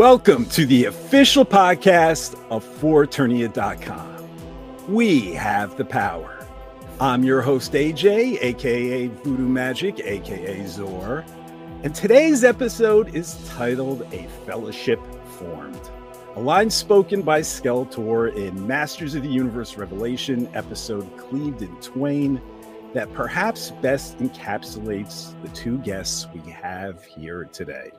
Welcome to the official podcast of ForEternia.com. We have the power. I'm your host, AJ, aka Voodoo Magic, aka Zor, and today's episode is titled A Fellowship Formed. A line spoken by Skeletor in Masters of the Universe Revelation episode Cleaved in Twain that perhaps best encapsulates the two guests we have here today.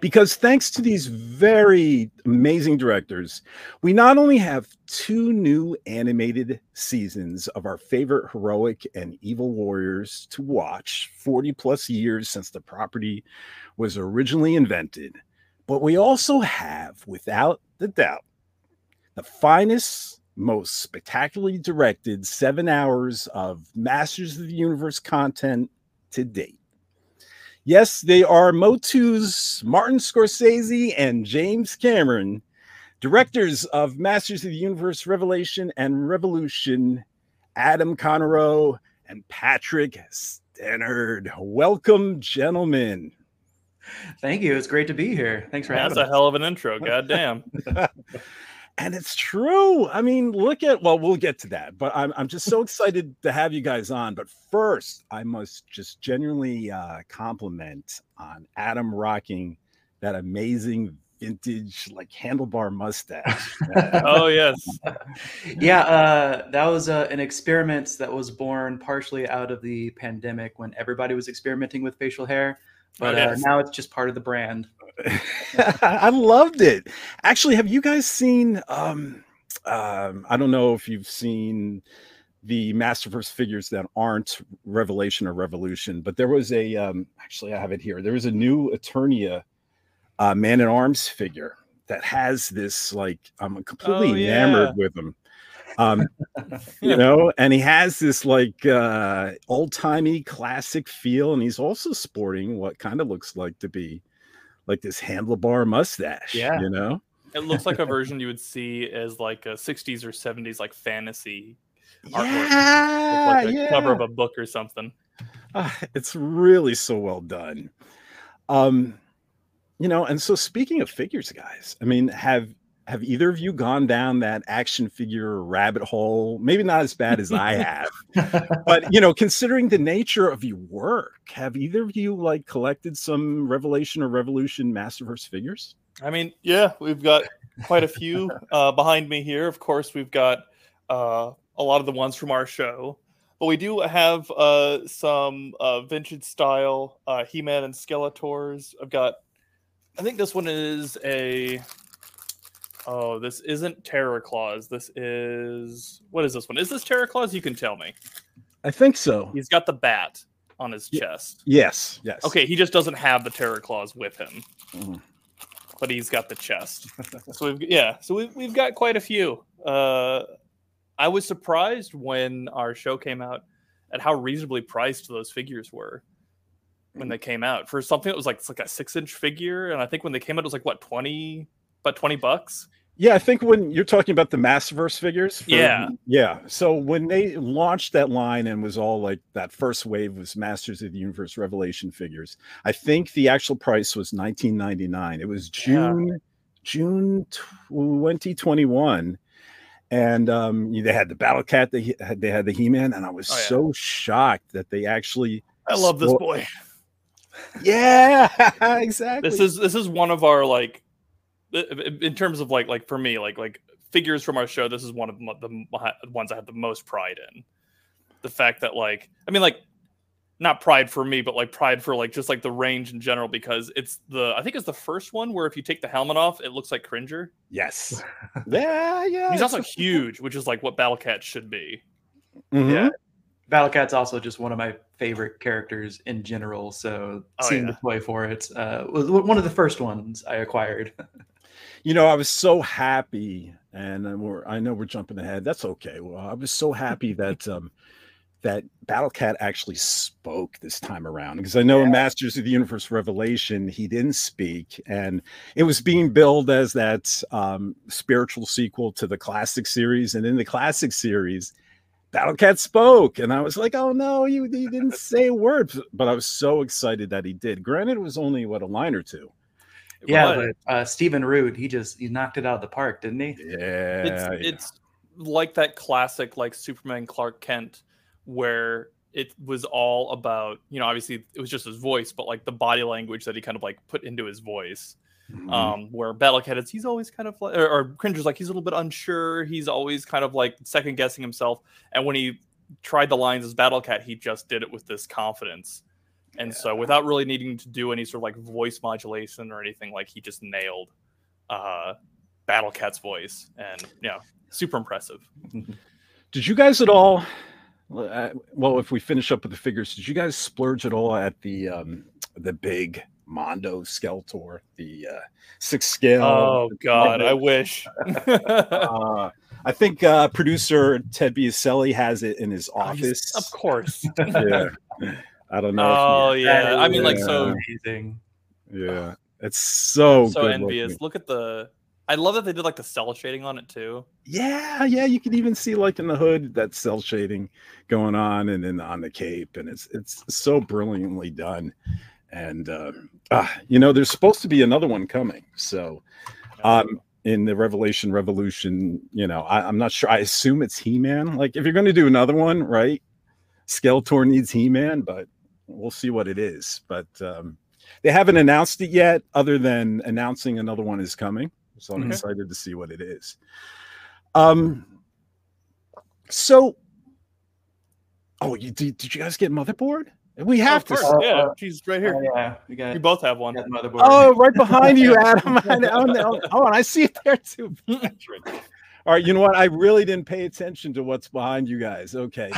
Because thanks to these very amazing directors, we not only have two new animated seasons of our favorite heroic and evil warriors to watch 40 plus years since the property was originally invented, but we also have, without the doubt, the finest, most spectacularly directed seven hours of Masters of the Universe content to date. Yes, they are Motu's Martin Scorsese and James Cameron, directors of Masters of the Universe Revelation and Revolution, Adam Conarroe and Patrick Stannard. Welcome, gentlemen. Thank you. It's great to be here. Thanks for That's having me. That's a hell of an intro. God damn. and it's true. I mean, look at well, we'll get to that, but I'm I'm just so excited to have you guys on. But first, I must just genuinely uh, compliment on Adam rocking that amazing vintage like handlebar mustache. oh yes, yeah. Uh, that was uh, an experiment that was born partially out of the pandemic when everybody was experimenting with facial hair, but Oh, yes. uh, now it's just part of the brand. I loved it. Actually, have you guys seen? Um, um, I don't know if you've seen the Masterverse figures that aren't Revelation or Revolution, but there was a. Um, actually, I have it here. There was a new Eternia uh, Man at Arms figure that has this like I'm completely Oh, enamored with him. Um, you know, and he has this like uh old timey classic feel, and he's also sporting what kind of looks like to be like this handlebar mustache. Yeah. you know. it looks like a version you would see as like a '60s or '70s like fantasy artwork. Yeah, like a yeah. cover of a book or something. Ah, it's really so well done. Um, you know, and so speaking of figures, guys, I mean, have have either of you gone down that action figure rabbit hole? Maybe not as bad as I have. but you know, considering the nature of your work, have either of you like collected some Revelation or Revolution Masterverse figures? I mean, yeah, we've got quite a few uh, behind me here. Of course, we've got uh, a lot of the ones from our show, but we do have uh, some uh, vintage style uh, He-Man and Skeletors. I've got, I think this one is a. Oh, this isn't Terror Claws. This is what is this one? Is this Terror Claws? You can tell me. I think so. He's got the bat on his Ye- chest. Yes, yes. Okay, he just doesn't have the Terror Claws with him Mhm. but he's got the chest. so we've yeah, so we've we've got quite a few. Uh, I was surprised when our show came out at how reasonably priced those figures were when they came out for something that was like it's like a six inch figure, and I think when they came out it was like what twenty, about twenty bucks. Yeah, I think when you're talking about the Masterverse figures, for- Yeah. yeah. So when they launched that line and was all like that first wave was Masters of the Universe Revelation figures, I think the actual price was 19.99. It was Yeah. June June 2021, and um, they had the Battle Cat, they had they had the He Man, and I was Oh, yeah. so shocked that they actually, I love this boy. yeah, exactly. This is this is one of our like in in terms of like like for me like like figures from our show this is one of the mo- the mo- ones i have the most pride in the fact that like i mean like not pride for me but like pride for like just like the range in general because it's the i think it's the first one where if you take the helmet off it looks like cringer yes, yeah, yeah. he's also huge which is like what battle cat should be Mhm. Yeah. Battle Cat's also just one of my favorite characters in general. So Oh, seeing yeah. the toy for it uh, was one of the first ones I acquired. you know, I was so happy, and we're I know we're jumping ahead. That's okay. Well, I was so happy that um that Battle Cat actually spoke this time around because I know in Masters of the Universe Revelation he didn't speak, and it was being billed as that um, spiritual sequel to the classic series, and in the classic series. Battle Cat spoke, and I was like, "Oh no, you he didn't say a word." But I was so excited that he did. Granted, it was only what a line or two, Yeah, but uh, Stephen Root, he just he knocked it out of the park, didn't he? Yeah, it's yeah. it's like that classic like Superman Clark Kent where it was all about you know obviously it was just his voice but like the body language that he kind of like put into his voice Mhm. um where Battlecat is he's always kind of like or, or Cringer's like he's a little bit unsure he's always kind of like second guessing himself and when he tried the lines as Battlecat he just did it with this confidence and so without really needing to do any sort of like voice modulation or anything like he just nailed uh Battle Cat's voice and yeah super impressive Did you guys at all? uh, Well, if we finish up with the figures, did you guys splurge at all at the um the big Mondo Skeletor, the uh, six scale? Oh God, I wish. Uh, I think uh, producer Ted Biaselli has it in his Oh, office. yes, of course. yeah. I don't know. Oh yeah, I mean like so amazing. yeah, it's so so envious. looking. Look at the. I love that they did like the cell shading on it too. Yeah, yeah, you can even see like in the hood that cell shading going on, and then on the cape, and it's it's so brilliantly done. And uh, ah, you know, there's supposed to be another one coming. So, um, in the Revelation Revolution, you know, I, I'm not sure. I assume it's He-Man. Like, if you're going to do another one, right? Skeletor needs He-Man, but we'll see what it is. But um, they haven't announced it yet, other than announcing another one is coming. So I'm Okay. excited to see what it is. Um. So, oh, you did? Did you guys get motherboard? We have of to. course, yeah. uh, She's right here. Oh, yeah, we got, We both have one. got motherboard. Oh, right behind you, Adam. I know, no. Oh, and I see it there too. All right, you know what? I really didn't pay attention to what's behind you guys. Okay,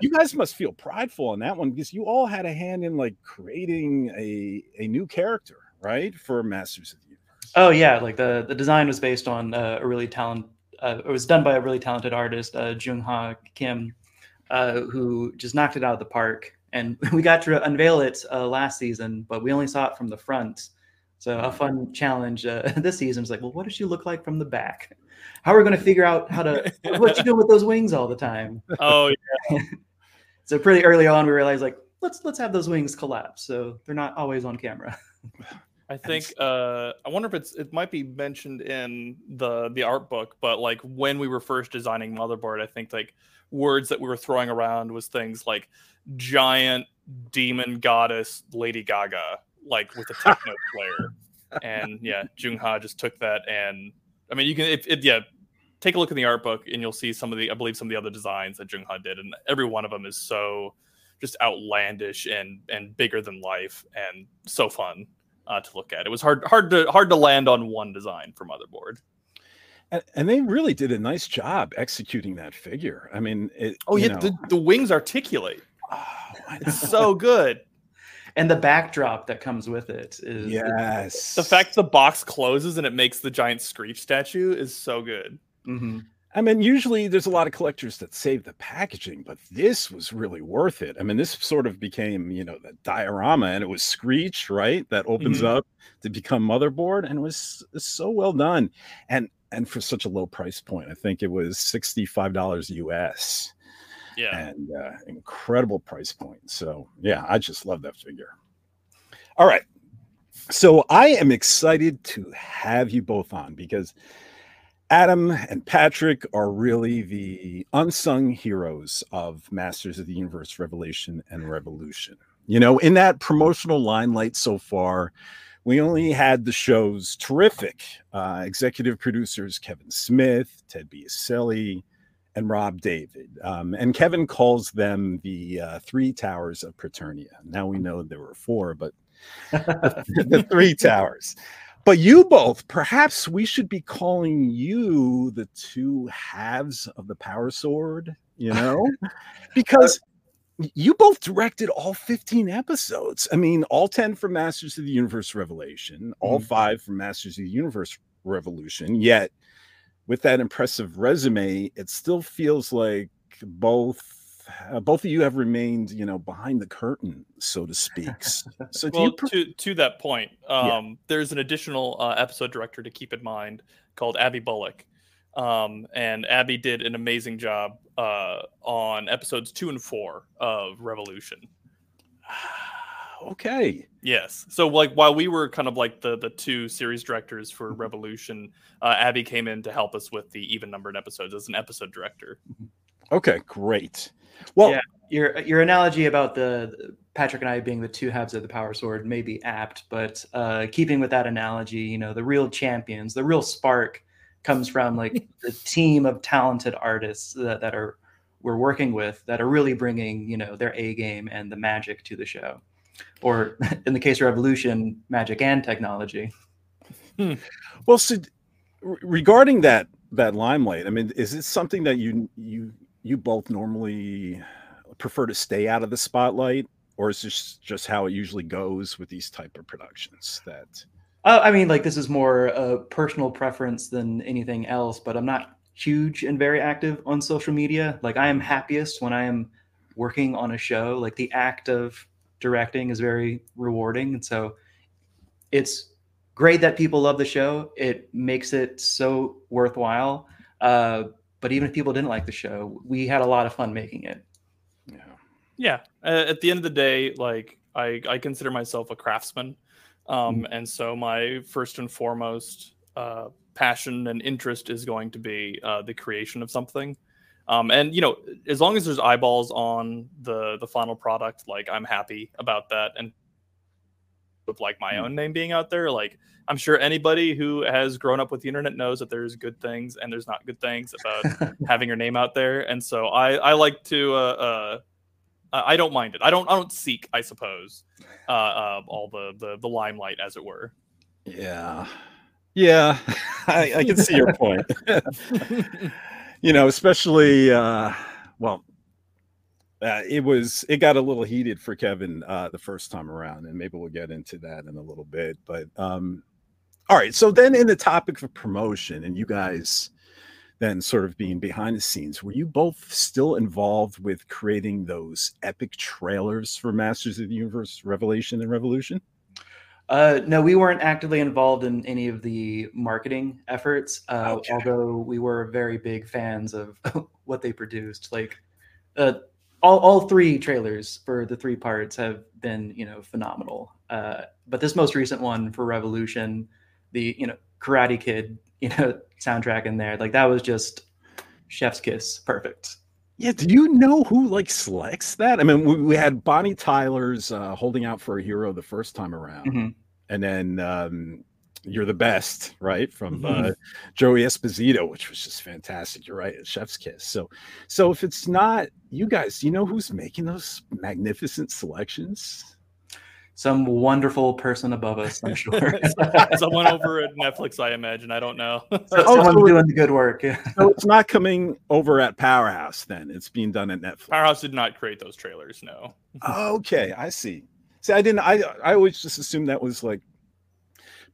you guys must feel prideful on that one because you all had a hand in like creating a a new character, right, for Masters of the Universe. Oh yeah, like the the design was based on uh, a really talent. Uh, it was done by a really talented artist, uh, Jung Ha Kim, uh, who just knocked it out of the park. And we got to unveil it uh, last season, but we only saw it from the front. So a fun challenge uh, this season was like, well, what does she look like from the back? How are we going to figure out how to what you doing with those wings all the time? Oh, yeah. So pretty early on, we realized like let's let's have those wings collapse so they're not always on camera. I think. Uh, I wonder if it's. It might be mentioned in the the art book, but like when we were first designing motherboard, I think like words that we were throwing around was things like giant demon goddess Lady Gaga, like with a techno player. And yeah, Jung Ha just took that and I mean you can if it, yeah, take a look in the art book and you'll see some of the I believe some of the other designs that Jung Ha did, and every one of them is so just outlandish and and bigger than life and so fun uh, to look at. It was hard hard to hard to land on one design for motherboard. And, and they really did a nice job executing that figure. I mean, it, Oh yeah, the, the wings articulate. Oh, It's so good. And the backdrop that comes with it is yes. The fact the box closes and it makes the giant screech statue is so good. Mhm. I mean, usually there's a lot of collectors that save the packaging, but this was really worth it. I mean, this sort of became, you know, the diorama, and it was Screech, right? That opens Mm-hmm. Mhm. up to become motherboard, and it was so well done, and and for such a low price point, I think it was sixty five dollars US, Yeah. and uh, incredible price point. So yeah, I just love that figure. All right, so I am excited to have you both on because Adam and Patrick are really the unsung heroes of Masters of the Universe Revelation and Revolution. You know, in that promotional limelight so far, we only had the show's terrific uh, executive producers Kevin Smith, Ted Biaselli, and Rob David. Um, and Kevin calls them the uh, three towers of Preternia. Now we know there were four, but the three towers. But you both, perhaps we should be calling you the two halves of the power sword, you know? because you both directed all 15 episodes. I mean, all 10 for Masters of the Universe Revelation, all Mhm. five for Masters of the Universe Revolution. Yet, with that impressive resume, it still feels like both uh, both of you have remained, you know, behind the curtain, so to speak. So, do Well, you to to that point, Yeah. um, there's an additional uh, episode director to keep in mind called Abby Bullock, um, and Abby did an amazing job uh, on episodes two and four of Revolution. Okay. Yes. So like while we were kind of like the the two series directors for Mm-hmm. Revolution, uh, Abby came in to help us with the even numbered episodes as an episode director. Okay, great. Well, Yeah. Your your analogy about the Patrick and I being the two halves of the power sword may be apt, but uh, keeping with that analogy, you know, the real champions, the real spark comes from like the team of talented artists that, that are we're working with that are really bringing you know their A game and the magic to the show, or in the case of Revolution, magic and technology. well, so regarding that that limelight, I mean, is it something that you you you both normally prefer to stay out of the spotlight, or is this just how it usually goes with these type of productions? That Uh, I mean, like this is more a personal preference than anything else, but I'm not huge and very active on social media. Like I am happiest when I am working on a show. Like the act of directing is very rewarding, and so it's great that people love the show. It makes it so worthwhile. Uh, but even if people didn't like the show, we had a lot of fun making it. yeah, Yeah. Uh, at the end of the day, like I, I consider myself a craftsman. Um, And so my first and foremost uh, passion and interest is going to be uh, the creation of something. Um, and you know, as long as there's eyeballs on the the final product, like I'm happy about that. And with like my Hmm. own name being out there, like I'm sure anybody who has grown up with the internet knows that there's good things and there's not good things about having your name out there. And so I I like to uh, uh I I don't mind it. I don't I don't seek, I suppose, uh, uh all the, the the limelight as it were. yeah, yeah. I, I can see your point. you know, especially uh, well, uh, it was it got a little heated for Kevin uh, the first time around, and maybe we'll get into that in a little bit. But um, all right, so then in the topic of promotion, and you guys then sort of being behind the scenes, were you both still involved with creating those epic trailers for Masters of the Universe Revelation and Revolution? Uh, no, we weren't actively involved in any of the marketing efforts. Uh, Okay. Although we were very big fans of what they produced. Like, uh, all all three trailers for the three parts have been, you know, phenomenal. Uh, but this most recent one for Revolution, the you know Karate Kid, you know, soundtrack in there, like that was just chef's kiss, perfect. Yeah, do you know who like selects that? I mean, we, we had Bonnie Tyler's uh, "Holding Out for a Hero" the first time around, Mhm. And then um, "You're the Best," right, from uh, Mhm. Joey Esposito, which was just fantastic. You're right, Chef's Kiss. So, so if it's not you guys, you know who's making those magnificent selections? Some wonderful person above us, I'm sure. Someone over at Netflix, I imagine. I don't know. So- Oh, so- doing the good work. Yeah. So it's not coming over at Powerhouse. Then it's being done at Netflix. Powerhouse did not create those trailers. No. Okay, I see. See, I didn't. I I always just assumed that was like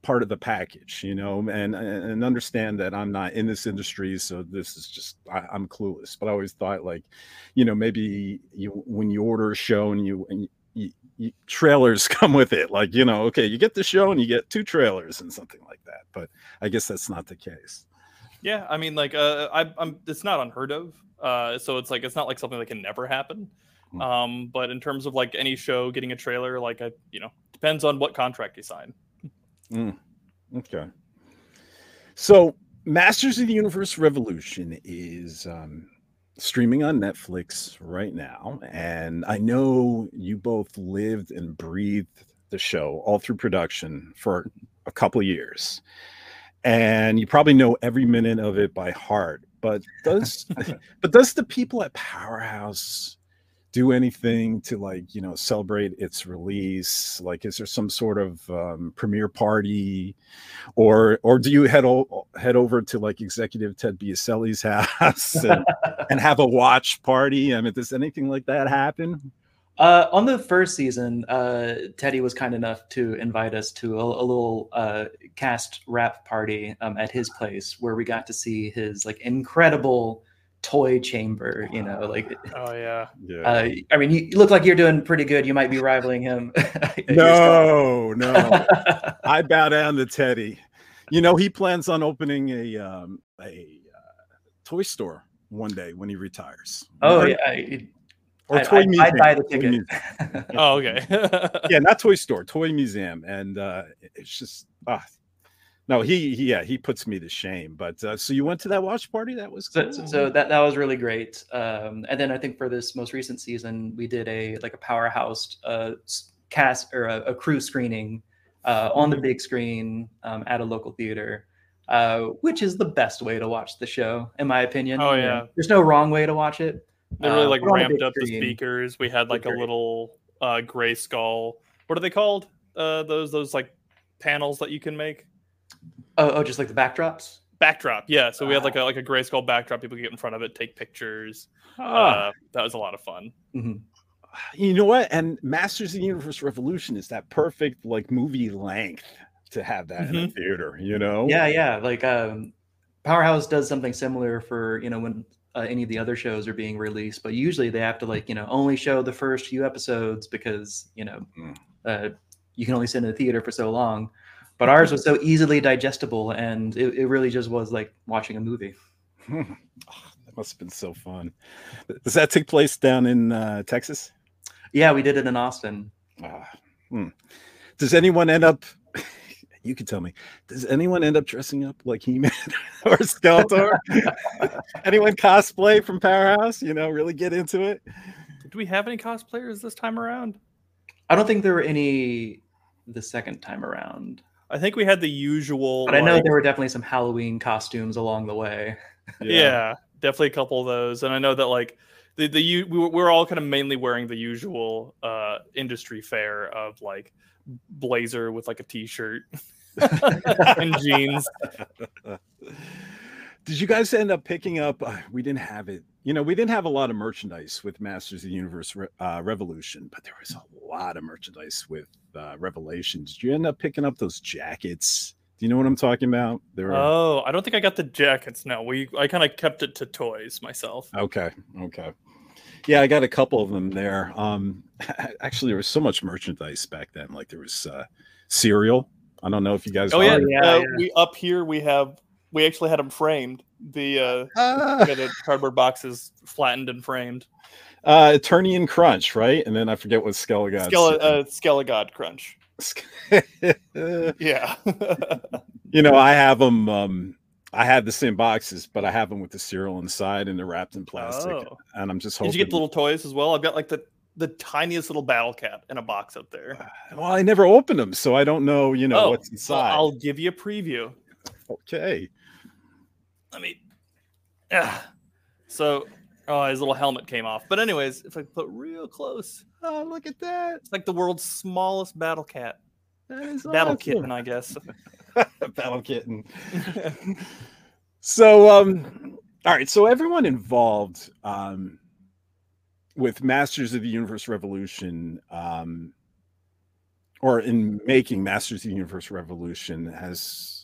part of the package, you know, and and understand that I'm not in this industry, so this is just I, I'm clueless. But I always thought like, you know, maybe you when you order a show and you and you, you, trailers come with it, like you know, okay, you get the show and you get two trailers and something like that. But I guess that's not the case. Yeah, I mean, like, uh, I, I'm. It's not unheard of. Uh, so it's like it's not like something that can never happen. Hmm. Um, but in terms of like any show getting a trailer, like, I, you know, depends on what contract you sign. Okay. So, Masters of the Universe Revolution is um, streaming on Netflix right now. And I know you both lived and breathed the show all through production for a couple of years. And you probably know every minute of it by heart. But does but does the people at Powerhouse do anything to like you know celebrate its release? Like is there some sort of um, premiere party? Or or do you head o- head over to like executive ted biaselli's house and, and have a watch party? I mean does anything like that happen? Uh, on the first season, uh, Teddy was kind enough to invite us to a, a little uh, cast wrap party um, at his place where we got to see his like incredible toy chamber. You know, like Oh yeah. yeah uh, I mean, you, you look like you're doing pretty good. You might be rivaling him. no no i bow down to teddy you know he plans on opening a um a uh, toy store one day when he retires Oh Right? yeah, I- or I, Toy I'd, Museum. I'd buy the Toy ticket. Museum. Oh, okay. yeah, not Toy Store, Toy Museum, and uh, it's just ah, no, he, he yeah he puts me to shame. But uh, so you went to that watch party? That was So, cool. so- so that that was really great. Um, and then I think for this most recent season, we did a like a powerhouse uh, cast or a, a crew screening uh, on the big screen um, at a local theater, uh, which is the best way to watch the show, in my opinion. Oh, You know, yeah. there's no wrong way to watch it. they really Uh, like put ramped big up the speakers. We had like a little uh Grayskull. What are they called? Uh those those like panels that you can make? Oh, oh, just like the backdrops. Backdrop, yeah. So we had like a like a Grayskull backdrop. People could get in front of it, take pictures. Ah, Uh, that was a lot of fun. Mhm. you know what? And Masters of the Universe Revolution is that perfect like movie length to have that in a theater. You know? Yeah, yeah. Like um, Powerhouse does something similar for you know when uh, any of the other shows are being released, but usually they have to like you know only show the first few episodes because you know Mm. uh, you can only sit in the theater for so long. But ours was so easily digestible, and it, it really just was like watching a movie. that must have been so fun. Does that take place down in uh, Texas? Yeah, we did it in Austin. Ah, hmm. Does anyone end up? You can tell me. Does anyone end up dressing up like He-Man or Skeletor? anyone cosplay from Powerhouse? You know, really get into it. Do we have any cosplayers this time around? I don't think there were any the second time around, I think we had the usual. but I know like- there were definitely some Halloween costumes along the way. yeah. definitely a couple of those and i know that like the the u- we were, we were all kind of mainly wearing the usual uh industry fare of like blazer with like a t-shirt and jeans Did you guys end up picking up? Uh, we didn't have it. You know, we didn't have a lot of merchandise with Masters of the Universe Re- uh, Revolution, but there was a lot of merchandise with uh, Revelations. Did you end up picking up those jackets? Do you know what I'm talking about? There were oh i don't think i got the jackets no we i kind of kept it to toys myself Okay. Okay. Yeah, I got a couple of them there. Um actually there was so much merchandise back then. Like there was uh cereal. I don't know if you guys oh yeah, yeah, uh, yeah. we up here we have we actually had them framed the uh Ah, the cardboard boxes flattened and framed uh Eternian Crunch, right? And then I forget what Skelligod. Skele- uh, skelegod crunch uh, yeah you know, I have them um I have the same boxes, but I have them with the cereal inside and they're wrapped in plastic. Oh. And I'm just hoping. did you get the little toys as well i've got like the the tiniest little battle cat in a box up there well, I never opened them, so I don't know, you know, Oh, what's well, inside. I'll give you a preview. Okay. Let me. Yeah. So, oh, his little helmet came off. But anyways, if I put real close, Oh, look at that. it's like the world's smallest battle cat, That is battle awesome. kitten, I guess. battle kitten. So, um, all right. So everyone involved um, with Masters of the Universe Revolution, um, or in making Masters of the Universe Revolution, has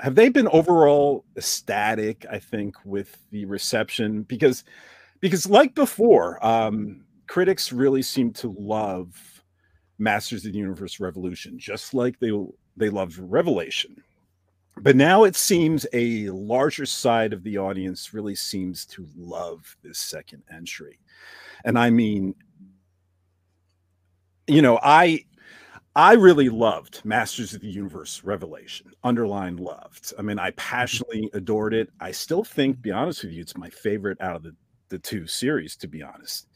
have they been overall ecstatic? I think with the reception because because like before, um, critics really seem to love Masters of the Universe Revolution, just like they they loved Revelation. But now it seems a larger side of the audience really seems to love this second entry. And I mean, you know, I I really loved Masters of the Universe Revelation, underlined loved. I mean, I mm-hmm. passionately adored it. I still think, be honest with you, it's my favorite out of the, the two series, to be honest.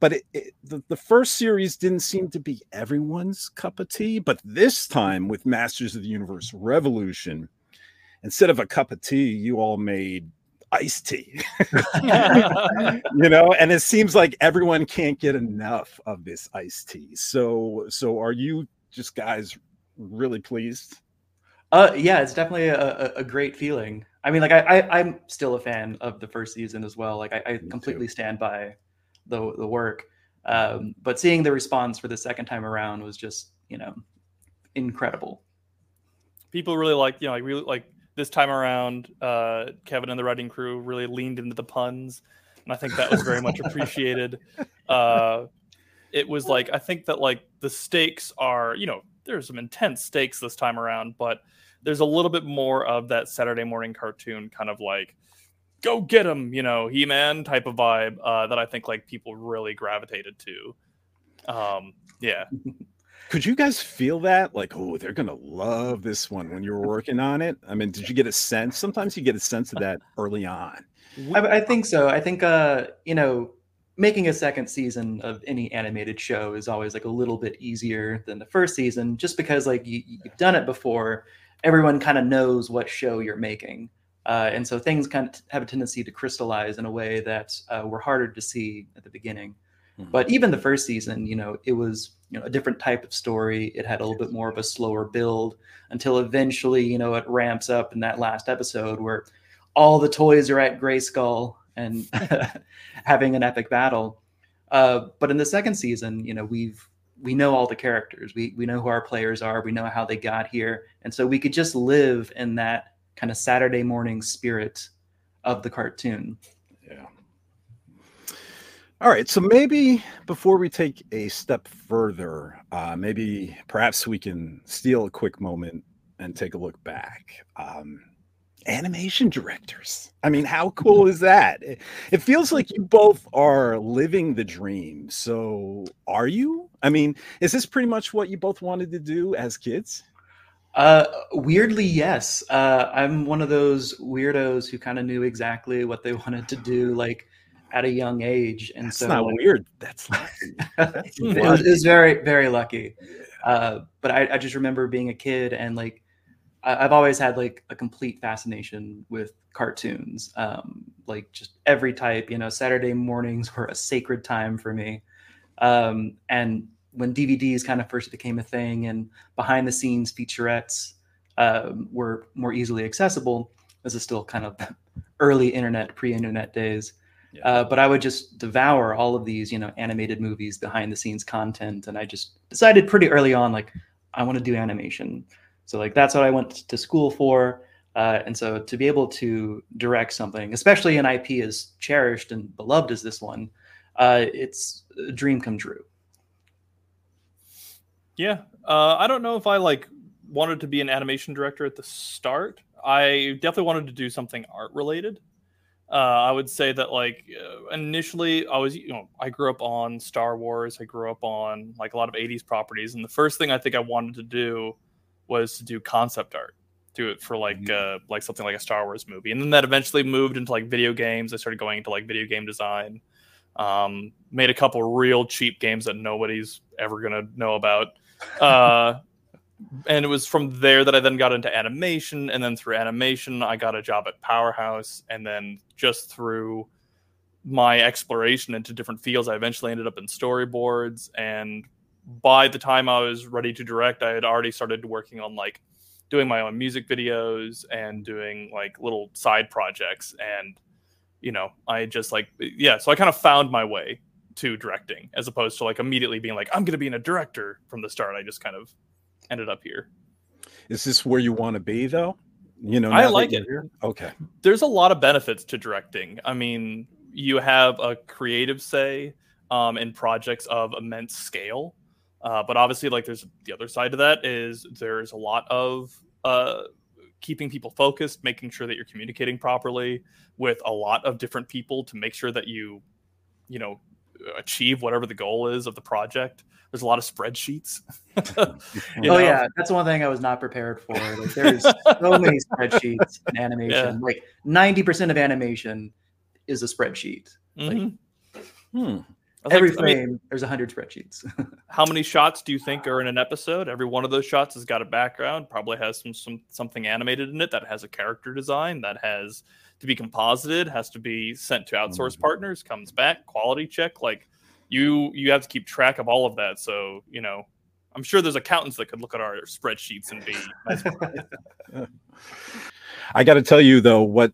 But it, it, the, the first series didn't seem to be everyone's cup of tea. But this time with Masters of the Universe Revolution, instead of a cup of tea, you all made iced tea. you know, and it seems like everyone can't get enough of this iced tea. So, so are you just guys really pleased? Uh, yeah, it's definitely a, a, a great feeling. I mean, like I, I, I'm still a fan of the first season as well. Like I, I too. completely stand by the the work. Um, but seeing the response for the second time around was just, you know, incredible. People really like, you know, like really like this time around. Uh, Kevin and the writing crew really leaned into the puns, and I think that was very much appreciated. Uh, it was like I think that like the stakes are, you know, there's some intense stakes this time around, but there's a little bit more of that Saturday morning cartoon kind of like go get him, you know, He Man type of vibe uh, that I think like people really gravitated to. Um, yeah. Could you guys feel that? Like, oh, they're gonna love this one when you were working on it. I mean, did you get a sense? Sometimes you get a sense of that early on. I, I think so. I think uh, you know, making a second season of any animated show is always like a little bit easier than the first season, just because like you, you've done it before. Everyone kind of knows what show you're making. Uh, and so things kind of have a tendency to crystallize in a way that uh, were harder to see at the beginning. Mm-hmm. But even the first season, you know, it was you know a different type of story. It had a little bit more of a slower build until eventually, you know, it ramps up in that last episode where all the toys are at Grayskull and having an epic battle. Uh, but in the second season, you know, we've we know all the characters. We we know who our players are. We know how they got here, and so we could just live in that kind of Saturday morning spirit of the cartoon. Yeah. All right. So maybe before we take a step further, uh, maybe perhaps we can steal a quick moment and take a look back. Um, animation directors. I mean, how cool is that? It, it, feels like you both are living the dream. So, are you? I mean, is this pretty much what you both wanted to do as kids? Uh, weirdly, yes. Uh, I'm one of those weirdos who kind of knew exactly what they wanted to do, like at a young age. And That's so, not weird. That's lucky. That's it, was, it, was, very, very lucky. Uh, but I, I, just remember being a kid and like I, have always had like a complete fascination with cartoons, um, like just every type. You know, Saturday mornings were a sacred time for me. Um, and when DVDs kind of first became a thing and behind the scenes featurettes um, were more easily accessible, this is still kind of early internet, pre-internet days. Yeah. Uh, but I would just devour all of these, you know, animated movies, behind the scenes content, and I just decided pretty early on, like, I want to do animation. So like that's what I went to school for. Uh, and so to be able to direct something, especially an IP as cherished and beloved as this one, uh, it's a dream come true. Yeah, uh, I don't know if I like wanted to be an animation director at the start. I definitely wanted to do something art related. Uh, I would say that like uh, initially I was you know I grew up on Star Wars. I grew up on like a lot of '80s properties, and the first thing I think I wanted to do was to do concept art, do it for like mm-hmm. uh, like something like a Star Wars movie, and then that eventually moved into like video games. I started going into like video game design. Um, made a couple real cheap games that nobody's ever gonna know about. Uh, and it was from there that I then got into animation, and then through animation, I got a job at Powerhouse, and then just through my exploration into different fields, I eventually ended up in storyboards. And by the time I was ready to direct, I had already started working on like doing my own music videos and doing like little side projects. And you know, I just like yeah, so I kind of found my way to directing as opposed to like immediately being like I'm going to be in a director from the start. I just kind of ended up here. Is this where you want to be though? You know, I like it. Here? Okay. There's a lot of benefits to directing. I mean, you have a creative say um, in projects of immense scale, uh, but obviously, like, there's the other side to that is there's a lot of uh, keeping people focused, making sure that you're communicating properly with a lot of different people to make sure that you, you know, achieve whatever the goal is of the project. There's a lot of spreadsheets. oh know? yeah, that's one thing I was not prepared for. Like, there's so many spreadsheets in animation. Yeah. Like ninety percent of animation is a spreadsheet. Mm-hmm. Like, hmm. Every frame, I mean, there's a hundred spreadsheets. how many shots do you think are in an episode? Every one of those shots has got a background, probably has some, some something animated in it that has a character design that has to be composited, has to be sent to outsource mm-hmm. partners, comes back, quality check. Like you you have to keep track of all of that. So, you know, I'm sure there's accountants that could look at our spreadsheets and be I got to tell you though, what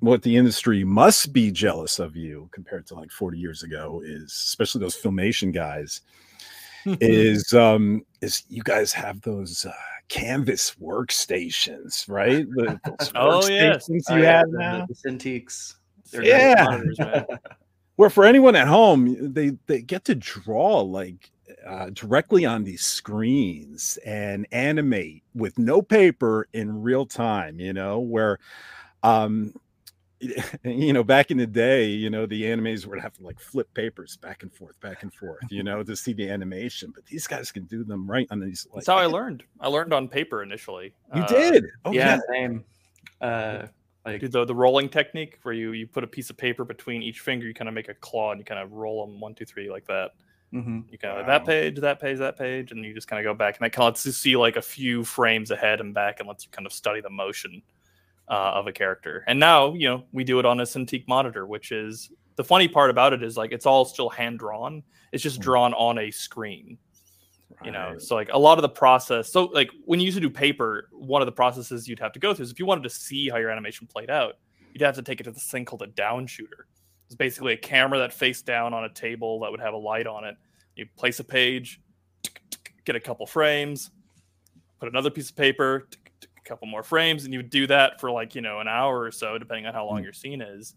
what the industry must be jealous of you compared to like 40 years ago is especially those filmation guys is um is you guys have those uh, canvas workstations right? The, oh yes. you oh, have yeah, now? the, Cintiqs. Yeah. where for anyone at home they they get to draw like uh, directly on these screens and animate with no paper in real time you know where um you know, back in the day, you know, the animators would have to like flip papers back and forth, back and forth, you know, to see the animation. But these guys can do them right on these. Like, That's how I learned. I learned on paper initially. You uh, did? Oh, yeah, yeah. same. Uh, like do the, the rolling technique where you you put a piece of paper between each finger, you kind of make a claw and you kind of roll them one, two, three like that. Mm-hmm. You kind of wow. that page, that page, that page, and you just kind of go back, and that kind of lets you see like a few frames ahead and back, and lets you kind of study the motion uh, of a character. And now, you know, we do it on a Cintiq monitor, which is the funny part about it is like it's all still hand drawn. It's just hmm. drawn on a screen. Right. You know, so like a lot of the process. So like when you used to do paper, one of the processes you'd have to go through is if you wanted to see how your animation played out, you'd have to take it to this thing called a down shooter it's basically a camera that faced down on a table that would have a light on it. You place a page, get a couple frames, put another piece of paper, couple more frames, and you would do that for like, you know, an hour or so, depending on how long mm. your scene is.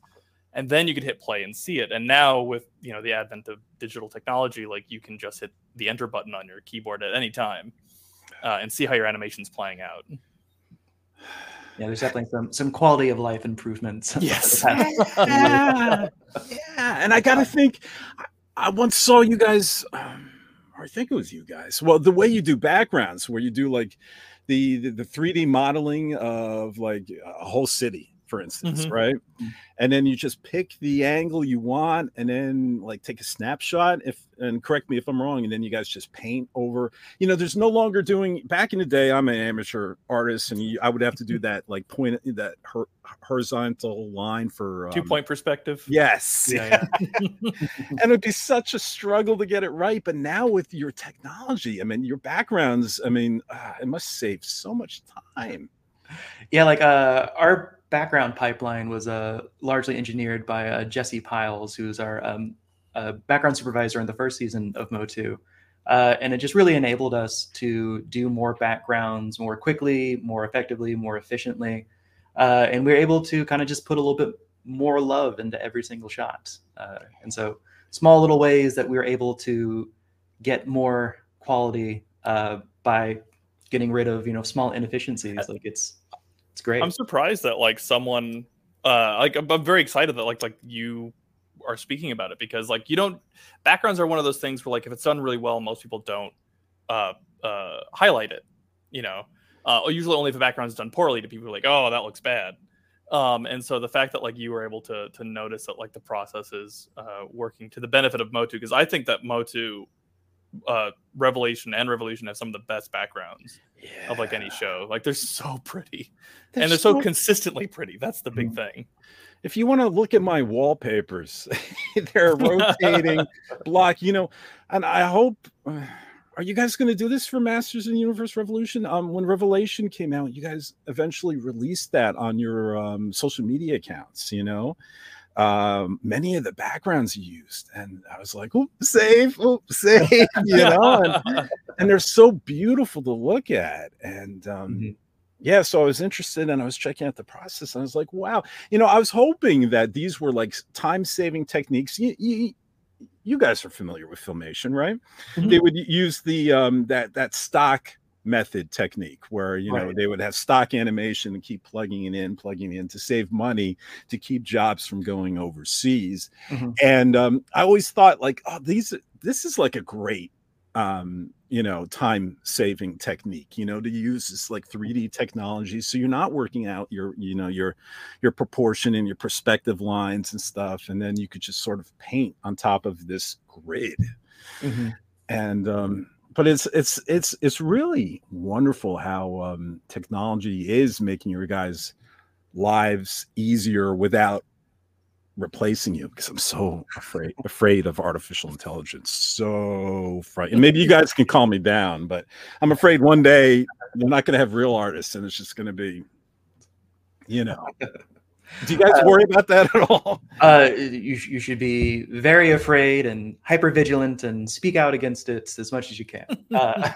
And then you could hit play and see it. And now with, you know, the advent of digital technology, like you can just hit the enter button on your keyboard at any time uh, and see how your animation's playing out yeah, there's definitely some some quality of life improvements. Yes. yeah. yeah. And I gotta think, I, I once saw you guys, um, or I think it was you guys. Well, the way you do backgrounds, where you do like the the, the 3D modeling of like a whole city for instance, mm-hmm. right? And then you just pick the angle you want and then like take a snapshot if and correct me if I'm wrong and then you guys just paint over. You know, there's no longer doing back in the day I'm an amateur artist and you, I would have to do that like point that her, horizontal line for um, two point perspective. Yes. Yeah, yeah. and it'd be such a struggle to get it right, but now with your technology, I mean, your backgrounds, I mean, uh, it must save so much time. Yeah, like uh our background pipeline was uh, largely engineered by uh, Jesse Piles, who's our um, uh, background supervisor in the first season of Motu. Uh, and it just really enabled us to do more backgrounds more quickly, more effectively, more efficiently. Uh, and we are able to kind of just put a little bit more love into every single shot. Uh, and so, small little ways that we were able to get more quality by getting rid of you know small inefficiencies. Like it's it's great. I'm surprised that like someone uh like I'm, I'm very excited that like like you are speaking about it because like you don't backgrounds are one of those things where like if it's done really well most people don't uh uh highlight it you know uh usually only if the background is done poorly do people like oh that looks bad um and so the fact that like you were able to to notice that like the process is uh working to the benefit of motu because i think that motu uh, Revelation and Revolution have some of the best backgrounds yeah. of like any show. Like they're so pretty, they're and they're so, so, consistently pretty. That's the big mm-hmm. thing. If you want to look at my wallpapers, they're rotating block. You know, and I hope. Uh, are you guys going to do this for Masters in Universe Revolution? Um, when Revelation came out, you guys eventually released that on your um, social media accounts. You know, um, many of the backgrounds used. And I was like, oh, save, oh, save, you know, and, and, they're so beautiful to look at. And um, mm-hmm. yeah, so I was interested and I was checking out the process and I was like, wow, you know, I was hoping that these were like time saving techniques. You, you, you, guys are familiar with filmation, right? Mm-hmm. They would use the um, that that stock method technique where you know right. they would have stock animation and keep plugging it in plugging it in to save money to keep jobs from going overseas mm-hmm. and um, i always thought like oh these this is like a great um, you know time saving technique you know to use this like 3d technology so you're not working out your you know your your proportion and your perspective lines and stuff and then you could just sort of paint on top of this grid mm-hmm. and um but it's it's it's it's really wonderful how um, technology is making your guys' lives easier without replacing you because I'm so afraid afraid of artificial intelligence. So frightened. Maybe you guys can calm me down, but I'm afraid one day they're not going to have real artists, and it's just going to be, you know. Do you guys uh, worry about that at all? Uh, you, you should be very afraid and hyper vigilant and speak out against it as much as you can. Uh,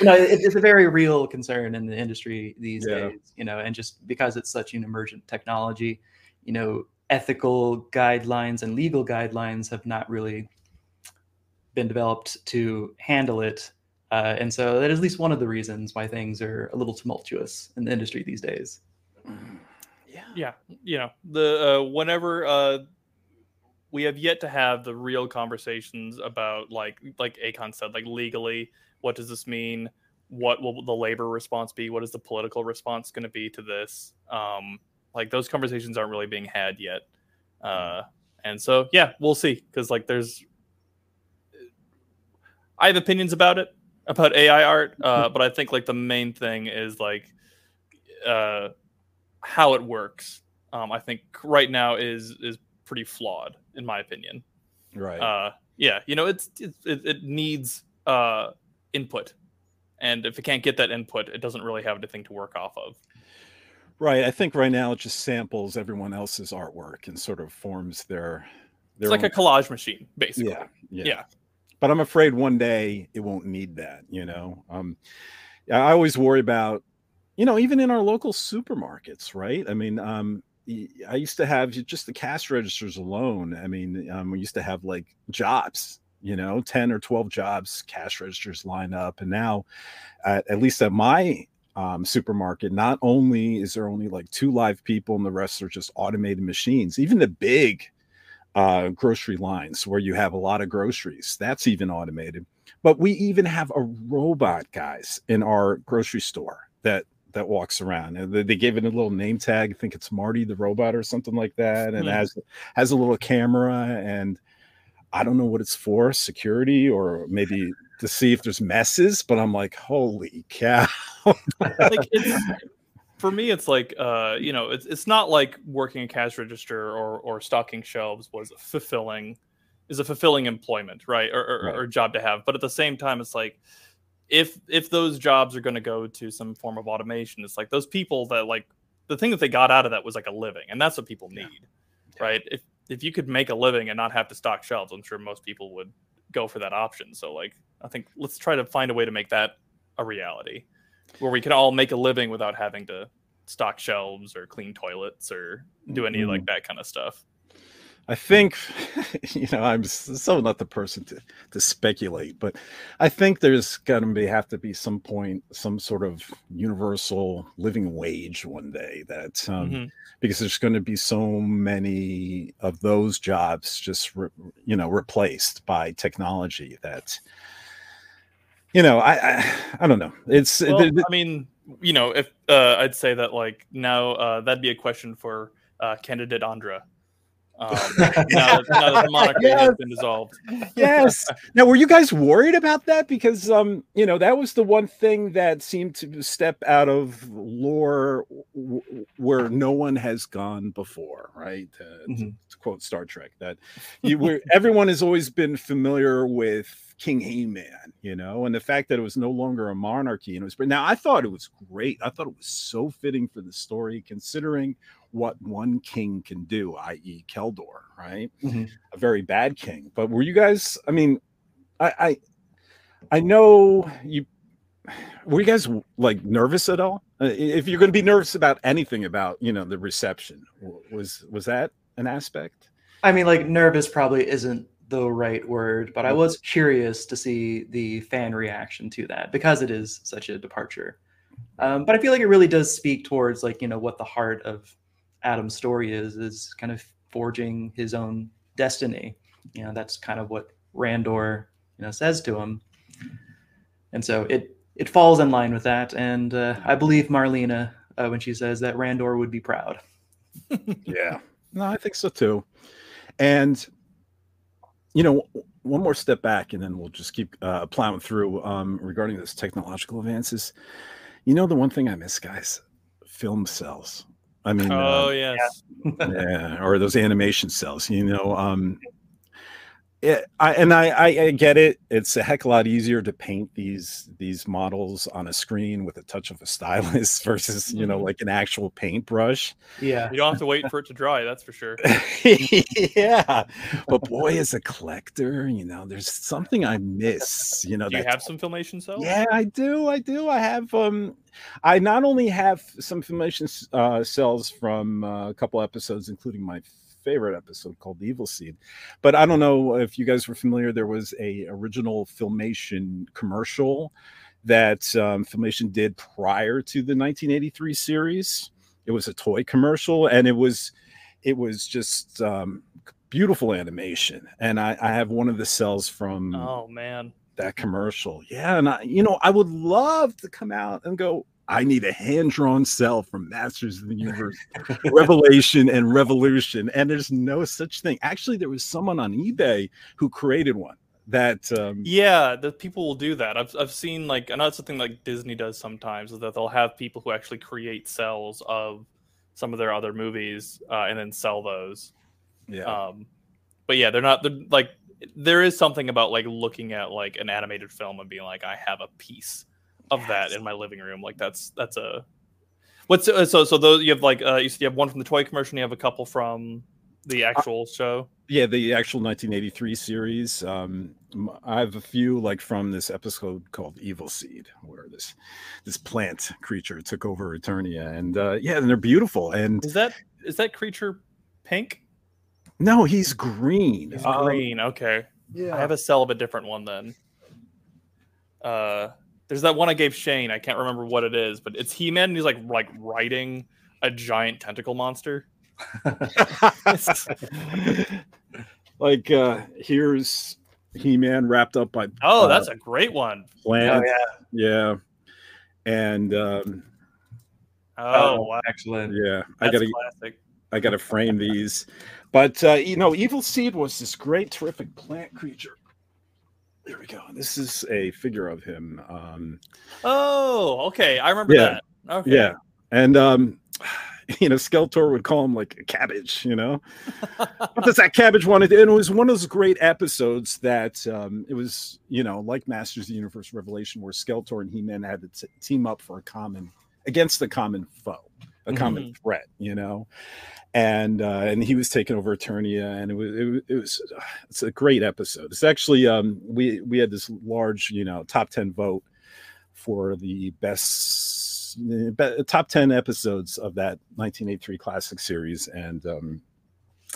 you know, it, it's a very real concern in the industry these yeah. days. You know, and just because it's such an emergent technology, you know, ethical guidelines and legal guidelines have not really been developed to handle it. Uh, and so that is at least one of the reasons why things are a little tumultuous in the industry these days. Yeah, yeah. You know, the uh, whenever uh, we have yet to have the real conversations about like like Akon said, like legally, what does this mean? What will the labor response be? What is the political response going to be to this? Um, like those conversations aren't really being had yet. Uh, and so yeah, we'll see because like there's I have opinions about it about AI art, uh, but I think like the main thing is like uh, how it works. Um, I think right now is is pretty flawed in my opinion. Right. Uh, yeah, you know, it's, it, it needs uh, input, and if it can't get that input, it doesn't really have anything to work off of. Right. I think right now it just samples everyone else's artwork and sort of forms their. their it's like own... a collage machine, basically. Yeah, yeah. Yeah. But I'm afraid one day it won't need that. You know, um, I always worry about, you know, even in our local supermarkets, right? I mean, um, I used to have just the cash registers alone. I mean, um, we used to have like jobs, you know, 10 or 12 jobs, cash registers line up. And now, at, at least at my um, supermarket, not only is there only like two live people and the rest are just automated machines, even the big uh, grocery lines where you have a lot of groceries, that's even automated. But we even have a robot, guys, in our grocery store that that walks around. And they gave it a little name tag. I think it's Marty the robot or something like that, and has has a little camera. And I don't know what it's for, security or maybe to see if there's messes. But I'm like, holy cow! like for me, it's like uh, you know, it's it's not like working a cash register or or stocking shelves was fulfilling is a fulfilling employment, right? Or, or, right. or job to have. But at the same time, it's like if if those jobs are going to go to some form of automation it's like those people that like the thing that they got out of that was like a living and that's what people need yeah. right if if you could make a living and not have to stock shelves i'm sure most people would go for that option so like i think let's try to find a way to make that a reality where we can all make a living without having to stock shelves or clean toilets or do any mm-hmm. like that kind of stuff I think, you know, I'm so not the person to to speculate, but I think there's going to be have to be some point, some sort of universal living wage one day that, um, mm-hmm. because there's going to be so many of those jobs just, re, you know, replaced by technology that, you know, I I, I don't know. It's, well, it, it, I mean, you know, if uh, I'd say that like now uh, that'd be a question for uh, candidate Andra um, now, that, now, that, the monarchy yes. has been dissolved. yes. Now, were you guys worried about that? Because, um, you know, that was the one thing that seemed to step out of lore w- where no one has gone before, right? Uh, mm-hmm. to, to, quote Star Trek, that you were everyone has always been familiar with King He-Man, you know, and the fact that it was no longer a monarchy and it was now I thought it was great. I thought it was so fitting for the story, considering what one king can do, i.e., Keldor, right? Mm-hmm. A very bad king. But were you guys? I mean, I, I, I know you. Were you guys like nervous at all? Uh, if you're going to be nervous about anything about you know the reception, was was that an aspect? I mean, like nervous probably isn't the right word, but I mm-hmm. was curious to see the fan reaction to that because it is such a departure. Um, but I feel like it really does speak towards like you know what the heart of Adam's story is is kind of forging his own destiny. You know that's kind of what Randor you know says to him, and so it it falls in line with that. And uh, I believe Marlena uh, when she says that Randor would be proud. yeah, no, I think so too. And you know, one more step back, and then we'll just keep uh, plowing through um, regarding those technological advances. You know, the one thing I miss, guys, film cells. I mean, oh uh, yes, yeah, or those animation cells. You know, um, it, I, and I, I, I, get it. It's a heck of a lot easier to paint these these models on a screen with a touch of a stylus versus you know mm-hmm. like an actual paintbrush. Yeah, you don't have to wait for it to dry. That's for sure. yeah, but boy, as a collector, you know, there's something I miss. You know, do you have some filmation cells? Yeah, I do. I do. I have. Um, I not only have some filmation uh, cells from uh, a couple episodes, including my favorite episode called the Evil Seed. But I don't know if you guys were familiar. There was a original Filmation commercial that um, Filmation did prior to the 1983 series. it was a toy commercial, and it was it was just um, beautiful animation. And I, I have one of the cells from Oh man. that commercial. Yeah, and I, you know, I would love to come out and go. I need a hand drawn cell from Masters of the Universe, Revelation, and Revolution. And there's no such thing. Actually, there was someone on eBay who created one that. Um, Yeah, the people will do that. I've I've seen like it's something like Disney does sometimes is that they'll have people who actually create cells of some of their other movies uh, and then sell those. yeah. Um, but yeah, they're not they're, like there is something about like looking at like an animated film and being like, I have a piece of that in my living room. Like that's that's a what's uh, so so those you have like uh, you said you have one from the toy commercial, and you have a couple from the actual show. yeah, the actual 1983 series. Um, m- I have a few like from this episode called Evil Seed, where this this plant creature took over Eternia, and uh, yeah, and they're beautiful. And Is that is that creature pink? no, he's green. He's Um, green. Okay, yeah, I have a cell of a different one then. Uh, there's that one I gave Shane. I can't remember what it is, but it's He Man. and He's like like riding a giant tentacle monster. like uh here's He-Man wrapped up by Oh, uh, that's a great one. plant. Oh, yeah. And um Oh, wow. excellent. yeah, I gotta classic. I gotta frame these. But uh you know, Evil Seed was this great, terrific plant creature. There we go. This is a figure of him. Um Oh, okay. I remember Yeah. that. Okay. yeah. And um you know, Skeletor would call him like a cabbage, you know. what does that cabbage want to do? And it was one of those great episodes that um, it was, you know, like Masters of the Universe Revelation, where Skeletor and He-Man had to t- team up for a common against a common foe, a common threat, you know. And uh, and he was taking over Eternia, and it was it, was- it was it's a great episode. It's actually um we we had this large you know top ten vote for the best be- top 10 episodes of that 1983 classic series and um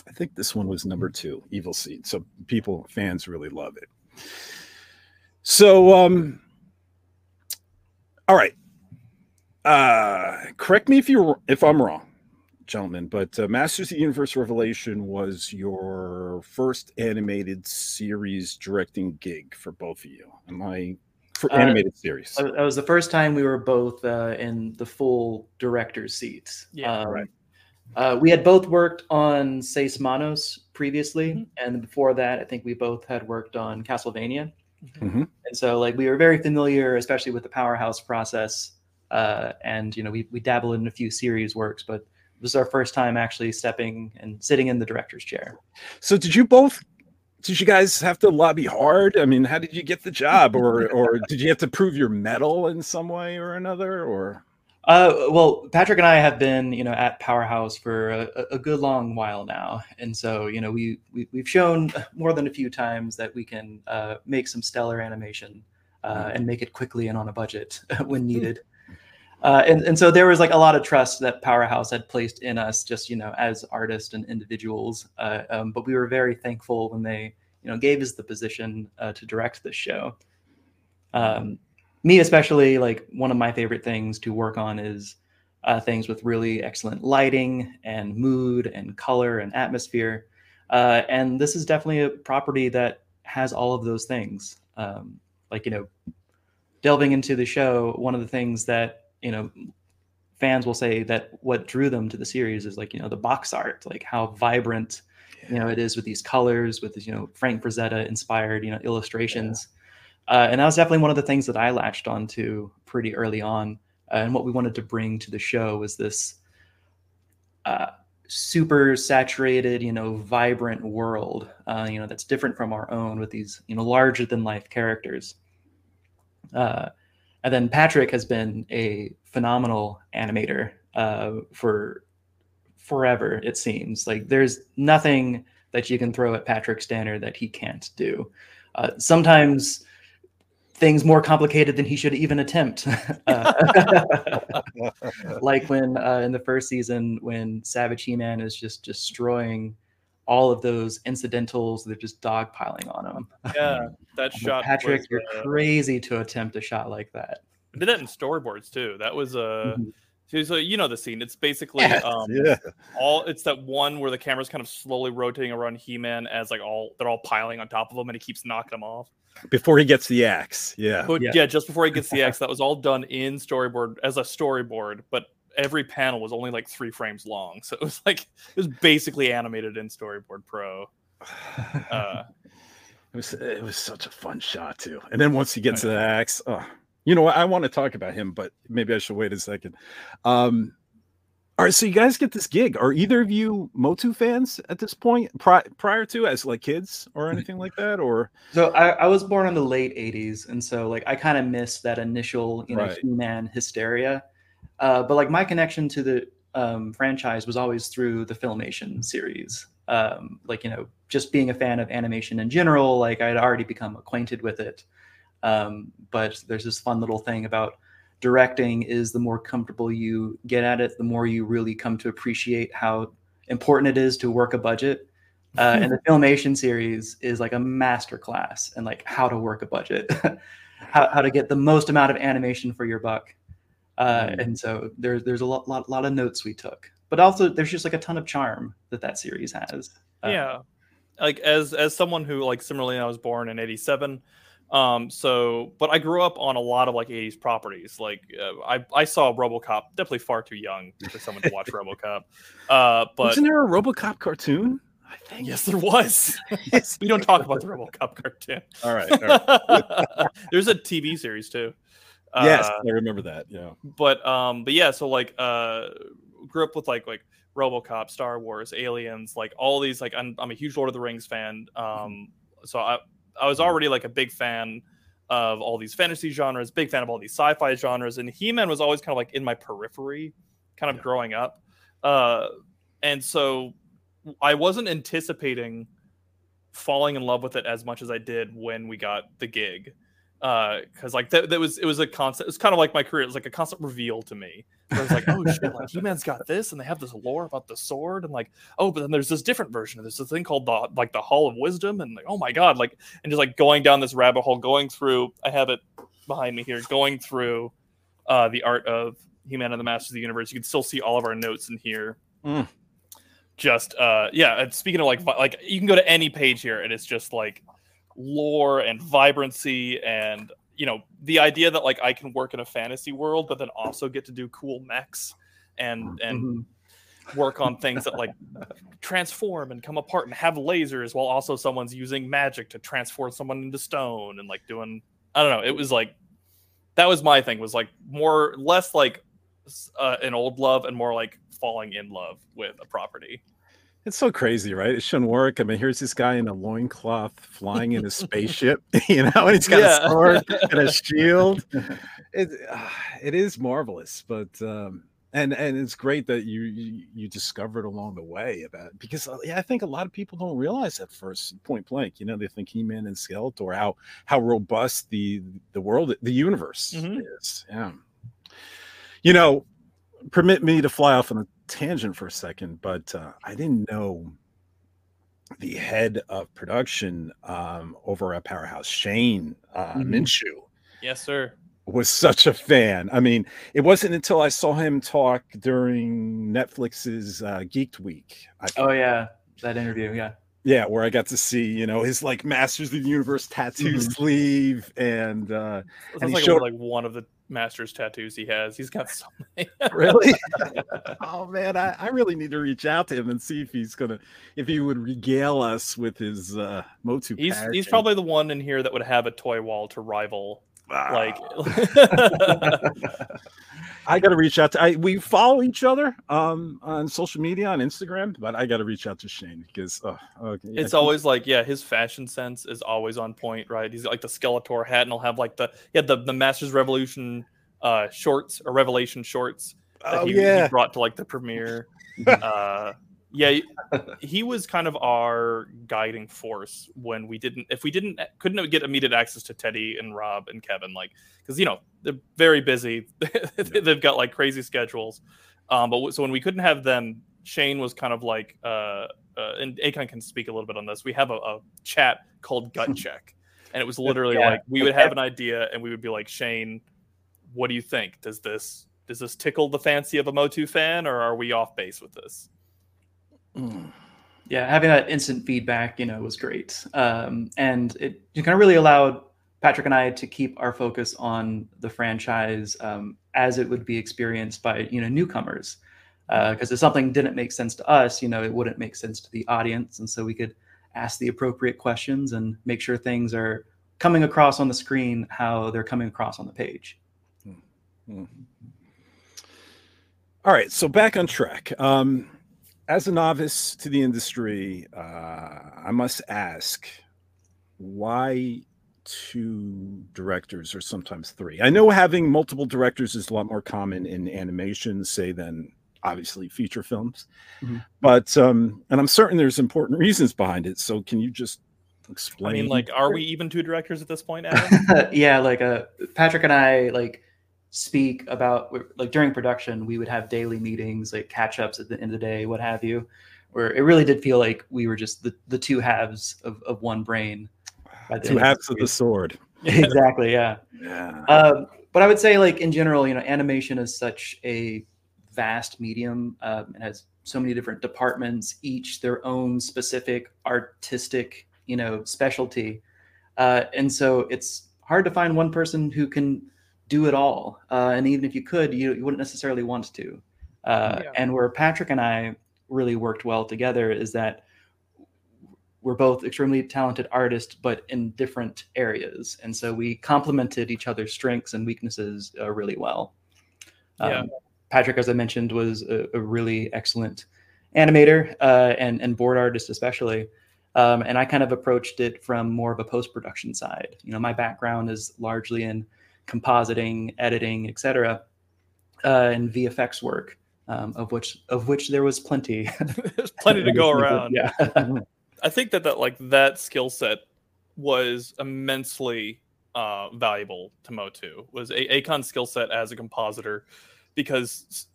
i think this one was number two evil seed so people fans really love it so um all right uh correct me if you're if i'm wrong gentlemen but uh, masters of the universe revelation was your first animated series directing gig for both of you am i for Uh, animated series That that was the first time we were both uh, in the full director's seats. Yeah, Um, right. Uh, we had both worked on Seis Manos previously, Mhm. and before that, I think we both had worked on Castlevania. Mhm. And so, like, we were very familiar, especially with the powerhouse process. Uh, and you know, we we dabbled in a few series works, but this is our first time actually stepping and sitting in the director's chair. So did you both did you guys have to lobby hard? I mean, how did you get the job or or did you have to prove your metal in some way or another or Uh, well, Patrick and I have been, you know, at Powerhouse for a, a good long while now, and so you know, we, we we've shown more than a few times that we can uh, make some stellar animation uh, and make it quickly and on a budget when needed. Uh, and and so there was like a lot of trust that Powerhouse had placed in us, just you know, as artists and individuals. Uh, um, but we were very thankful when they, you know, gave us the position uh, to direct this show. Um, me especially like one of my favorite things to work on is uh, things with really excellent lighting and mood and color and atmosphere uh, and this is definitely a property that has all of those things um, like you know delving into the show one of the things that you know fans will say that what drew them to the series is like you know the box art like how vibrant you know it is with these colors with you know frank frazetta inspired you know illustrations uh, and that was definitely one of the things that I latched onto pretty early on. Uh, and what we wanted to bring to the show was this uh, super saturated, you know, vibrant world, uh, you know, that's different from our own with these, you know, larger than life characters. Uh, and then Patrick has been a phenomenal animator uh, for forever, it seems. Like there's nothing that you can throw at Patrick Stannard that he can't do. Uh, sometimes things more complicated than he should even attempt. Uh, like when uh, in the first season, when Savage He-Man is just destroying all of those incidentals, they're just dogpiling on him. Yeah, that I'm like, shot. Patrick, was, you're uh, crazy to attempt a shot like that. I did that in storyboards too. That was uh Mhm. So, so you know the scene. It's basically Yes, um, yeah. all. It's that one where the camera's kind of slowly rotating around He-Man as like all they're all piling on top of him, and he keeps knocking them off. Before he gets the axe. Yeah. But Yeah. yeah. just before he gets the axe, that was all done in storyboard as a storyboard, but every panel was only like three frames long, so it was like it was basically animated in Storyboard Pro. Uh, It was it was such a fun shot too. And then once he gets to the axe, oh, you know what? I want to talk about him, but maybe I should wait a second. Um, all right, so you guys get this gig. Are either of you Motu fans at this point, pri- prior to as like kids or anything like that? Or So I, I was born in the late '80s, and so like I kind of missed that initial, you know, Right. He-Man hysteria. Uh, but like my connection to the um, franchise was always through the Filmation series. Um, like you know, just being a fan of animation in general, like I'd already become acquainted with it. Um, but there's this fun little thing about directing is the more comfortable you get at it, the more you really come to appreciate how important it is to work a budget. Uh, and the filmation series is like a master class in like how to work a budget, how, how to get the most amount of animation for your buck. Uh, Mm. and so there's there's a lot, lot lot of notes we took, but also there's just like a ton of charm that that series has. Uh, yeah like as as someone who like similarly i was born in 87 um so but i grew up on a lot of like 80s properties like uh, i i saw robocop definitely far too young for someone to watch robocop uh but wasn't there a RoboCop cartoon? I think yes there was Yes. we don't talk about the robocop cartoon All right. all right. there's a tv series too yes, Uh, I remember that. Yeah. but um but yeah so like uh grew up with like like robocop star wars aliens like all these like i'm, I'm a huge lord of the rings fan um so i i was already like a big fan of all these fantasy genres big fan of all these sci-fi genres and he-man was always kind of like in my periphery kind of Yeah. growing up uh and so i wasn't anticipating falling in love with it as much as i did when we got the gig because like that, that was it was a constant it's kind of like my career it was like a constant reveal to me. I was like oh shit like he-man's got this and they have this lore about the sword and like oh but then there's this different version there's this thing called the like the hall of wisdom and like oh my god like and just like going down this rabbit hole going through i have it behind me here going through uh the art of he-man and the masters of the universe. You can still see all of our notes in here. Mm. just uh yeah speaking of like like you can go to any page here and it's just like lore and vibrancy and you know the idea that like I can work in a fantasy world but then also get to do cool mechs and and Mhm. work on things that like transform and come apart and have lasers while also someone's using magic to transform someone into stone and like doing I don't know it was like that was my thing was like more less like uh, an old love and more like falling in love with a property It's so crazy, right? It shouldn't work. I mean, here's this guy in a loincloth flying in a spaceship, you know, and he's got Yeah. a sword and a shield. It, uh, it is marvelous, but um, and and it's great that you you, you discovered along the way about because uh, yeah, I think a lot of people don't realize at first point blank. You know, they think He Man and Skeletor how how robust the the world the universe Mhm. is. Yeah, you know, permit me to fly off on a tangent for a second, but uh, I didn't know the head of production um, over at Powerhouse, Shane uh, Mhm. Minshew, yes sir was such a fan. I mean, it wasn't until I saw him talk during Netflix's uh, Geeked Week. Oh yeah, that interview. Yeah. yeah, where I got to see, you know, his like Masters of the Universe tattoo Mhm. sleeve and uh That's he like, showed- like one of the master's tattoos he has. He's got so many. really oh man I, I really need to reach out to him and see if he's gonna if he would regale us with his uh motu he's he's passion. probably the one in here that would have a toy wall to rival like. I got to reach out to. I we follow each other um on social media on Instagram, but I got to reach out to Shane because uh, okay, yeah, it's he- always like yeah his fashion sense is always on point right he's got, like the skeletor hat and he'll have like the yeah the, the masters revolution uh shorts or revelation shorts that oh he, he brought to like the premiere uh yeah he was kind of our guiding force when we didn't if we didn't couldn't get immediate access to teddy and rob and kevin like because you know they're very busy. They've got like crazy schedules. Um but so when we couldn't have them shane was kind of like uh, uh and akon can speak a little bit on this. We have a, a chat called gut check and it was literally Yeah. like we would have an idea and we would be like shane what do you think? Does this does this tickle the fancy of a Motu fan, or are we off base with this? Mm. Yeah, having that instant feedback, you know, was great, um, and it, it kind of really allowed Patrick and I to keep our focus on the franchise um, as it would be experienced by you know newcomers. Because uh, if something didn't make sense to us, you know, it wouldn't make sense to the audience, and so we could ask the appropriate questions and make sure things are coming across on the screen how they're coming across on the page. Mm-hmm. All right, so back on track. Um, as a novice to the industry, uh, I must ask why two directors or sometimes three? I know having multiple directors is a lot more common in animation, say, than obviously feature films. Mm-hmm. But um, and I'm certain there's important reasons behind it. So can you just explain? I mean, like, are we even two directors at this point? yeah, like uh, Patrick and I like speak about like during production we would have daily meetings like catch ups at the end of the day what have you where it really did feel like we were just the, the two halves of, of one brain two halves of the sword. Exactly yeah. Yeah. Um, but i would say like in general you know animation is such a vast medium um, it has so many different departments each their own specific artistic you know specialty. Uh, and so it's hard to find one person who can do it all. Uh, and even if you could, you, you wouldn't necessarily want to. Uh, yeah. And where Patrick and I really worked well together is that we're both extremely talented artists, but in different areas. And so we complemented each other's strengths and weaknesses uh, really well. Um, yeah. Patrick, as I mentioned, was a, a really excellent animator uh, and, and board artist, especially. Um, and I kind of approached it from more of a post production side. You know, my background is largely in compositing, editing, etc., uh, and VFX work, um, of which of which there was plenty. There's plenty to go around. Yeah, I think that that like that skill set was immensely uh, valuable to Motu. Was a- Akon's skill set as a compositor, because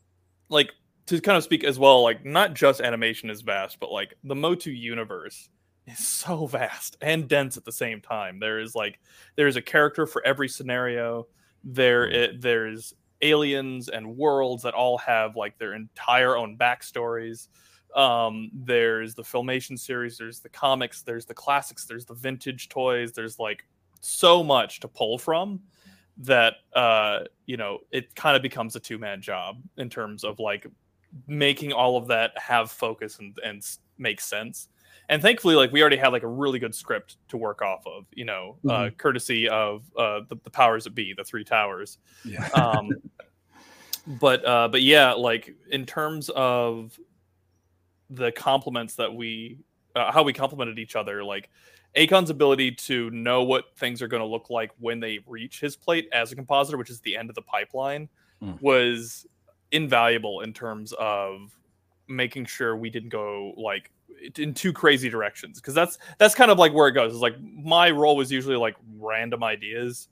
like to kind of speak as well, like not just animation is vast, but like the Motu universe is so vast and dense at the same time. There is like there is a character for every scenario. There mm. it, there's aliens and worlds that all have like their entire own backstories. Um, there's the filmation series, there's the comics, there's the classics, there's the vintage toys. There's like so much to pull from that uh, you know it kind of becomes a two man job in terms of like making all of that have focus and, and make sense and thankfully like we already had like a really good script to work off of you know uh, mm-hmm. uh, courtesy of uh, the, the, powers that be the three towers yeah. um, but uh, but yeah like in terms of the compliments that we uh, how we complimented each other like akon's ability to know what things are going to look like when they reach his plate as a compositor which is the end of the pipeline mm. was invaluable in terms of making sure we didn't go like in two crazy directions because that's that's kind of like where it goes. It's like my role was usually like random ideas,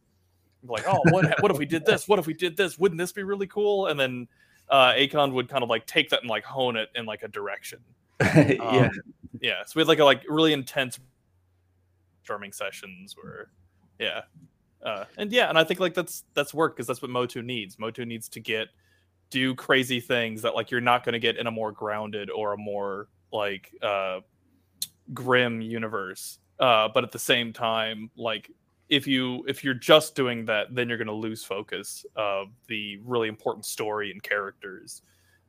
like oh what what if we did this? What if we did this? Wouldn't this be really cool? And then uh, Akon would kind of like take that and like hone it in like a direction. yeah, um, yeah. So we had like a like really intense storming sessions where, yeah, uh, and yeah, and I think like that's that's work because that's what Motu needs. Motu needs to get do crazy things that like you're not going to get in a more grounded or a more like uh, grim universe. Uh, but at the same time, like if you if you're just doing that, then you're going to lose focus of the really important story and characters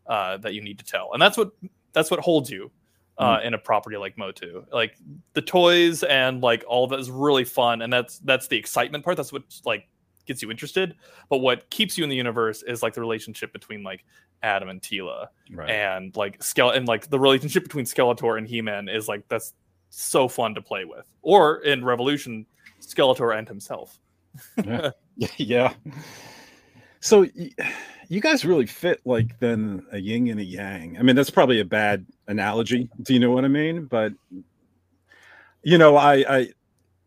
uh, that you need to tell, and that's what that's what holds you uh, mm. in a property like Motu. Like the toys and like all that is really fun, and that's that's the excitement part. That's what like gets you interested. But what keeps you in the universe is like the relationship between like Adam and Teela, right. and like Skele- and like the relationship between Skeletor and He Man is like that's so fun to play with. Or in Revolution, Skeletor and himself. yeah. yeah. So you guys really fit like then a yin and a yang. I mean, that's probably a bad analogy. Do you know what I mean? But you know, I, I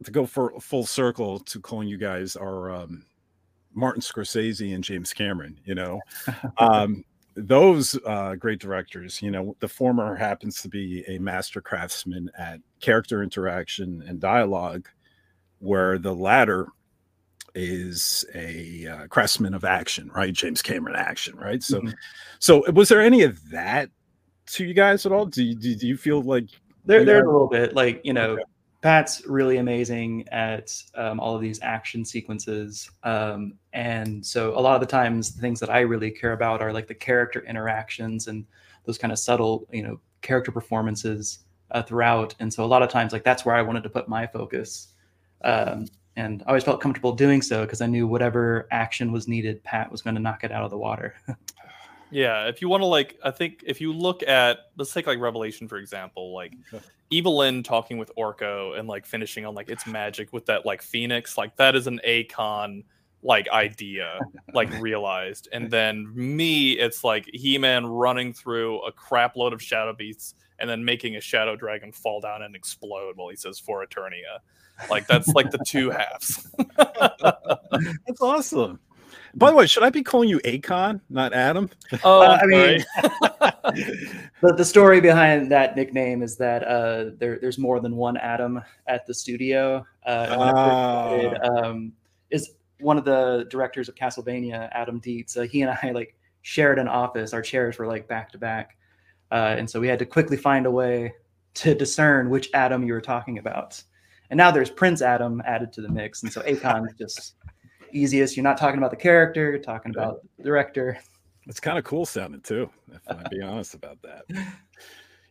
to go for full circle to calling you guys are um, Martin Scorsese and James Cameron. You know, um, those uh, great directors. You know, the former happens to be a master craftsman at character interaction and dialogue, where the latter is a uh, craftsman of action, right? James Cameron action, right? So, Mhm. so was there any of that to you guys at all? Do you, do you feel like There, there's a little bit like you know, Okay. Pat's really amazing at um, all of these action sequences, um, and so a lot of the times the things that I really care about are like the character interactions and those kind of subtle, you know, character performances uh, throughout. And so a lot of times, like that's where I wanted to put my focus, um, and I always felt comfortable doing so because I knew whatever action was needed, Pat was going to knock it out of the water. Yeah, if you want to like, I think if you look at let's take like Revelation for example, like Okay. Evil-Lyn talking with Orko and like finishing on like it's magic with that like Phoenix, like that is an Akon like idea, like realized. And then me, it's like He-Man running through a crap load of shadow beasts and then making a shadow dragon fall down and explode while he says for Eternia. Like that's like the two halves. that's awesome? By the way, should I be calling you Akon, not Adam? Oh, Uh, I mean- sorry. the, the story behind that nickname is that uh, there, there's more than one Adam at the studio. Uh, and when I first started, um, is one of the directors of Castlevania, Adam Deats. Uh, he and I like shared an office. Our chairs were like back to back, uh, and so we had to quickly find a way to discern which Adam you were talking about. And now there's Prince Adam added to the mix, and so Akon just easiest. You're not talking about the character; you're talking about the director. It's kind of cool sounding too, if I be honest about that.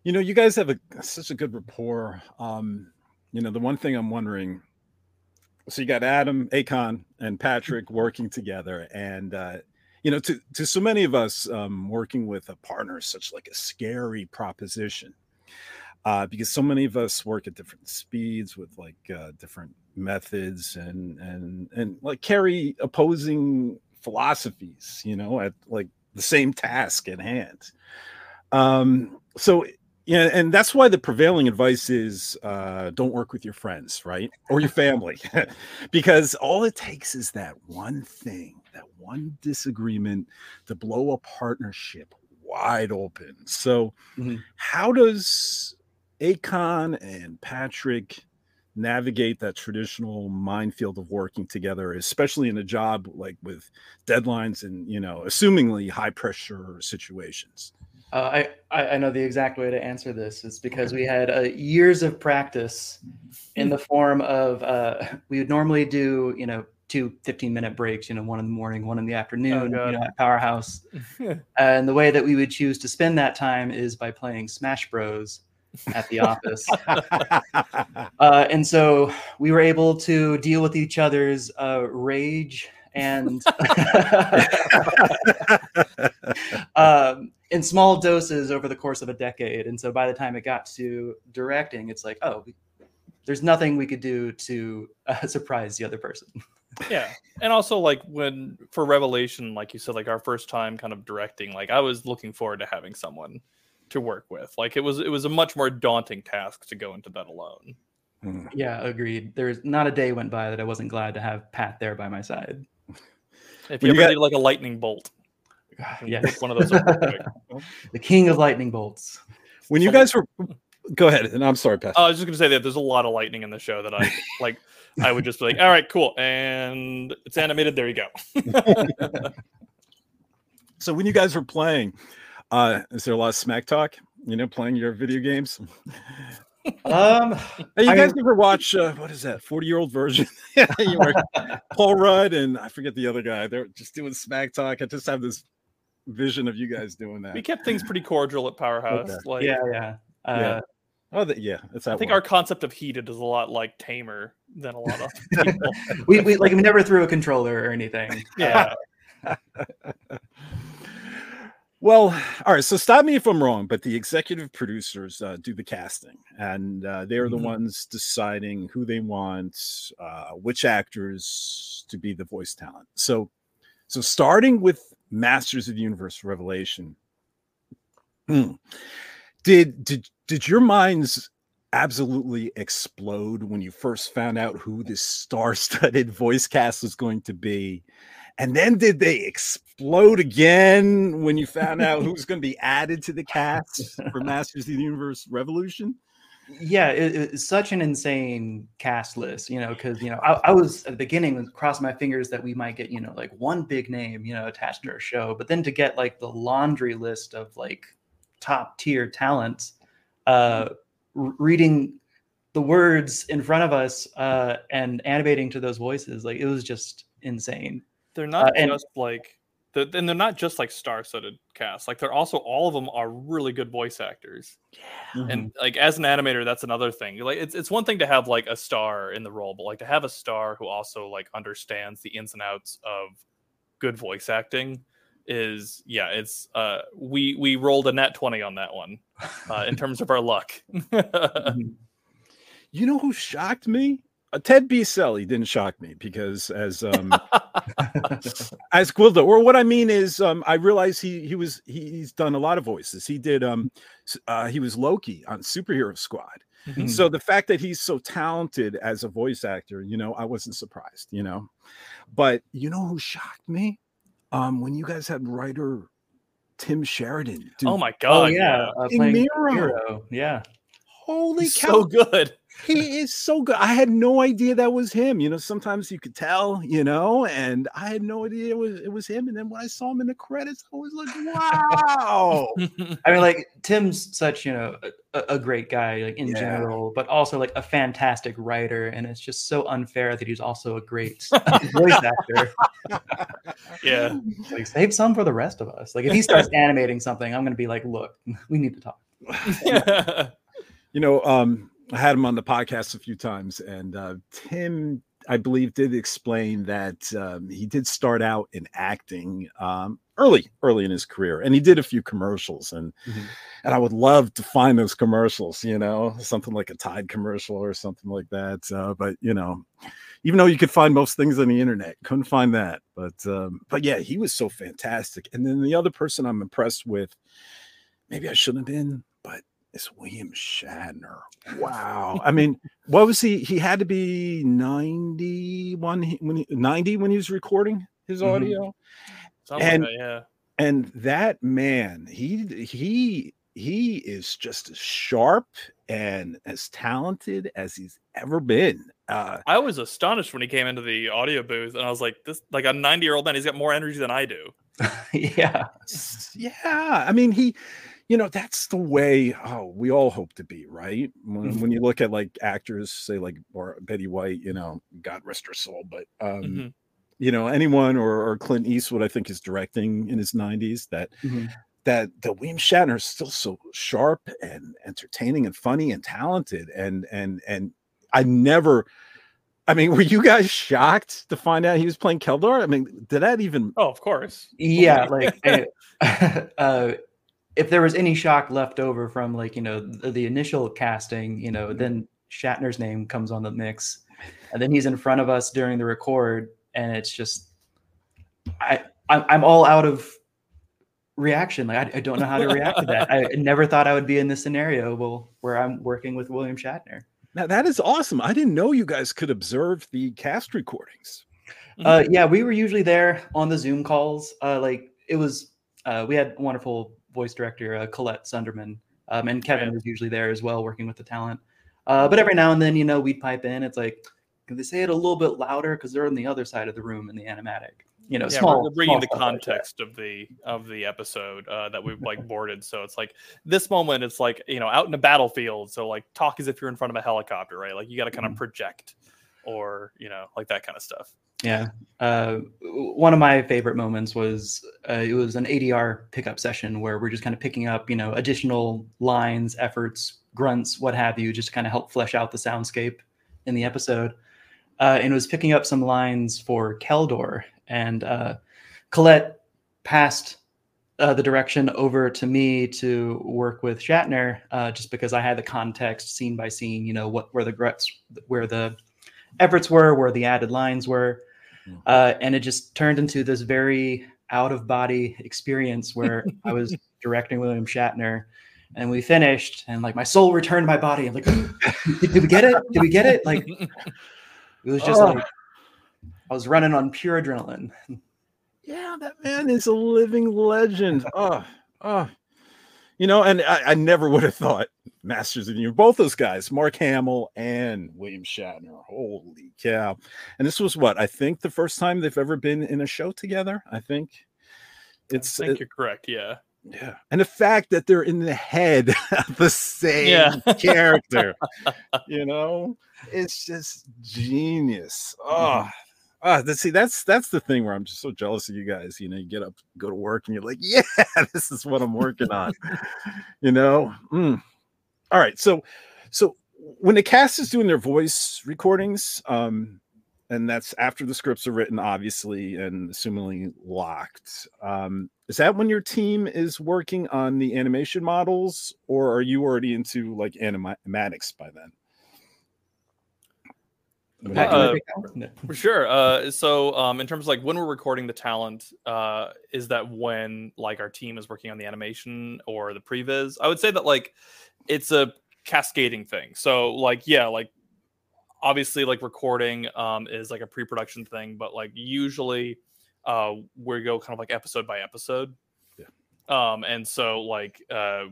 You know, you guys have a such a good rapport. Um, you know, the one thing I'm wondering, so you got Adam, Akon, and Patrick working together, and uh, you know, to to so many of us, um, working with a partner is such like a scary proposition. Uh, because so many of us work at different speeds with like uh, different methods and and and like carry opposing philosophies, you know, at like the same task at hand. Um, so yeah, and that's why the prevailing advice is uh, don't work with your friends, right, or your family, because all it takes is that one thing, that one disagreement, to blow a partnership wide open. So, Mhm. how does Akon and Patrick navigate that traditional minefield of working together, especially in a job like with deadlines and you know, assumingly high pressure situations? Uh, I, I I know the exact way to answer this is because we had uh, years of practice in the form of uh, we would normally do you know two 15 minute breaks you know one in the morning one in the afternoon God. you know at powerhouse and the way that we would choose to spend that time is by playing smash bros at the office uh, and so we were able to deal with each other's uh, rage and um, in small doses over the course of a decade. And so by the time it got to directing, it's like, oh, there's nothing we could do to uh, surprise the other person. yeah and also like when for revelation like you said like our first time kind of directing like i was looking forward to having someone to work with like it was it was a much more daunting task to go into that alone Hmm. Yeah, agreed. There's not a day went by that I wasn't glad to have Pat there by my side. if you you ever got- need like a lightning bolt you Yes, one of those up real quick. the king of lightning bolts. when you guys were, go ahead, and I'm sorry, Pat. Oh, i was just gonna say that there's a lot of lightning in the show that i like i would just be like all right cool and it's animated there you go so when you guys were playing, uh, is there a lot of smack talk? You know, playing your video games. Um, Hey, you I guys mean- ever watch uh, what is that 40 year old virgin? you were Paul Rudd and I forget the other guy. They're just doing smack talk. I just have this vision of you guys doing that. we kept things pretty cordial at powerhouse Okay. like yeah, yeah. Uh, Yeah. Oh, the, yeah, it's. I think one. our concept of heated is a lot like tamer than a lot of people. we, we like we never threw a controller or anything. yeah. Well, all right. So stop me if I'm wrong, but the executive producers uh, do the casting, and uh, they're the Mhm. ones deciding who they want, uh, which actors to be the voice talent. So, so starting with Masters of the Universe Revelation, hmm, did did did your minds absolutely explode when you first found out who this star-studded voice cast was going to be? And then did they explode again when you found out who was going to be added to the cast for Masters of the Universe Revolution? yeah, it, it's such an insane cast list, you know, because you know I, I, was at the beginning crossing my fingers that we might get you know like one big name, you know, attached to our show, but then to get like the laundry list of like top tier talents, uh, reading the words in front of us uh, and animating to those voices, like it was just insane. They're not uh, just and, like the, and they're not just like star-studded cast. Like they're also all of them are really good voice actors. Yeah. Mm-hmm. And like as an animator, that's another thing. Like it's it's one thing to have like a star in the role, but like to have a star who also like understands the ins and outs of good voice acting is yeah, it's uh we we rolled a nat 20 on that one uh in terms of our luck. Mm-hmm. you know who shocked me? Uh, Ted Biaselli didn't shock me because as um as Gwildor, or what I mean is um I realize he he was he, he's done a lot of voices. He did um uh he was Loki on Superhero Squad. Mm-hmm. So the fact that he's so talented as a voice actor, you know, I wasn't surprised, you know. But you know who shocked me? Um when you guys had writer Tim Sheridan. Dude, oh my god. Oh, yeah. Uh, Miro. Miro. Yeah. Holy he's cow. So good he is so good. I had no idea that was him. You know, sometimes you could tell, you know, and I had no idea it was it was him. And then when I saw him in the credits, I was like, wow. I mean, like Tim's such, you know, a, a great guy, like in yeah. general, but also like a fantastic writer. And it's just so unfair that he's also a great voice actor. yeah. Like save some for the rest of us. Like if he starts animating something, I'm gonna be like, look, we need to talk. you know, um, I had him on the podcast a few times, and uh, Tim, I believe, did explain that um, he did start out in acting um, early, early in his career, and he did a few commercials, and mm-hmm. and I would love to find those commercials, you know, something like a Tide commercial or something like that. Uh, but you know, even though you could find most things on the internet, couldn't find that. But um, but yeah, he was so fantastic. And then the other person I'm impressed with, maybe I shouldn't have been, but is William Shatner. Wow. I mean, what was he? He had to be 91 when he, 90 when he was recording his mm-hmm. audio. Mm-hmm. And like that, yeah. And that man, he he he is just as sharp and as talented as he's ever been. Uh, I was astonished when he came into the audio booth, and I was like, "This, like a ninety-year-old man, he's got more energy than I do." yeah, yeah. I mean, he you know that's the way oh we all hope to be right when, mm-hmm. when you look at like actors say like or betty white you know god rest her soul but um mm-hmm. you know anyone or, or clint eastwood i think is directing in his 90s that mm-hmm. that the william shatner is still so sharp and entertaining and funny and talented and and and i never I mean, were you guys shocked to find out he was playing Keldor? I mean, did that even? Oh, of course. Yeah, like uh, if there was any shock left over from like you know the, the, initial casting, you know, then Shatner's name comes on the mix, and then he's in front of us during the record, and it's just I I'm, I'm all out of reaction. Like I, I don't know how to react to that. I never thought I would be in this scenario well, where I'm working with William Shatner. Now that is awesome. I didn't know you guys could observe the cast recordings. Uh, yeah, we were usually there on the Zoom calls. Uh, like it was, uh, we had wonderful voice director uh, Colette Sunderman, um, and Kevin was usually there as well, working with the talent. Uh, but every now and then, you know, we'd pipe in. It's like, can they say it a little bit louder because they're on the other side of the room in the animatic? You know, yeah, small. We're bringing the context like of the of the episode uh, that we've like boarded. So it's like this moment, it's like you know, out in a battlefield. So like, talk as if you're in front of a helicopter, right? Like you got to kind of mm-hmm. project, or you know, like that kind of stuff. Yeah. Uh, one of my favorite moments was uh, it was an ADR pickup session where we're just kind of picking up, you know, additional lines, efforts, grunts, what have you, just to kind of help flesh out the soundscape in the episode. Uh, and it was picking up some lines for Keldor. And uh, Colette passed uh, the direction over to me to work with Shatner, uh, just because I had the context, scene by scene, you know, what where the grunts, where the efforts were, where the added lines were. Mm. Uh, and it just turned into this very out of body experience where I was directing William Shatner and we finished and like my soul returned to my body. I'm like, did, did, we get it? Did we get it? Like it was just oh. like I was running on pure adrenaline. Yeah, that man is a living legend. Oh, oh. You know, and I, I never would have thought Masters of the Universe. Both those guys, Mark Hamill and William Shatner. Holy cow! And this was what I think the first time they've ever been in a show together. I think it's. I think it- you're correct. Yeah. yeah, and the fact that they're in the head of the same Yeah. character, you know, it's just genius. Oh, ah, that see, that's that's the thing where I'm just so jealous of you guys. You know, you get up, go to work, and you're like, yeah, this is what I'm working on. you know. Mm. All right, so so when the cast is doing their voice recordings, um, and that's after the scripts are written, obviously, and assumingly locked. Um, is that when your team is working on the animation models, or are you already into like animatics by then? When Pat, you you do- Uh, wanna take that one? No. For sure. Uh, so, um, in terms of like when we're recording the talent, uh, is that when like our team is working on the animation or the previs? I would say that like it's a cascading thing. So, like, yeah, like obviously, like recording um, is like a pre-production thing, but like usually uh, we go kind of like episode by episode. Yeah. Um, and so like uh,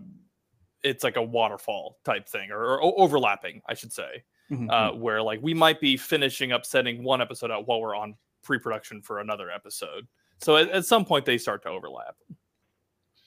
it's like a waterfall type thing or, or overlapping, I should say Mhm. uh, where like we might be finishing up sending one episode out while we're on pre-production for another episode. So at, at some point they start to overlap.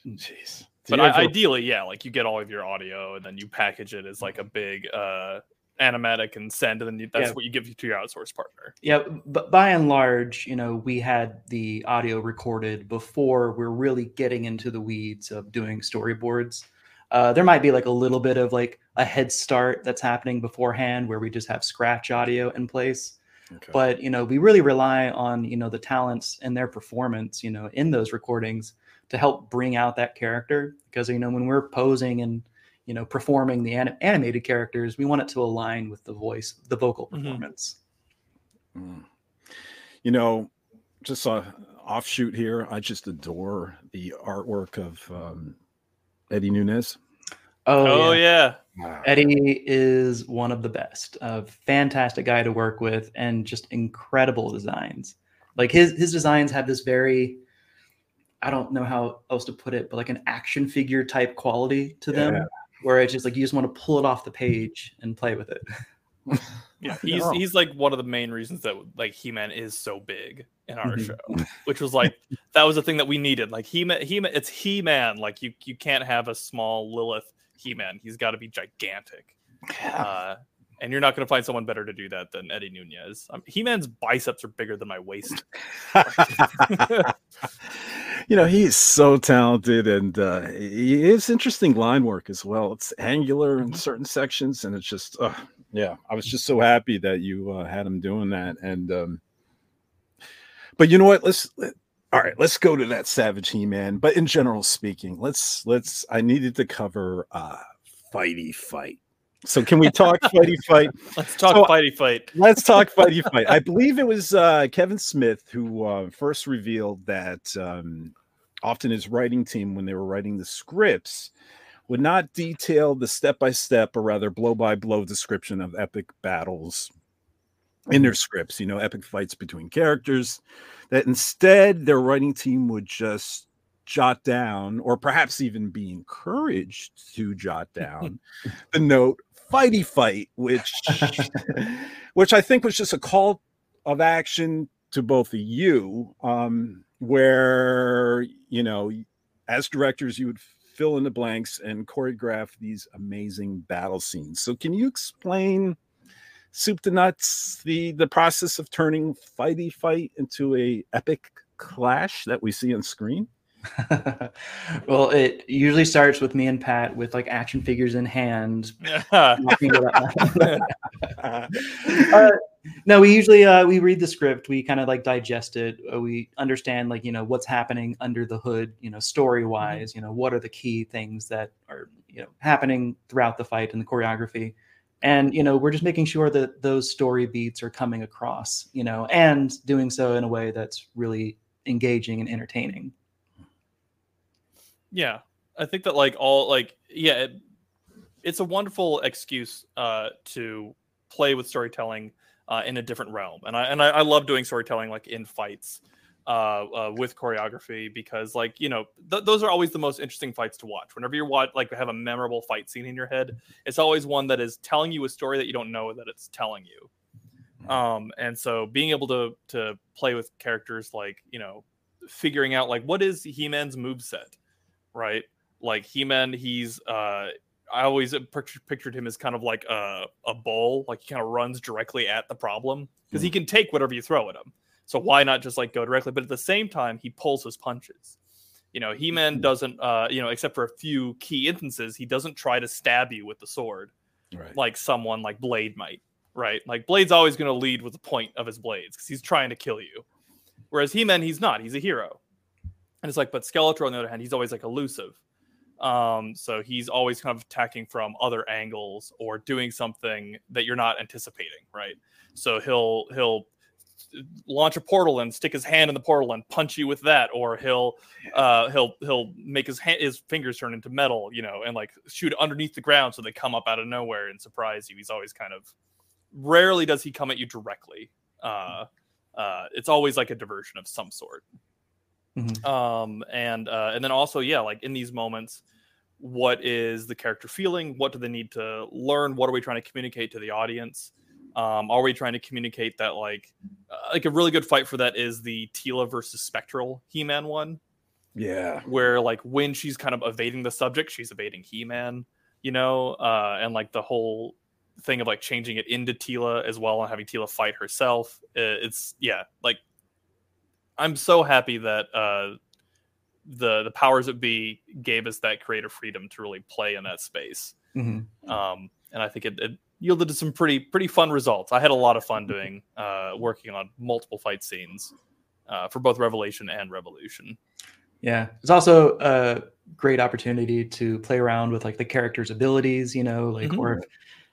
Jeez. Do But I, ever- ideally, yeah, like you get all of your audio and then you package it as like a big uh, animatic and send, and then you, that's Yeah. what you give to your outsource partner. Yeah, but by and large, you know, we had the audio recorded before we're really getting into the weeds of doing storyboards. Uh, there might be like a little bit of like a head start that's happening beforehand where we just have scratch audio in place. Okay. But you know, we really rely on you know the talents and their performance, you know, in those recordings to help bring out that character. Because you know, when we're posing and you know performing the anim- animated characters, we want it to align with the voice, the vocal Mhm. performance. Mm. You know, just a offshoot here. I just adore the artwork of um, Eddie Nunez. Oh, yeah. yeah. Wow. Eddie is one of the best. A fantastic guy to work with, and just incredible designs. Like his his designs have this very, I don't know how else to put it, but like an action figure type quality to them, Yeah. where it's just like you just want to pull it off the page and play with it. Yeah, he's know. he's like one of the main reasons that like He-Man is so big in our Mhm. show, which was like that was the thing that we needed. Like He-Man, He-Man, it's He-Man. Like you you can't have a small Lilith He-Man. He's got to be gigantic. Uh, and you're not going to find someone better to do that than Eddie Nunez. Um, He-Man's biceps are bigger than my waist. you know, he's so talented and uh, he has interesting line work as well. It's angular in certain sections, and it's just, uh, yeah, I was just so happy that you uh, had him doing that. And, um, but you know what? Let's, let, all right, let's go to that Savage He Man. But in general speaking, let's, let's, I needed to cover uh, Fighty Fight. So can we talk Fighty Fight? Let's talk So- fighty fight. Let's talk fighty fight. I believe it was uh, Kevin Smith who uh, first revealed that um, often his writing team, when they were writing the scripts, would not detail the step by step or rather blow by blow description of epic battles in their mm-hmm. scripts, you know, epic fights between characters, that instead their writing team would just jot down or perhaps even be encouraged to jot down the note fighty fight which which i think was just a call of action to both of you um where you know as directors you would fill in the blanks and choreograph these amazing battle scenes so can you explain soup to nuts the the process of turning fighty fight into a epic clash that we see on screen well, it usually starts with me and Pat with like action figures in hand. Yeah. walking it up. uh, no, we usually uh, we read the script, we kind of like digest it, uh, we understand like you know what's happening under the hood, you know, story wise, you know, what are the key things that are you know happening throughout the fight and the choreography, and you know we're just making sure that those story beats are coming across, you know, and doing so in a way that's really engaging and entertaining. Yeah, I think that like all like yeah, it, it's a wonderful excuse uh, to play with storytelling uh, in a different realm, and I and I, I love doing storytelling like in fights uh, uh, with choreography because like you know th- those are always the most interesting fights to watch. Whenever you watch like have a memorable fight scene in your head it's always one that is telling you a story that you don't know that it's telling you. Mm-hmm. um and so being able to to play with characters like you know figuring out like what is he-man's move set right? Like he-man he's uh i always uh, pictured, pictured him as kind of like a, a bull like he kind of runs directly at the problem because he hmm. can take whatever you throw at him so why not just like go directly? But at the same time, he pulls his punches. You know, He Man hmm. doesn't, uh, you know, except for a few key instances, he doesn't try to stab you with the sword Right. like someone like Blade might, right? Like Blade's always going to lead with the point of his blades because he's trying to kill you. Whereas He Man, he's not. He's a hero. And it's like, but Skeletor, on the other hand, he's always like elusive. Um, so he's always kind of attacking from other angles or doing something that you're not anticipating, right? So he'll he'll launch a portal and stick his hand in the portal and punch you with that, or he'll uh, he'll he'll make his hand, his fingers turn into metal, you know, and like shoot underneath the ground so they come up out of nowhere and surprise you. He's always kind of rarely does he come at you directly. Uh, uh, it's always like a diversion of some sort. Mhm. Um, and uh, and then also, yeah, like in these moments, what is the character feeling? What do they need to learn? What are we trying to communicate to the audience? Um, are we trying to communicate that like uh, like a really good fight for that is the Teela versus Spectral He-Man one, Yeah. where like when she's kind of evading the subject, she's evading He-Man, you know, uh, and like the whole thing of like changing it into Teela as well and having Teela fight herself. It's yeah, like I'm so happy that uh, the the powers that be gave us that creative freedom to really play in that space. Mhm. Um, and I think it, it yielded some pretty pretty fun results. I had a lot of fun doing uh, working on multiple fight scenes uh, for both Revelation and Revolution. Yeah, it's also a great opportunity to play around with like the character's abilities, you know, like Mhm. or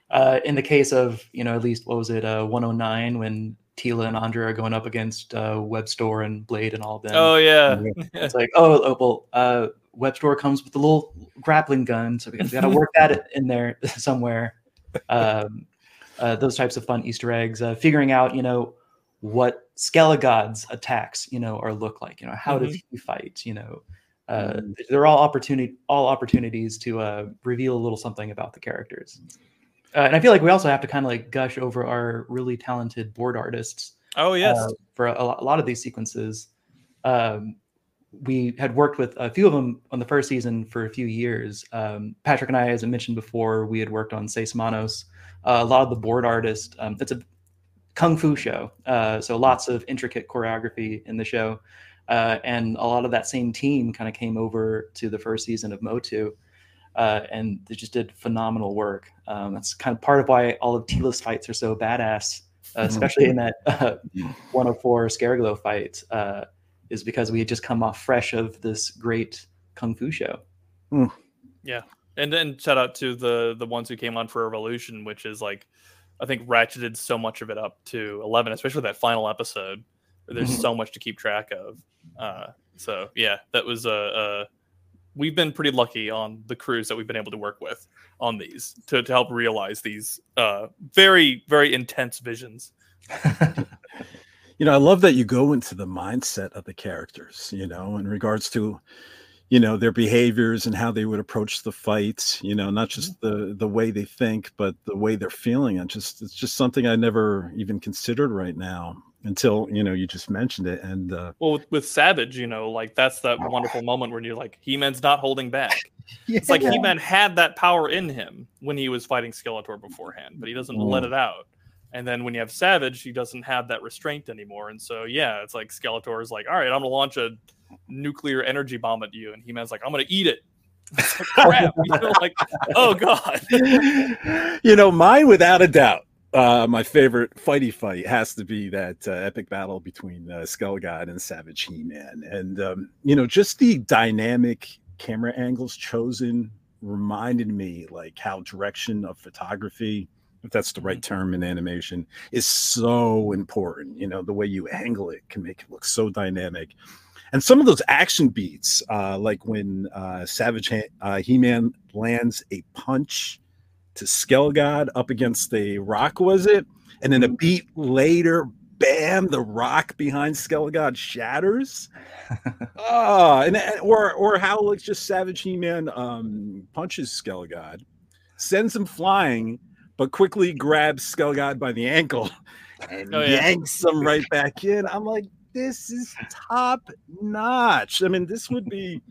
uh, in the case of you know at least what was it, uh, 109 when Teela and Andra are going up against uh, Webstor and Blade and all of them. Oh yeah, It's like, oh, oh well, uh, Webstor comes with a little grappling gun, so we got to work that in there somewhere. Um, uh, those types of fun Easter eggs, uh, figuring out, you know, what Skelegod's attacks, you know, are look like. You know, how does he fight? You know, uh, Mhm. they're all opportunity, all opportunities to uh, reveal a little something about the characters. Uh, and I feel like we also have to kind of like gush over our really talented board artists oh yes, uh, for a, a lot of these sequences. Um, we had worked with a few of them on the first season for a few years. Um, Patrick and I, as I mentioned before, we had worked on Seis Manos. Uh, a lot of the board artists. Um, it's a kung fu show, uh, so lots of intricate choreography in the show, uh, and a lot of that same team kind of came over to the first season of Motu. Uh, and they just did phenomenal work. Um, that's kind of part of why all of Teela's fights are so badass, uh, especially in that uh, 104 Scareglow fight, uh, is because we had just come off fresh of this great kung fu show. Yeah. And then shout out to the the ones who came on for Revolution, which is like I think ratcheted so much of it up to eleven, especially that final episode. There's Mhm. so much to keep track of. Uh, so yeah, that was a. We've been pretty lucky on the crews that we've been able to work with on these to, to help realize these uh, very very intense visions. you know, I love that you go into the mindset of the characters, you know, in regards to, you know, their behaviors and how they would approach the fights, you know, not just the the way they think, but the way they're feeling. And just it's just something I never even considered right now until, you know, you just mentioned it. And uh Well, with, with Savage, you know, like that's that wonderful moment when you're like, He Man's not holding back. It's like He Man had that power in him when he was fighting Skeletor beforehand, but he doesn't let it out. And then when you have Savage, he doesn't have that restraint anymore. And so, yeah, it's like Skeletor is like, all right, I'm going to launch a nuclear energy bomb at you. And He Man's like, I'm going to eat it. Like, crap. You know, like, oh, God. you know, mine without a doubt. Uh, my favorite fighty fight has to be that uh, epic battle between uh, Skull God and Savage He-Man, and um, you know, just the dynamic camera angles chosen reminded me like how direction of photography, if that's the right term in animation, is so important. You know, the way you angle it can make it look so dynamic. And some of those action beats, uh, like when uh, Savage uh, He-Man lands a punch to Skelegod up against the rock, was it? And then a beat later, bam, the rock behind Skelegod shatters. oh, and, or or how like just Savage He-Man um punches Skelegod, sends him flying, but quickly grabs Skelegod by the ankle and Oh, yeah. yanks him right back in. I'm like, this is top notch. I mean, this would be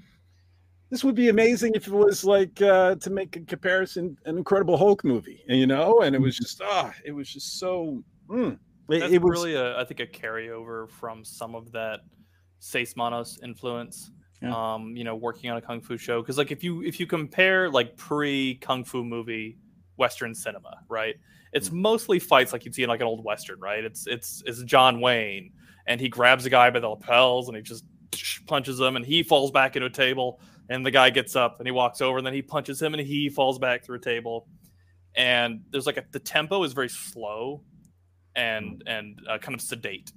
this would be amazing if it was like uh to make a comparison an incredible hulk movie you know and it was just ah it was just so mm. it, That's it was really, a, I think, a carryover from some of that Seis Manos influence. Yeah. Um, you know, working on a kung fu show because, like, if you if you compare like pre kung fu movie Western cinema, right? It's mostly fights like you'd see in like an old Western, right? It's it's it's John Wayne and he grabs a guy by the lapels and he just punches him and he falls back into a table and the guy gets up and he walks over and then he punches him and he falls back through a table. And there's like a, the tempo is very slow and and uh, kind of sedate.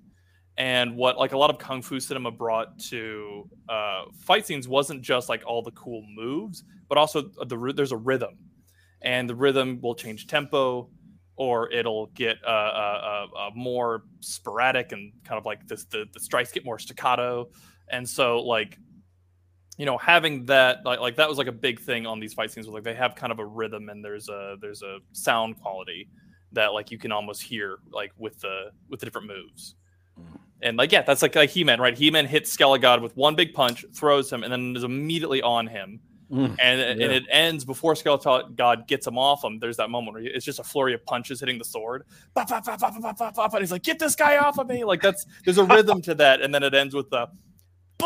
And what like a lot of kung fu cinema brought to uh, fight scenes wasn't just like all the cool moves but also the there's a rhythm. And the rhythm will change tempo or it'll get uh, uh, uh, uh, more sporadic and kind of like this the, the strikes get more staccato. And so like you know having that like, like that was like a big thing on these fight scenes where like they have kind of a rhythm and there's a there's a sound quality that like you can almost hear like with the with the different moves and like yeah that's like like he-man right he-man hits skelegod with one big punch throws him and then is immediately on him Mm. and and it ends before Skeletor God gets him off him. There's that moment where it's just a flurry of punches hitting the sword, Bop, bop, bop, bop, bop, bop, bop, and he's like, "Get this guy off of me!" Like that's there's a rhythm to that, and then it ends with the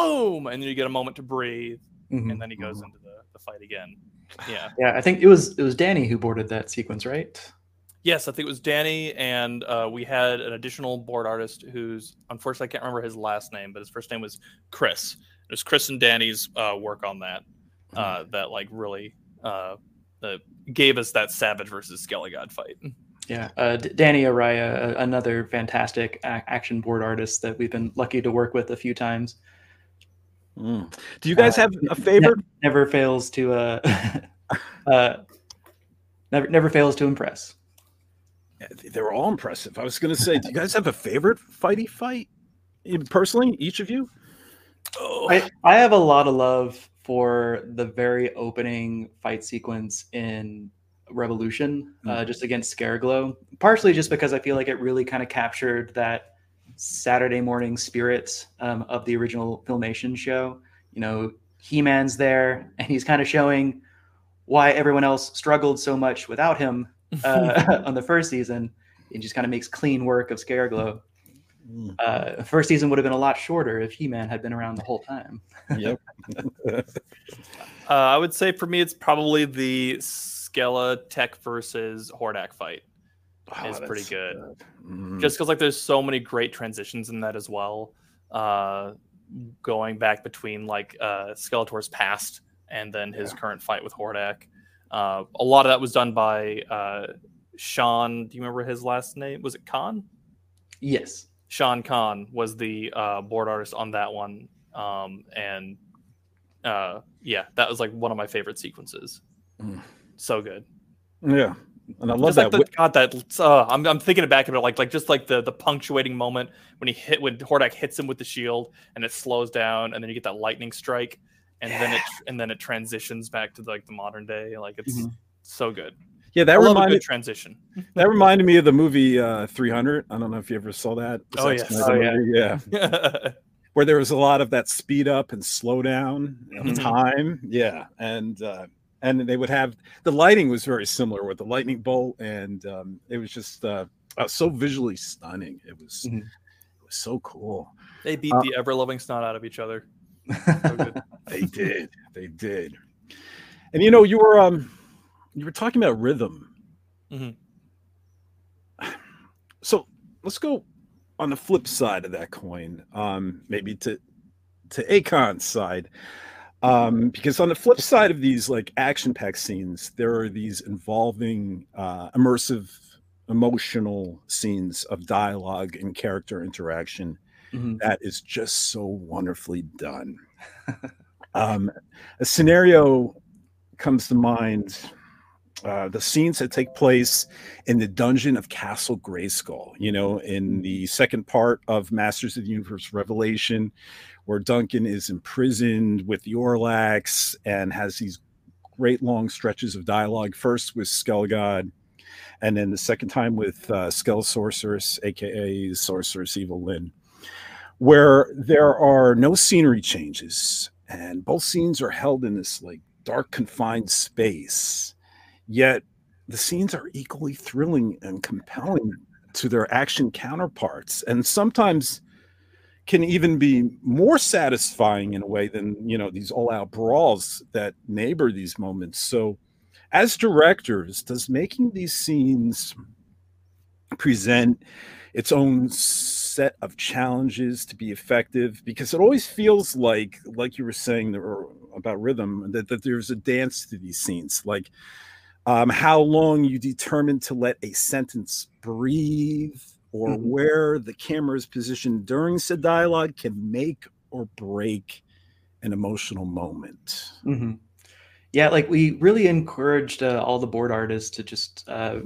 boom, and then you get a moment to breathe, Mhm. and then he goes into the, the fight again. Yeah. Yeah, I think it was it was Danny who boarded that sequence, right? Yes, I think it was Danny, and uh, we had an additional board artist who's unfortunately I can't remember his last name, but his first name was Chris. It was Chris and Danny's uh, work on that uh, that like really uh, uh, gave us that Savage versus Skelegod fight. Yeah, uh, D- Danny Araya, another fantastic a- action board artist that we've been lucky to work with a few times. Mm. do you guys Uh, have a favorite Never fails to uh, uh, never never fails to impress. they were all impressive i was gonna say do you guys have a favorite fighty fight personally each of you Oh, I, I have a lot of love for the very opening fight sequence in Revolution, uh, just against Scareglow. Partially just because I feel like it really kind of captured that Saturday morning spirit um, of the original Filmation show. You know, He Man's there, and he's kind of showing why everyone else struggled so much without him uh, on the first season. It just kind of makes clean work of Scareglow. Mm. Uh, first season would have been a lot shorter if He Man had been around the whole time. yep Uh, I would say for me, it's probably the Skella Tech versus Hordak fight. Oh, It's pretty that's good. Mm. just because like there's so many great transitions in that as well uh going back between like uh skeletor's past and then his Yeah. current fight with hordak uh a lot of that was done by uh sean do you remember his last name was it khan Yes. sean khan was the uh board artist on that one um and uh yeah that was like one of my favorite sequences Mm. so good yeah and I love just that. Like the, God, that uh, I'm, I'm thinking back about like like just like the the punctuating moment when he hit when Hordak hits him with the shield and it slows down and then you get that lightning strike and then it and then it transitions back to like the modern day. Like it's Mhm. so good. yeah that I reminded transition. that reminded me of the movie uh 300 i don't know if you ever saw that Oh, yes. Oh, yeah. yeah yeah, where there was a lot of that speed up and slow down of Mhm. time. Yeah, and uh, and they would have the lighting was very similar with the lightning bolt, and um, it was just uh, uh, so visually stunning. It was Mhm. it was so cool. they beat Uh, the ever loving snot out of each other. So good. They did, they did. And you know, you were um, you were talking about rhythm. Mhm. So let's go on the flip side of that coin. Um, maybe to to Akon's side. Um, because on the flip side of these like action packed scenes, there are these involving uh, immersive, emotional scenes of dialogue and character interaction Mhm. that is just so wonderfully done. um, a scenario comes to mind. uh, the scenes that take place in the dungeon of Castle Grayskull. You know, in the second part of Masters of the Universe Revelation, where Duncan is imprisoned with the Orlax and has these great long stretches of dialogue. First with Skelegod, and then the second time with uh, Skell Sorceress, aka Sorceress Evil-Lyn, where there are no scenery changes, and both scenes are held in this like dark, confined space. Yet the scenes are equally thrilling and compelling to their action counterparts, and sometimes can even be more satisfying in a way than you know these all-out brawls that neighbor these moments. So as directors does making these scenes present its own set of challenges to be effective? Because it always feels like like you were saying about rhythm that, that there's a dance to these scenes. Like um, how long you determine to let a sentence breathe or mm-hmm. where the camera is positioned during said dialogue can make or break an emotional moment. Mm-hmm. Yeah, like we really encouraged uh, all the board artists to just uh,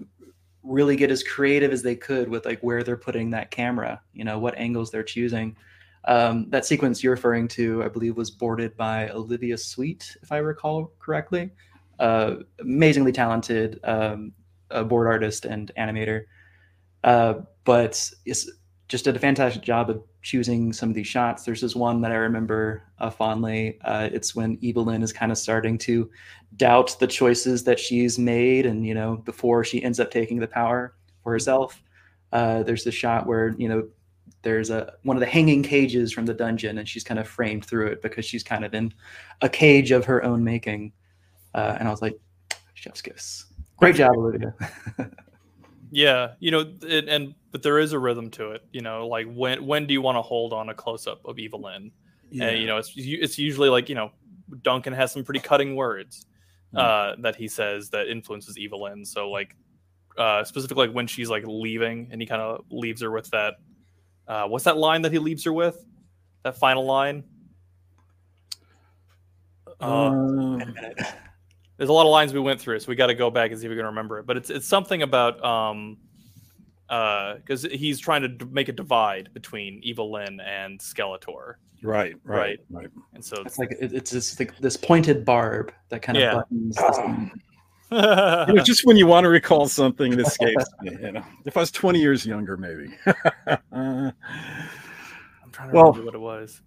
really get as creative as they could with like where they're putting that camera, you know, what angles they're choosing. Um, that sequence you're referring to, I believe, was boarded by Olivia Sweet, if I recall correctly. Uh, amazingly talented um, board artist and animator. Uh, but it's just did a fantastic job of choosing some of these shots. There's this one that I remember uh, fondly. Uh, it's when Evil-Lyn is kind of starting to doubt the choices that she's made, and you know, before she ends up taking the power for herself. Uh, there's the shot where you know there's a one of the hanging cages from the dungeon, and she's kind of framed through it because she's kind of in a cage of her own making. Uh, and I was like, chef's kiss. Great job, Olivia. Yeah, you know, it, and but there is a rhythm to it. You know, like when when do you want to hold on a close up of Evil-Lyn? Yeah. And you know, it's it's usually like you know, Duncan has some pretty cutting words mm. uh, that he says that influences Evil-Lyn. So like uh, specifically like when she's like leaving and he kind of leaves her with that. Uh, what's that line that he leaves her with? That final line. Uh, um, there's a lot of lines we went through, so we got to go back and see if we can remember it. But it's it's something about um, because uh, he's trying to d- make a divide between Evil-Lyn and Skeletor. Right, right, right. And so it's like it's just like this pointed barb that kind yeah. of buttons. you know, just when you want to recall something, it escapes me. You know, if I was 20 years younger, maybe. I'm trying to well, remember what it was.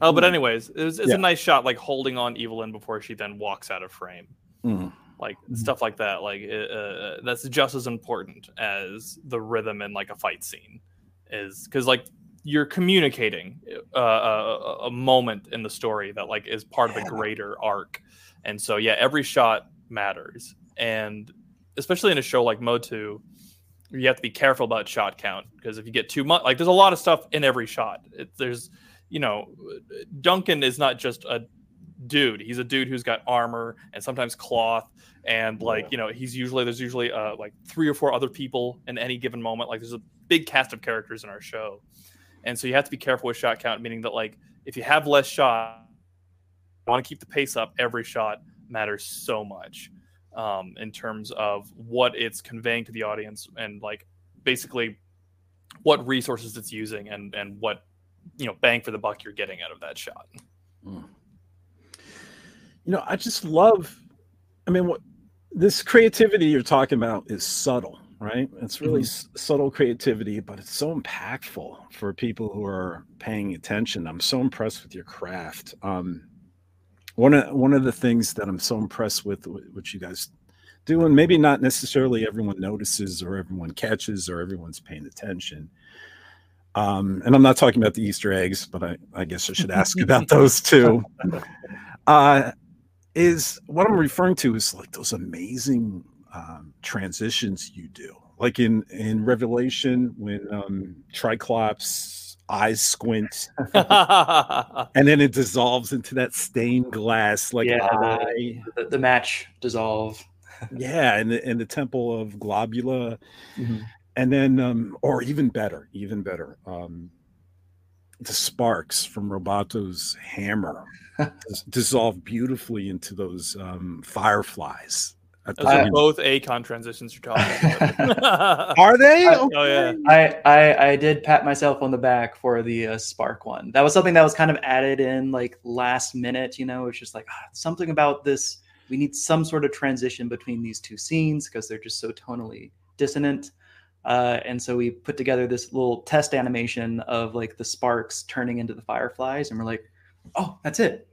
Oh, but mm. anyways, it was, it's yeah. a nice shot, like holding on Evil-Lyn before she then walks out of frame. Mm. Like mm. stuff like that. Like uh, uh, that's just as important as the rhythm in like a fight scene, is because like you're communicating uh, a, a, moment in the story that like is part of a greater arc, and so yeah, every shot matters, and especially in a show like Motu, you have to be careful about shot count because if you get too much, like there's a lot of stuff in every shot. It, there's you know, Duncan is not just a dude. He's a dude who's got armor and sometimes cloth, and like you know, he's usually there's usually uh, like three or four other people in any given moment. Like there's a big cast of characters in our show, and so you have to be careful with shot count, meaning that like if you have less shot, you want to keep the pace up. Every shot matters so much um, in terms of what it's conveying to the audience and like basically what resources it's using and and what you know bang for the buck you're getting out of that shot. Mm. You know, I just love. I mean, what this creativity you're talking about is subtle, right? It's really mm-hmm. s- subtle creativity, but it's so impactful for people who are paying attention. I'm so impressed with your craft. Um, one of one of the things that I'm so impressed with, what you guys do, and maybe not necessarily everyone notices or everyone catches or everyone's paying attention, um, and I'm not talking about the Easter eggs, but I, I guess I should ask about those too. Uh, is what I'm referring to is like those amazing um, transitions you do, like in in Revelation when um, Triclops eyes squint, and then it dissolves into that stained glass like yeah, eye. The, the, the match dissolve. yeah, in the in the temple of Globula. Mm-hmm and then um, or even better even better um, the sparks from roboto's hammer dissolve beautifully into those um, fireflies at Those the are both Akon transitions you're talking about. Are they? Oh, yeah. I, I I did pat myself on the back for the uh, Spark one. That was something that was kind of added in like last minute. You know, it's just like ah, something about this. We need some sort of transition between these two scenes because they're just so tonally dissonant. Uh, and so we put together this little test animation of like the sparks turning into the fireflies, and we're like, oh, that's it.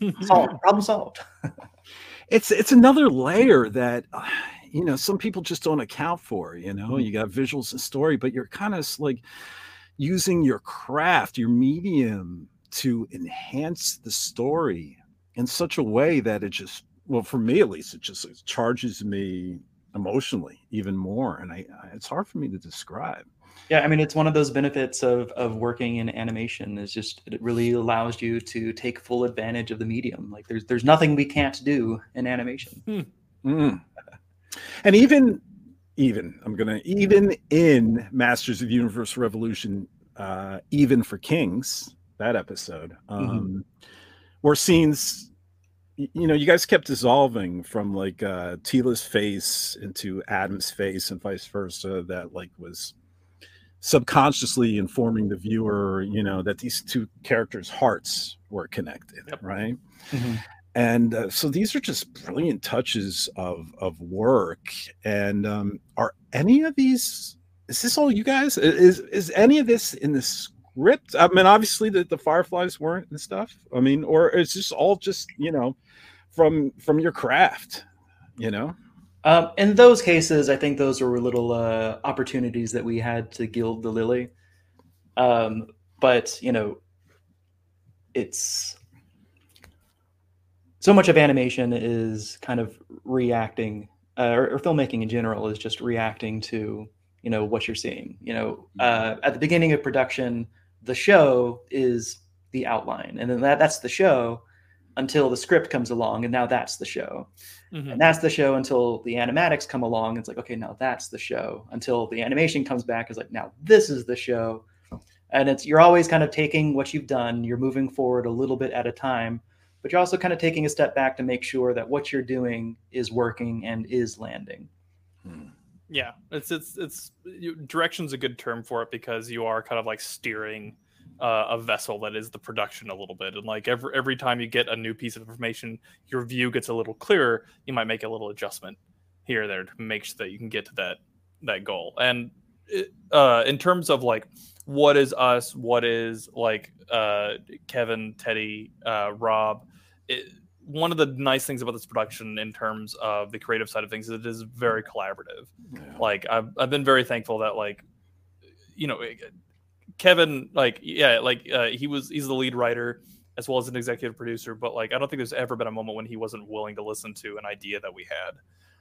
Solved. Problem solved. it's it's another layer that uh, you know some people just don't account for you know you got visuals and story but you're kind of like using your craft your medium to enhance the story in such a way that it just well for me at least it just charges me emotionally even more and i I- it's hard for me to describe Yeah, I mean, it's one of those benefits of of working in animation is just it really allows you to take full advantage of the medium. Like there's there's nothing we can't do in animation. Mm. And even, even I'm gonna even in Masters of the Universe Revolution, uh, even for Kings, that episode, um, were scenes. You know, you guys kept dissolving from like uh, Teela's face into Adam's face and vice versa. That like was subconsciously informing the viewer, you know, that these two characters' hearts were connected, Yep. right? and uh, so these are just brilliant touches of of work and um are any of these is this all you guys is is any of this in the script i mean obviously the, the fireflies weren't and stuff i mean or it's just all just you know from from your craft you know Um, in those cases, I think those were little uh, opportunities that we had to gild the lily. Um, but you know, it's so much of animation is kind of reacting, uh, or, or filmmaking in general is just reacting to you know what you're seeing. You know, uh, at the beginning of production, the show is the outline, and then that, that's the show until the script comes along, and now that's the show. Mhm. and that's the show until the animatics come along. It's like okay now that's the show. Until the animation comes back is like now this is the show. And it's you're always kind of taking what you've done. You're moving forward a little bit at a time but you're also kind of taking a step back to make sure that what you're doing is working and is landing Yeah, it's it's it's you, direction's a good term for it because you are kind of like steering uh, a vessel that is the production a little bit, and like every every time you get a new piece of information, your view gets a little clearer. You might make a little adjustment here or there to make sure that you can get to that that goal. And it, uh, in terms of like what is us, what is like uh, Kevin, Teddy, uh, Rob. It, one of the nice things about this production in terms of the creative side of things is it is very collaborative. Like I've, I've been very thankful that like you know kevin like yeah like uh, he was he's the lead writer as well as an executive producer but like i don't think there's ever been a moment when he wasn't willing to listen to an idea that we had.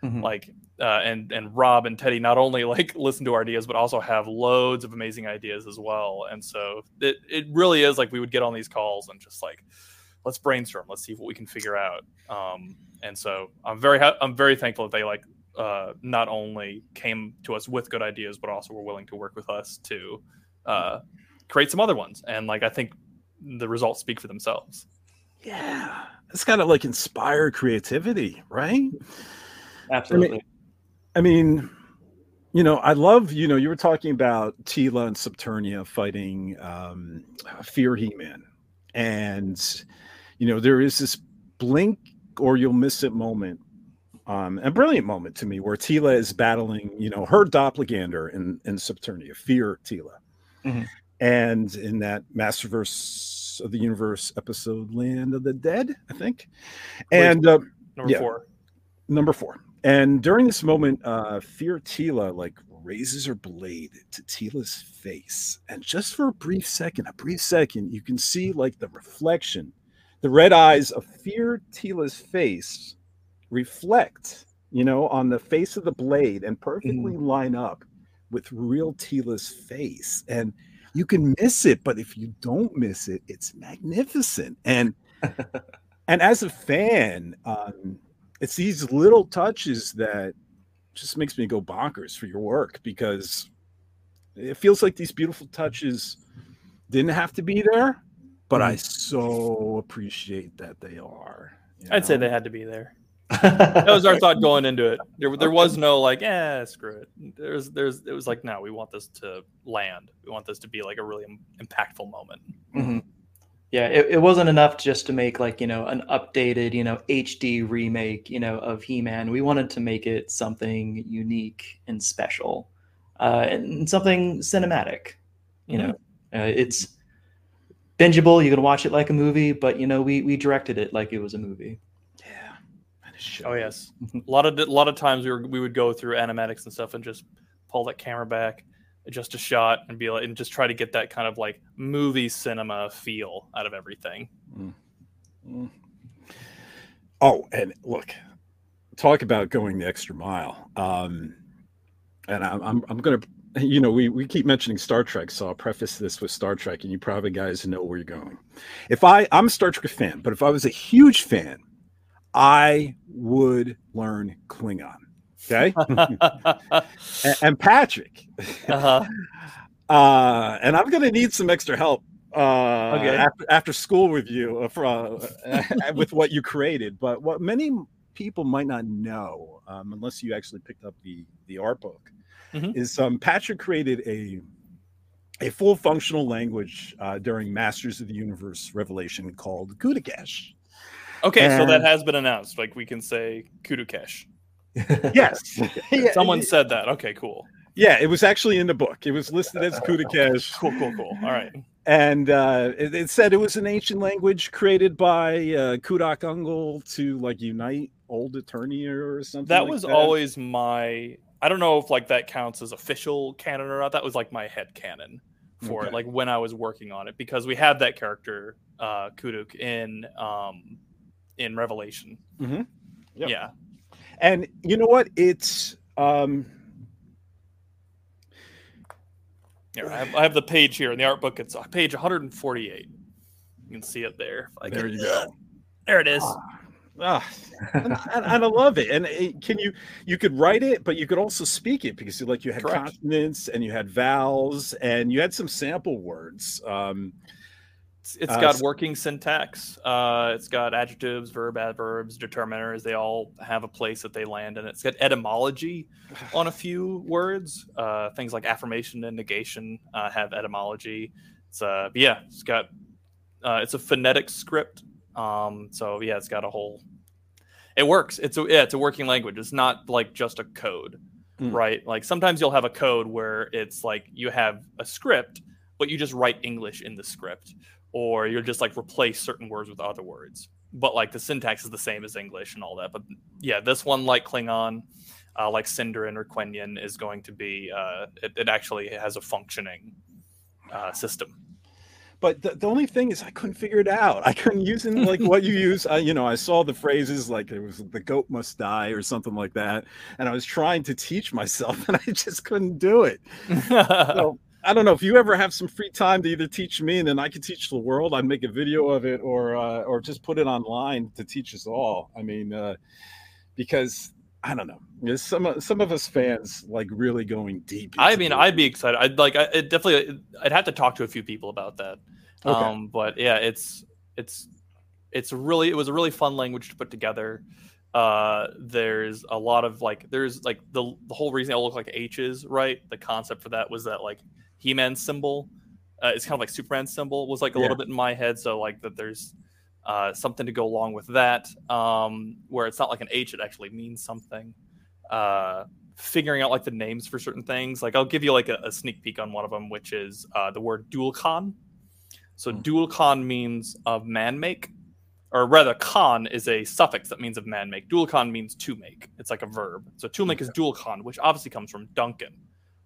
Mhm. like uh, and and rob and teddy not only like listen to our ideas but also have loads of amazing ideas as well. And so it, it really is like we would get on these calls and just like let's brainstorm. Let's see what we can figure out. Um, and so i'm very ha- i'm very thankful that they like uh, not only came to us with good ideas but also were willing to work with us to uh, create some other ones. And like i think the results speak for themselves. Yeah. It's kind of like inspire creativity right? Absolutely. I mean, you know, I love, you know, you were talking about Teela and Subternia fighting um, Fear He Man. And, you know, there is this blink or you'll miss it moment, um, a brilliant moment to me where Teela is battling, you know, her doppelganger in, in Subternia, Fear Teela. Mhm. And in that Masterverse of the Universe episode, Land of the Dead, I think. And, uh, number Yeah. four number four. And during this moment, uh, Fear Teela like raises her blade to Teela's face, and just for a brief second, a brief second, you can see like the reflection, the red eyes of Fear Teela's face reflect, you know, on the face of the blade and perfectly line up with real Teela's face, and you can miss it, but if you don't miss it, it's magnificent. And and as a fan, um, it's these little touches that just makes me go bonkers for your work because it feels like these beautiful touches didn't have to be there, but I so appreciate that they are. i'd say they had to be there that was our thought going into it. There, there was no like, eh, screw it. There's, there's, it was like, no, we want this to land. We want this to be like a really impactful moment. Mm-hmm. Yeah, it, it wasn't enough just to make like you know an updated you know HD remake you know of He-Man. We wanted to make it something unique and special, uh, and something cinematic. You mm-hmm. know, uh, it's bingeable. You can watch it like a movie, but you know we we directed it like it was a movie. Yeah. Oh yes, a lot of a lot of times we were we would go through animatics and stuff and just pull that camera back, adjust a shot, and be like, and just try to get that kind of like movie cinema feel out of everything. Mm. Mm. Oh, and look, talk about going the extra mile. Um, and I'm I'm, I'm gonna you know, we, we keep mentioning Star Trek, so I'll preface this with Star Trek, and you probably guys know where you're going. If I, I'm a Star Trek fan, but if I was a huge fan I would learn Klingon. Okay. and, and, Patrick. Uh-huh. Uh, and I'm going to need some extra help uh, okay. after, after school with you uh, for, uh, with what you created. But what many people might not know, um, unless you actually picked up the, the art book, mm-hmm. is um, Patrick created a a full functional language uh, during Masters of the Universe Revelation called Kudakesh. Okay, and... so that has been announced. Like we can say Kudukesh. yes. Someone said that. Okay, cool. Yeah, it was actually in the book. It was listed as Kudukesh. cool, cool, cool. All right. And uh, it, it, said it was an ancient language created by uh, Kudak Ungol to like unite old Eternia or something. That like was that. always my. I don't know if like that counts as official canon or not. That was like my head canon for okay. it, like when I was working on it, because we had that character uh, Kuduk in um, in Revelation. Mm-hmm. Yep. Yeah. And you know what? It's um here, I have, I have the page here in the art book. It's page 148. You can see it there. there you go. There it is. Ah. Ah, and, and, and, I love it. And it, can you you could write it, but you could also speak it because you like you had Correct. consonants and you had vowels and you had some sample words. Um, it's, it's uh, got working syntax. Uh, it's got adjectives, verb, adverbs, determiners. They all have a place that they land and It's got etymology on a few words. Uh, things like affirmation and negation uh, have etymology. It's uh, yeah, it's got uh, it's a phonetic script. Um, so yeah, it's got a whole. It works. It's a yeah, it's a working language. It's not like just a code, mm. right? Like sometimes you'll have a code where it's like you have a script, but you just write English in the script or you'll just like replace certain words with other words. But like the syntax is the same as English and all that. But yeah, this one, like Klingon, uh, like Sindarin or Quenyan is going to be, uh, it, it actually has a functioning uh, system. But the, the only thing is, I couldn't figure it out. I couldn't use it like what you use. I, you know, I saw the phrases like it was the goat must die or something like that, and I was trying to teach myself, and I just couldn't do it. so I don't know if you ever have some free time to either teach me and then I could teach the world. I'd make a video of it or uh, or just put it online to teach us all. I mean, uh, because I don't know. There's some some of us fans like really going deep. I mean, I'd be excited. I'd like. I it definitely. I'd have to talk to a few people about that. Okay. Um, but yeah, it's it's it's really it was a really fun language to put together. Uh, there's a lot of like there's like the the whole reason it look like H's right. The concept for that was that like he-Man symbol. Uh, it's kind of like Superman symbol was like a yeah. little bit in my head. So like that there's uh, something to go along with that, um, where it's not like an H; it actually means something. Uh, figuring out like the names for certain things. Like I'll give you like a, a sneak peek on one of them, which is uh, the word dual-con. So mm. dual-con means of man make, or rather, con is a suffix that means of man make. Dual-con means to make. It's like a verb. So to make okay. is dual-con, which obviously comes from Duncan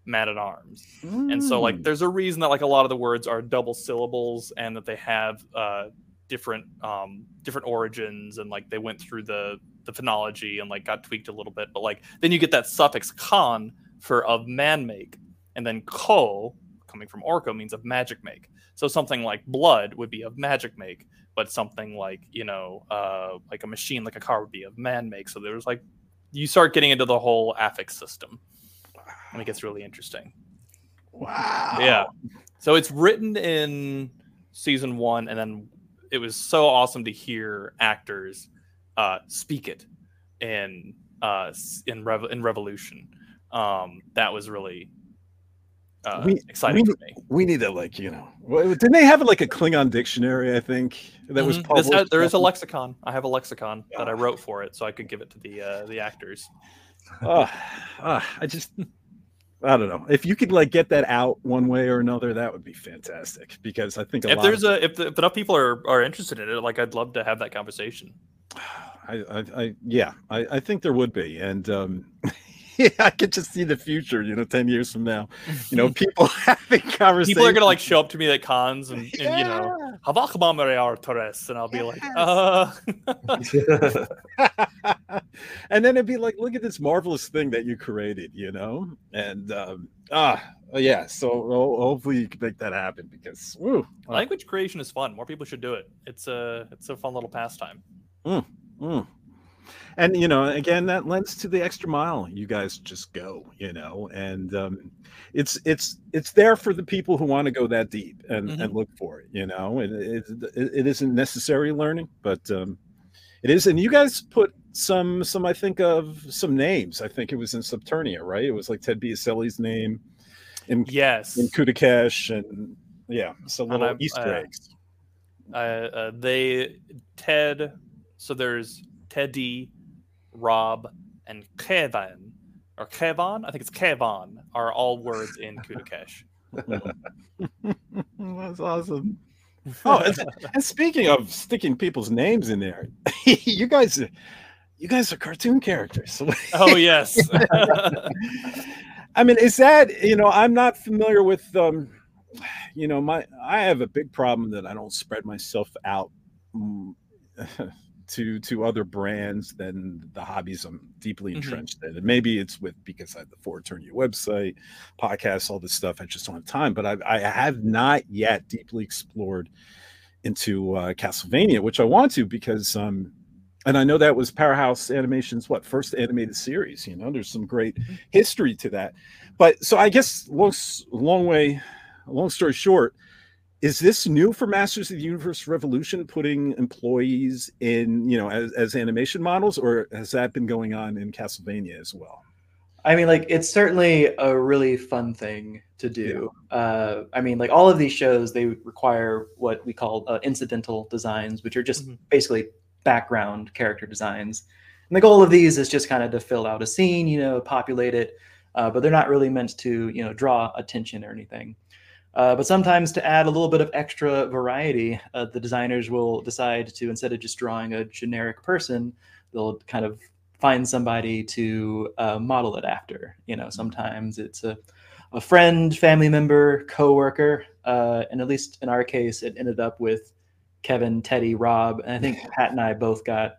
man at arms. Mm. And so like mm. there's a reason that like a lot of the words are double syllables and that they have uh different um different origins and like they went through the the phonology and like got tweaked a little bit but like then you get that suffix con for of man make and then ko coming from Orko means of magic make so something like blood would be of magic make but something like you know uh like a machine like a car would be of man make so there's like you start getting into the whole affix system and it gets really interesting. Wow. Yeah. So it's written in season one, and then it was so awesome to hear actors uh, speak it in uh in Rev- in Revolution. Um, that was really uh, We- exciting we- for me. We need to like you know. Didn't they have like a Klingon dictionary? I think that was Mhm. This there is a lexicon. I have a lexicon that I wrote for it, so I could give it to the uh, the actors. Ah, ah, I just. I don't know if you could like get that out one way or another. That would be fantastic because I think a If lot there's of, a if, the, if enough people are, are interested in it, like I'd love to have that conversation. I, I, I yeah, I, I think there would be, and um, yeah, I could just see the future. You know, ten years from now, you know, people having conversations. people are gonna like show up to me at cons and, and you know Havakma Maria Torres, and I'll be like, uh and then it'd be like, look at this marvelous thing that you created, you know, and um, ah, yeah. So ho- hopefully you can make that happen because, woo, language creation is fun. More people should do it. It's a it's a fun little pastime. Mm, Mm. And you know, again, that lends to the extra mile you guys just go, you know, and um, it's it's it's there for the people who want to go that deep and, and look for it, you know. And it, it, it isn't necessary learning, but um, it is. And you guys put some some I think of some names. I think it was in Subternia, right? It was like Ted Biaselli's name in Yes, in Kudakesh, and yeah, And little Easter uh, eggs. uh, uh, they Ted. So there's Teddy, Rob, and Kevin or Kevon. I think it's Kevon. Are all words in Kudakesh. That's awesome. Oh, and, and speaking of sticking people's names in there, you guys, you guys are cartoon characters. oh yes. I mean, is that you know? I'm not familiar with um, you know, my I have a big problem that I don't spread myself out mm, to to other brands than the hobbies I'm deeply Mhm. entrenched in. And maybe it's with because I have the ForEternia website, podcasts, all this stuff. I just don't have time. But I, I have not yet deeply explored into uh, Castlevania, which I want to because um, and I know that was Powerhouse Animation's what first animated series. You know, there's some great history to that. But so I guess long long way, long story short, is this new for Masters of the Universe Revolution, putting employees in you know as, as animation models, or has that been going on in Castlevania as well? I mean, like it's certainly a really fun thing to do. Uh, I mean, like all of these shows, they require what we call uh, incidental designs, which are just Mhm. basically background character designs. And the goal of these is just kind of to fill out a scene, you know, populate it, uh, but they're not really meant to, you know, draw attention or anything. Uh, but sometimes to add a little bit of extra variety, uh, the designers will decide to instead of just drawing a generic person, they'll kind of find somebody to uh, model it after. You know, sometimes it's a, a friend, family member, coworker, uh, and at least in our case, it ended up with Kevin, Teddy, Rob, and I think Pat and I both got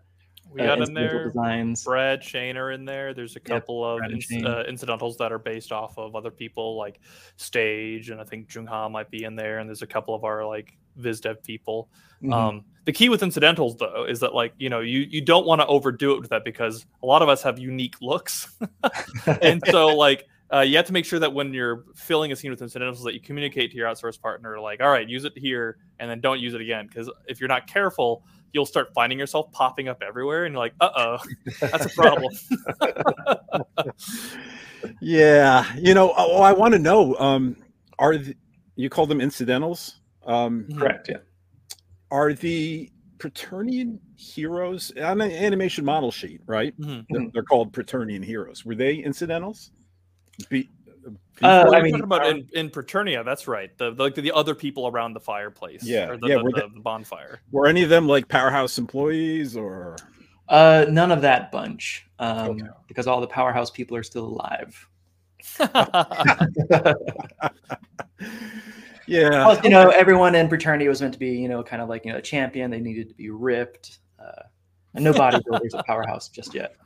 We uh, got in there. designs. Brad Shane are in there. There's a couple of Brad inc- uh, incidentals that are based off of other people, like Stage, and I think Jungha might be in there. And there's a couple of our like VizDev people. Mhm. Um, the key with incidentals, though, is that like you know you you don't want to overdo it with that because a lot of us have unique looks, and so like. Uh, you have to make sure that when you're filling a scene with incidentals that you communicate to your outsourced partner like all right use it here and then don't use it again because if you're not careful you'll start finding yourself popping up everywhere and you're like uh-oh that's a problem Yeah, you know. Oh, I want to know. Um, are the, you call them incidentals? Um, Correct. Yeah. are the Praetorian heroes on an animation model sheet, right? Mhm. They're, they're called Praetorian heroes. Were they incidentals? Be, Uh, before- I mean, talking about in, in Preternia, that's right. The, the like the other people around the fireplace, Yeah, or the, yeah, the, we're the, the- the bonfire. were any of them like powerhouse employees or? Uh, none of that bunch, um, Okay. because all the powerhouse people are still alive. Yeah, Well, you know, everyone in Preternia was meant to be, you know, kind of like you know a champion. They needed to be ripped, uh, and no bodybuilders at powerhouse just yet.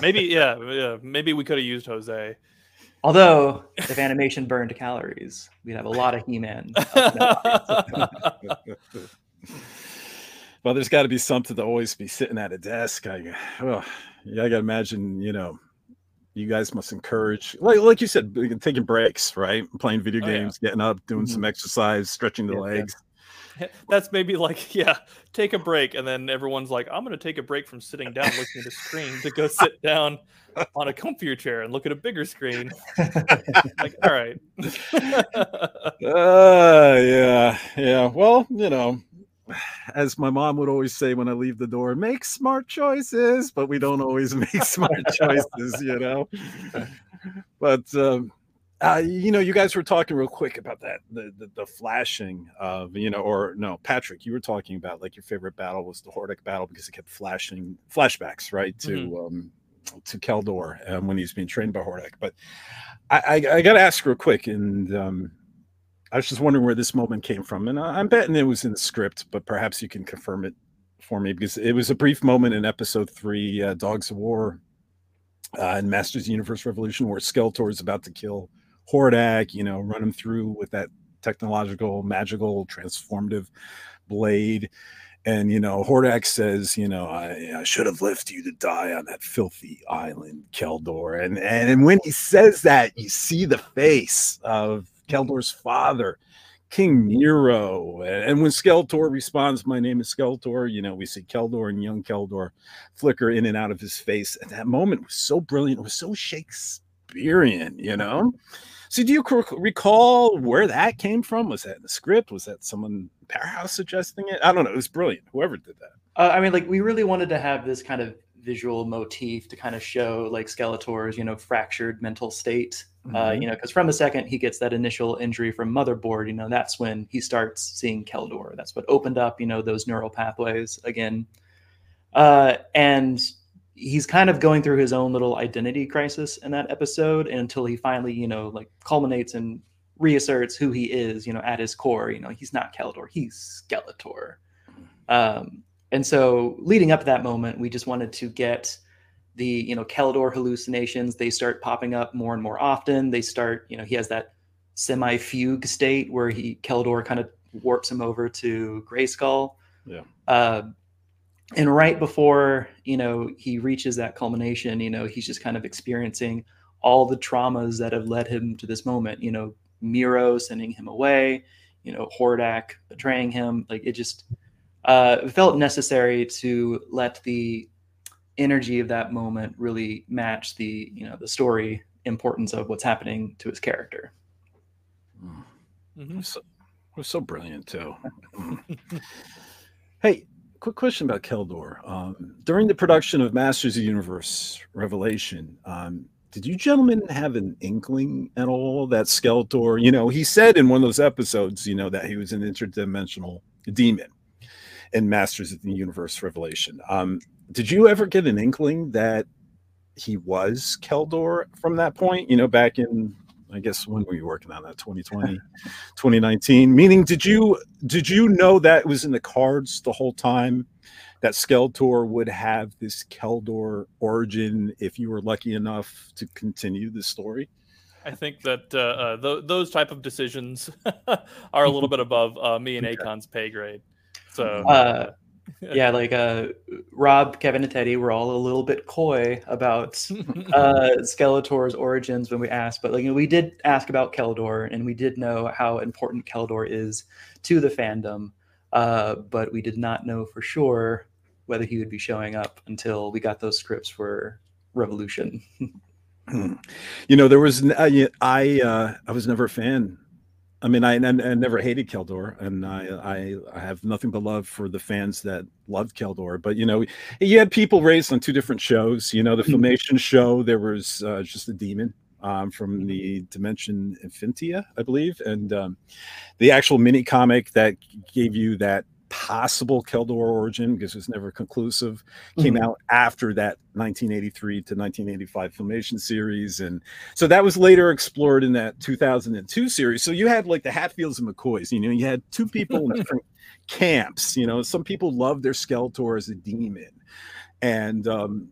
maybe yeah, yeah, maybe we could have used Jose. Although, if animation burned calories, we'd have a lot of He-Man. well, there's got to be something to always be sitting at a desk. I, well, yeah, I got to imagine. You know, you guys must encourage, like like you said, taking breaks, right? Playing video Oh, yeah. games, getting up, doing mm-hmm. some exercise, stretching the Yeah, yeah. That's maybe like, yeah, take a break, and then everyone's like, "I'm going to take a break from sitting down looking at a screen to go sit down on a comfier chair and look at a bigger screen." like, all right. uh, yeah, yeah. Well, you know, as my mom would always say when I leave the door, make smart choices, but we don't always make smart choices, you know. But um, uh, you know, you guys were talking real quick about that the, the, the flashing of you know, or no, Patrick, you were talking about like your favorite battle was the Hordak battle because it kept flashing flashbacks right to mm-hmm. um, to Keldor um, when he's being trained by Hordak. But I, I, I got to ask real quick, and um, I was just wondering where this moment came from, and I, am betting it was in the script, but perhaps you can confirm it for me because it was a brief moment in episode three, uh, Dogs of War, uh, in Masters Universe Revolution, where Skeletor is about to kill Hordak, you know, run him through with that technological, magical, transformative blade. And you know, Hordak says, you know, I, I, should have left you to die on that filthy island, Keldor. And and and when he says that, you see the face of Keldor's father, King Miro. And when Skeletor responds, My name is Skeletor, you know, we see Keldor and young Keldor flicker in and out of his face. And that moment was so brilliant. It was so Shakespearean, you know? So, do you recall where that came from? Was that in the script? Was that someone Powerhouse suggesting it? I don't know. It was brilliant. Whoever did that. Uh, I mean, like we really wanted to have this kind of visual motif to kind of show like Skeletor's, you know, fractured mental state. Uh, mm-hmm. Uh, you know, because from the second he gets that initial injury from Motherboard, you know, that's when he starts seeing Keldor. That's what opened up, you know, those neural pathways again. Uh, and he's kind of going through his own little identity crisis in that episode until he finally, you know, like culminates and reasserts who he is, you know, at his core. You know, he's not Keldor, he's Skeletor. Um, and so leading up to that moment, we just wanted to get the, you know, Keldor hallucinations. They start popping up more and more often. They start, you know, he has that semi-fugue state where he Keldor kind of warps him over to Grayskull. Yeah. Uh, and right before you know he reaches that culmination you know he's just kind of experiencing all the traumas that have led him to this moment you know miro sending him away you know hordak betraying him. Like it just uh, felt necessary to let the energy of that moment really match the you know the story importance of what's happening to his character. Mm-hmm. so, it was so brilliant too. Hey quick question about Keldor. Um, during the production of Masters of the Universe Revelation, um, did you gentlemen have an inkling at all that Skeletor, you know, he said in one of those episodes, you know, that he was an interdimensional demon in Masters of the Universe Revelation. Um, did you ever get an inkling that he was Keldor from that point, you know, back in I guess when were you working on that? 2020 2019 meaning did you did you know that was in the cards the whole time that Skeletor would have this Keldor origin if you were lucky enough to continue the story? I think that uh, uh, th- those type of decisions are a little bit above uh, me and Akon's pay grade. So uh, yeah, like uh, Rob, Kevin, and Teddy were all a little bit coy about uh, Skeletor's origins when we asked, but like you know, we did ask about Keldor, and we did know how important Keldor is to the fandom, uh, but we did not know for sure whether he would be showing up until we got those scripts for Revolution. you know, there was I I, uh, I was never a fan I mean, I, I, I, never hated Keldor, and I, I, I have nothing but love for the fans that loved Keldor. But you know, you had people raised on two different shows. You know, the mm-hmm. Filmation show there was uh, just a demon um, from mm-hmm. the Dimension Infinita, I believe, and um, the actual mini comic that gave you that possible Keldor origin because it was never conclusive came mm-hmm. out after that 1983 to 1985 filmation series and so that was later explored in that 2002 series. So you had like the hatfields and mccoys you know you had two people in different camps you know. Some people loved their skeletor as a demon and um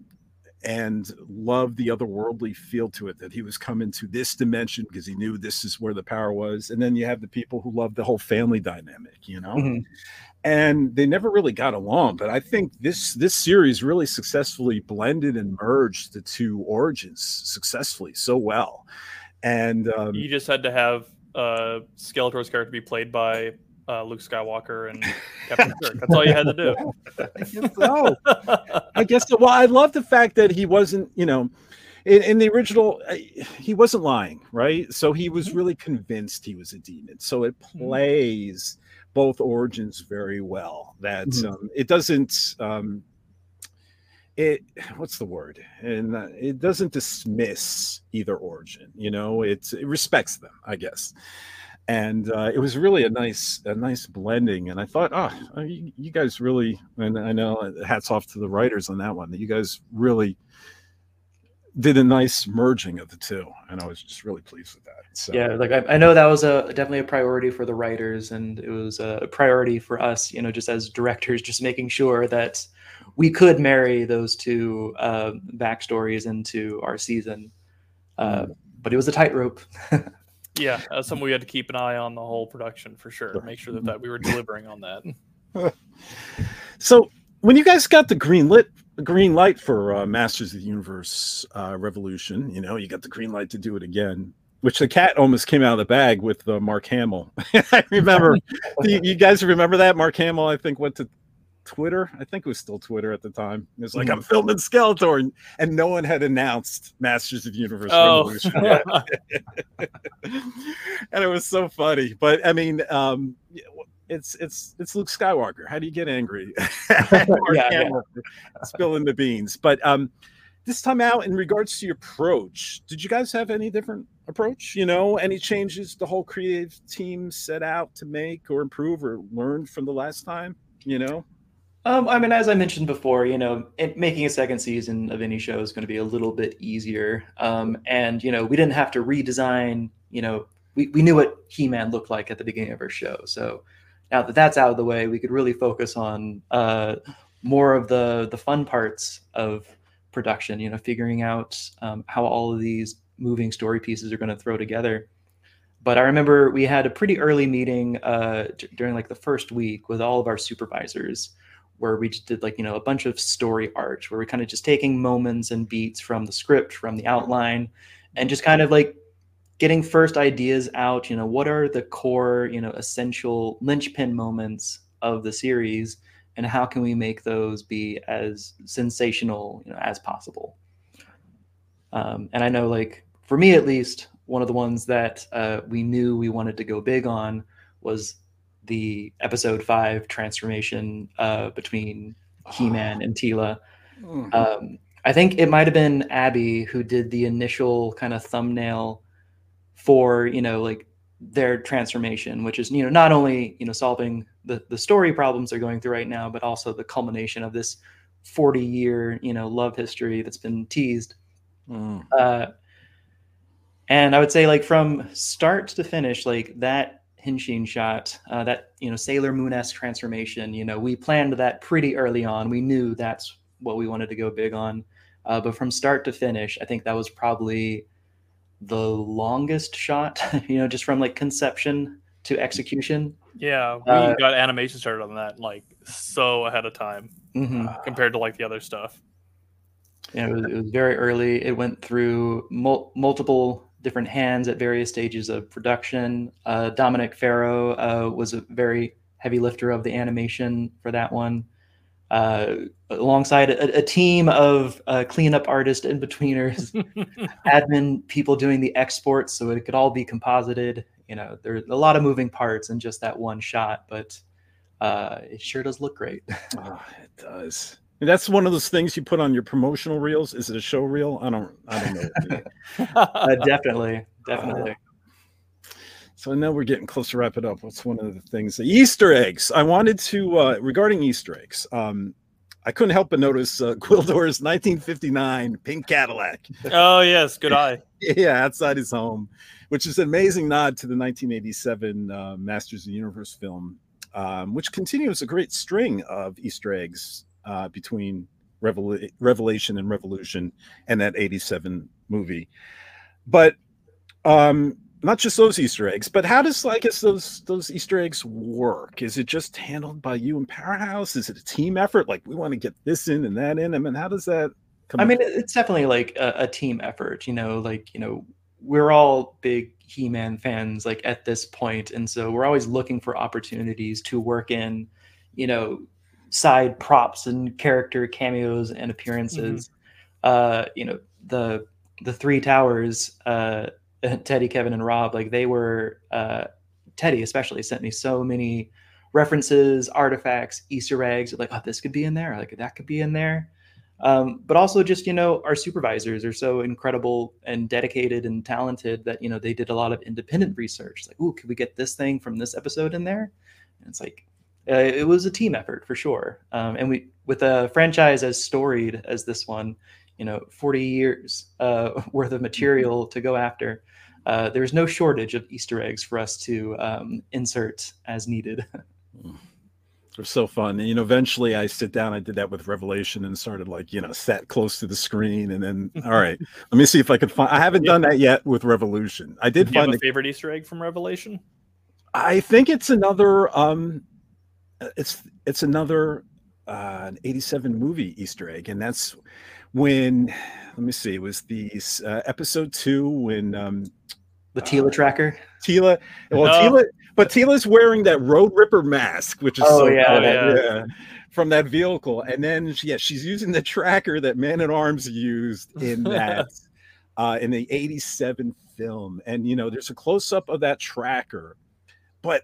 and loved the otherworldly feel to it that he was coming to this dimension because he knew this is where the power was. And then you have the people who love the whole family dynamic you know? Mm-hmm and they never really got along but i think this this series really successfully blended and merged the two origins successfully so well and um, you just had to have uh skeletor's character be played by uh, Luke Skywalker and Captain Kirk. That's all you had to do. I guess so. I guess so. Well, I love the fact that he wasn't, you know, in, in, the original, uh, he wasn't lying, right? So he was really convinced he was a demon. So it mm-hmm. plays both origins very well. That mm-hmm. um, it doesn't. Um, it what's the word and uh, it doesn't dismiss either origin you know it's it respects them i guess and uh, it was really a nice a nice blending and i thought oh you, you, guys really and i know hats off to the writers on that one that you guys really did a nice merging of the two and i was just really pleased with that so. Yeah like I, I know that was a definitely a priority for the writers and it was a priority for us you know just as directors just making sure that we could marry those two uh, backstories into our season. Uh, but it was a tightrope. Yeah, that's something we had to keep an eye on the whole production for sure. Make sure that, that we were delivering on that. so when you guys got the green lit green light for uh, Masters of the Universe uh, Revolution, you know, you got the green light to do it again. Which the cat almost came out of the bag with uh, Mark Hamill. I remember, you, you guys remember that Mark Hamill? I think went to Twitter. I think it was still Twitter at the time. It was like, mm-hmm. I'm filming Skeletor, and, and, no one had announced Masters of the Universe oh. Revolution. and it was so funny. But I mean, um, it's it's it's Luke Skywalker. How do you get angry? yeah, yeah. spilling the beans. But um, this time out, in regards to your approach, did you guys have any different approach? You know, any changes the whole creative team set out to make or improve or learn from the last time? You know. Um, I mean, as I mentioned before, you know, it, making a second season of any show is going to be a little bit easier. Um, and you know, we didn't have to redesign. You know, we, we knew what He-Man looked like at the beginning of our show. So now that that's out of the way, we could really focus on uh, more of the the fun parts of production. You know, figuring out um, how all of these moving story pieces are going to throw together. But I remember we had a pretty early meeting uh, during like the first week with all of our supervisors where we just did like you know a bunch of story arch where we're kind of just taking moments and beats from the script from the outline and just kind of like getting first ideas out you know what are the core you know essential linchpin moments of the series and how can we make those be as sensational you know as possible? Um, and i know like for me at least one of the ones that uh, we knew we wanted to go big on was the episode five transformation uh, between He-Man and Teela. Mm-hmm. Um, I think it might have been Abby who did the initial kind of thumbnail for you know like their transformation, which is you know not only you know solving the the story problems they're going through right now, but also the culmination of this forty year you know love history that's been teased. Mm. Uh, and I would say like from start to finish, like that Henshin shot, uh, that you know Sailor Moon s transformation. You know, we planned that pretty early on. We knew that's what we wanted to go big on. Uh, but from start to finish, I think that was probably the longest shot. you know, just from like conception to execution. Yeah, we uh, got animation started on that like so ahead of time mm-hmm. compared to like the other stuff. Yeah, it was, it was very early. It went through mul- multiple different hands at various stages of production. Uh, Dominic Farrow uh, was a very heavy lifter of the animation for that one, uh, alongside a, a, team of uh, cleanup artists in betweeners, admin people doing the exports so it could all be composited. You know, there's a lot of moving parts in just that one shot, but uh, it sure does look great. oh, it does. That's one of those things you put on your promotional reels. Is it a show reel? I don't. I don't know. uh, definitely, definitely. So now we're getting close to wrap it up. What's one of the things? The Easter eggs. I wanted to uh, regarding Easter eggs. Um, I couldn't help but notice uh, Gwildor's 1959 pink Cadillac. Oh yes, good eye. yeah, outside his home, which is an amazing nod to the 1987 uh, Masters of the Universe film, um, which continues a great string of Easter eggs uh, between Revel- Revelation and Revolution and that 87 movie. But um, not just those Easter eggs, but how does I guess those those Easter eggs work? Is it just handled by you and Powerhouse? Is it a team effort? Like we want to get this in and that in. I mean, how does that come? I mean, it's definitely like a, a, team effort. You know, like you know, we're all big He-Man fans like at this point, and so we're always looking for opportunities to work in, you know, side props and character cameos and appearances. Mm-hmm. Uh, you know, the the three towers, uh, Teddy, Kevin, and Rob, like they were uh, Teddy especially sent me so many references, artifacts, Easter eggs. Like, oh, this could be in there. Like that could be in there. Um, but also just you know our supervisors are so incredible and dedicated and talented that you know they did a lot of independent research like ooh could we get this thing from this episode in there and it's like uh, it was a team effort for sure um, and we with a franchise as storied as this one you know 40 years uh, worth of material to go after uh, there's no shortage of easter eggs for us to um, insert as needed They're so fun. And, you know, eventually I sit down, I did that with Revelation and started like, you know, sat close to the screen. And then, all right, let me see if I could find, I haven't done that yet with Revolution. I did Do find you have the a favorite Easter egg from Revelation. I think it's another, um, it's, it's another, uh, an 87 movie Easter egg. And that's when, let me see, it was the uh, episode two when, um, the Teela uh, tracker. Teela. Well, no. Teela, but Teela's wearing that Road Ripper mask, which is oh, so yeah, cool. yeah. yeah. From that vehicle. And then yeah, she's using the tracker that Man at Arms used in that uh in the 87 film. And you know, there's a close-up of that tracker. But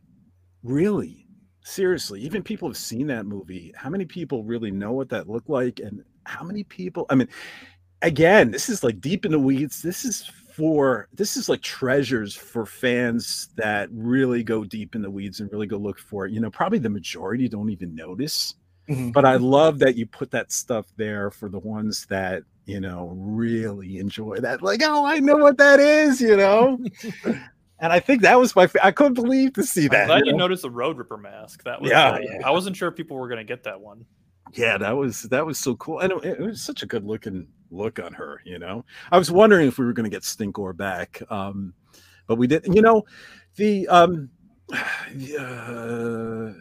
really, seriously, even people have seen that movie. How many people really know what that looked like? And how many people, I mean, again, this is like deep in the weeds. This is for this is like treasures for fans that really go deep in the weeds and really go look for it. You know, probably the majority don't even notice. Mm-hmm. But I love that you put that stuff there for the ones that, you know, really enjoy that. Like, oh, I know what that is, you know. and I think that was my. Fa- I couldn't believe to see that. I'm glad you, know? you noticed the Road Ripper mask. That was yeah, uh, yeah. I wasn't sure if people were going to get that one. Yeah, that was that was so cool, and it, it was such a good looking look on her. You know, I was wondering if we were going to get Stinkor back, um, but we didn't. You know, the um, uh,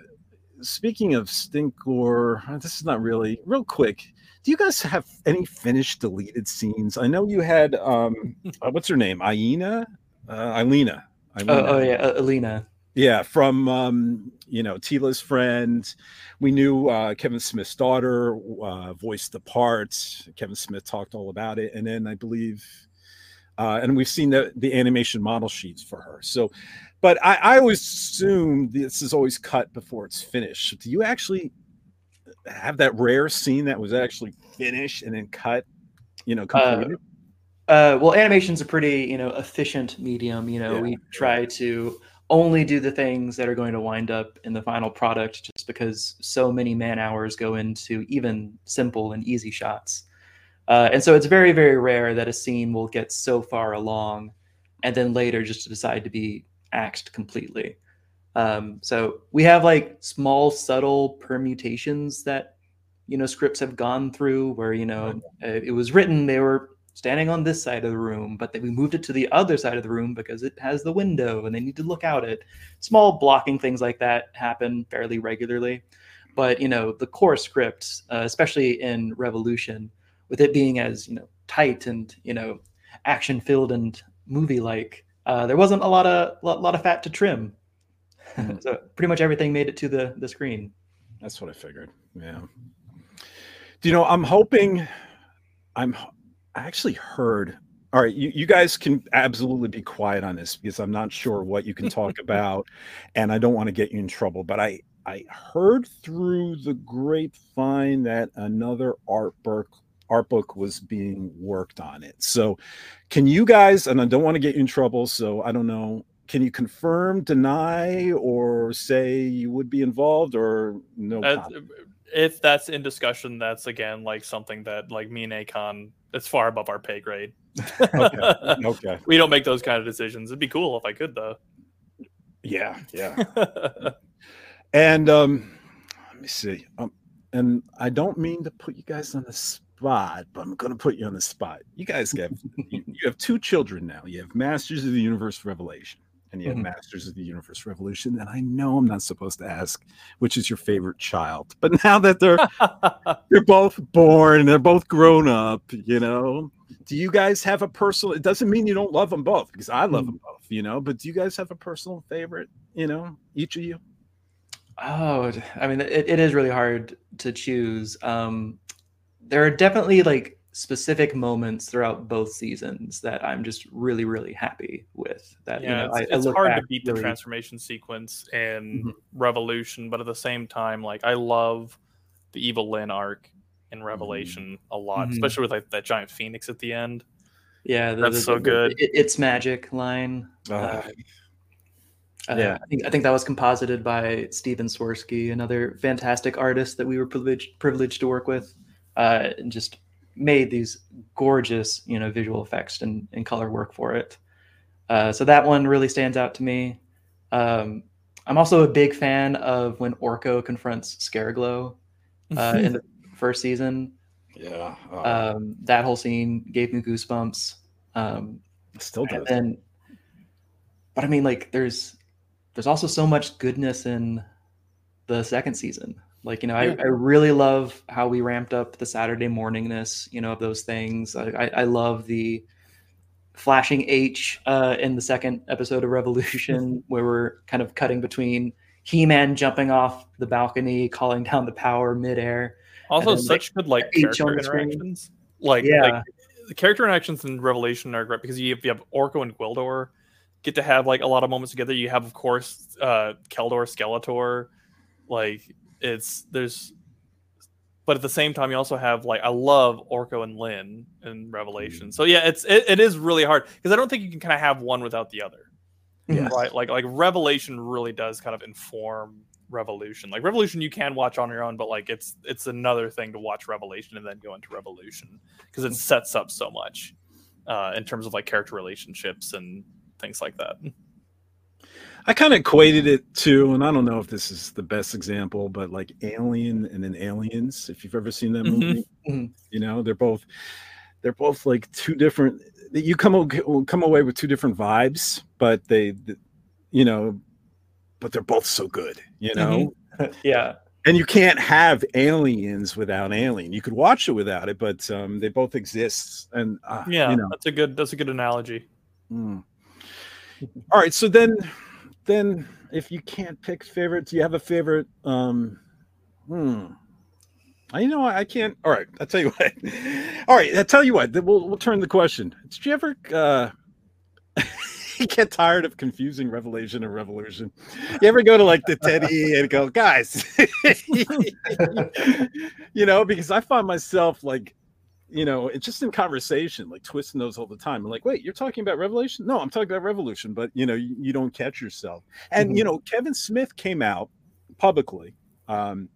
speaking of Stinkor, uh, this is not really real quick. Do you guys have any finished deleted scenes? I know you had um, uh, what's her name, Iena, uh, Ilena. Oh, oh yeah, Alina. Yeah, from um, you know Teela's friend. We knew uh, Kevin Smith's daughter uh, voiced the part. Kevin Smith talked all about it, and then I believe, uh, and we've seen the the animation model sheets for her. So, but I, I always assume this is always cut before it's finished. Do you actually have that rare scene that was actually finished and then cut? You know, uh, completed. Uh, well, animation's a pretty you know efficient medium. You know, yeah. we try to only do the things that are going to wind up in the final product just because so many man hours go into even simple and easy shots. Uh, and so it's very, very rare that a scene will get so far along and then later just to decide to be axed completely. Um, so we have like small, subtle permutations that, you know, scripts have gone through where, you know, it was written, they were standing on this side of the room, but then we moved it to the other side of the room because it has the window and they need to look out it. Small blocking things like that happen fairly regularly. But you know, the core script, uh, especially in Revolution, with it being as you know tight and you know action filled and movie like, uh, there wasn't a lot of lot, lot of fat to trim. Mm-hmm. so pretty much everything made it to the the screen. That's what I figured. Yeah. Do you know? I'm hoping. I'm I actually heard. All right, you, you guys can absolutely be quiet on this because I'm not sure what you can talk about, and I don't want to get you in trouble. But I I heard through the grapevine that another art book art book was being worked on it. So, can you guys? And I don't want to get you in trouble, so I don't know. Can you confirm, deny, or say you would be involved, or no? Uh, if that's in discussion, that's again like something that like me and Akon that's far above our pay grade. okay. okay. We don't make those kind of decisions. It'd be cool if I could though. Yeah, yeah. and um let me see. Um and I don't mean to put you guys on the spot, but I'm going to put you on the spot. You guys have you, you have two children now. You have Masters of the Universe Revelation. And you have Mhm. Masters of the Universe Revolution. And I know I'm not supposed to ask which is your favorite child, but now that they're they're both born, they're both grown up, you know. Do you guys have a personal? It doesn't mean you don't love them both because I love Mhm. them both, you know. But do you guys have a personal favorite? You know, each of you. Oh, I mean, it, it is really hard to choose. Um, there are definitely like specific moments throughout both seasons that I'm just really, really happy with. That yeah, you know, it's, I, I it's look hard to back beat the transformation sequence in Mhm. Revolution, but at the same time, like I love the Evil Lyn arc Mm-hmm. in Revelation a lot, Mhm. especially with like that giant phoenix at the end. Yeah, the, That's the- so the- good. it- it's magic line. Uh, Uh, Yeah. I think I think that was composited by Steven Swirsky, another fantastic artist that we were privileged privileged to work with, uh, and just made these gorgeous, you know, visual effects and, and color work for it. Uh, so that one really stands out to me. Um, I'm also a big fan of when Orko confronts Scareglow uh, in the first season. yeah, Um, that whole scene gave me goosebumps. Um, still does. and then but i mean like there's there's also so much goodness in the second season like you know I, Yeah. I really love how we ramped up the saturday morningness you know of those things i, I, I love the flashing h uh, in the second episode of revolution where we're kind of cutting between he-man jumping off the balcony calling down the power midair Also, such good like on character interactions. Like, Yeah. like the character interactions in Revelation are great because you have, you have Orko and Gwildor get to have like a lot of moments together. You have, of course, uh, Keldor, Skeletor. Like, it's there's, but at the same time, you also have like I love Orko and Lynn in Revelation. So yeah, it's it, it is really hard because I don't think you can kind of have one without the other. Yes. Right? Like like Revelation really does kind of inform Revolution. Like Revolution you can watch on your own, but like it's it's another thing to watch Revelation and then go into Revolution because it sets up so much uh in terms of like character relationships and things like that. I kind of equated it to, and I don't know if this is the best example, but like Alien and then Aliens. If you've ever seen that Mhm. movie, Mhm. you know they're both they're both like two different. You come come away with two different vibes, but they, you know, but they're both so good, you know. yeah And you can't have Aliens without Alien. You could watch it without it, but um, they both exist. And uh, Yeah, you know, that's a good that's a good analogy. Mm. All right, so then, then if you can't pick favorites, you have a favorite? Um, hmm. I you know I can't. All right, I'll tell you what. All right, I'll tell you what. We'll we'll turn the question. Did you ever uh, get tired of confusing Revelation and Revolution? You ever go to like the Teddy and go, guys? you know, because I find myself like you know, it's just in conversation, like twisting those all the time. I'm like, wait, you're talking about Revelation? No, I'm talking about Revolution, but you know, you, you don't catch yourself. And you know, Kevin Smith came out publicly, um,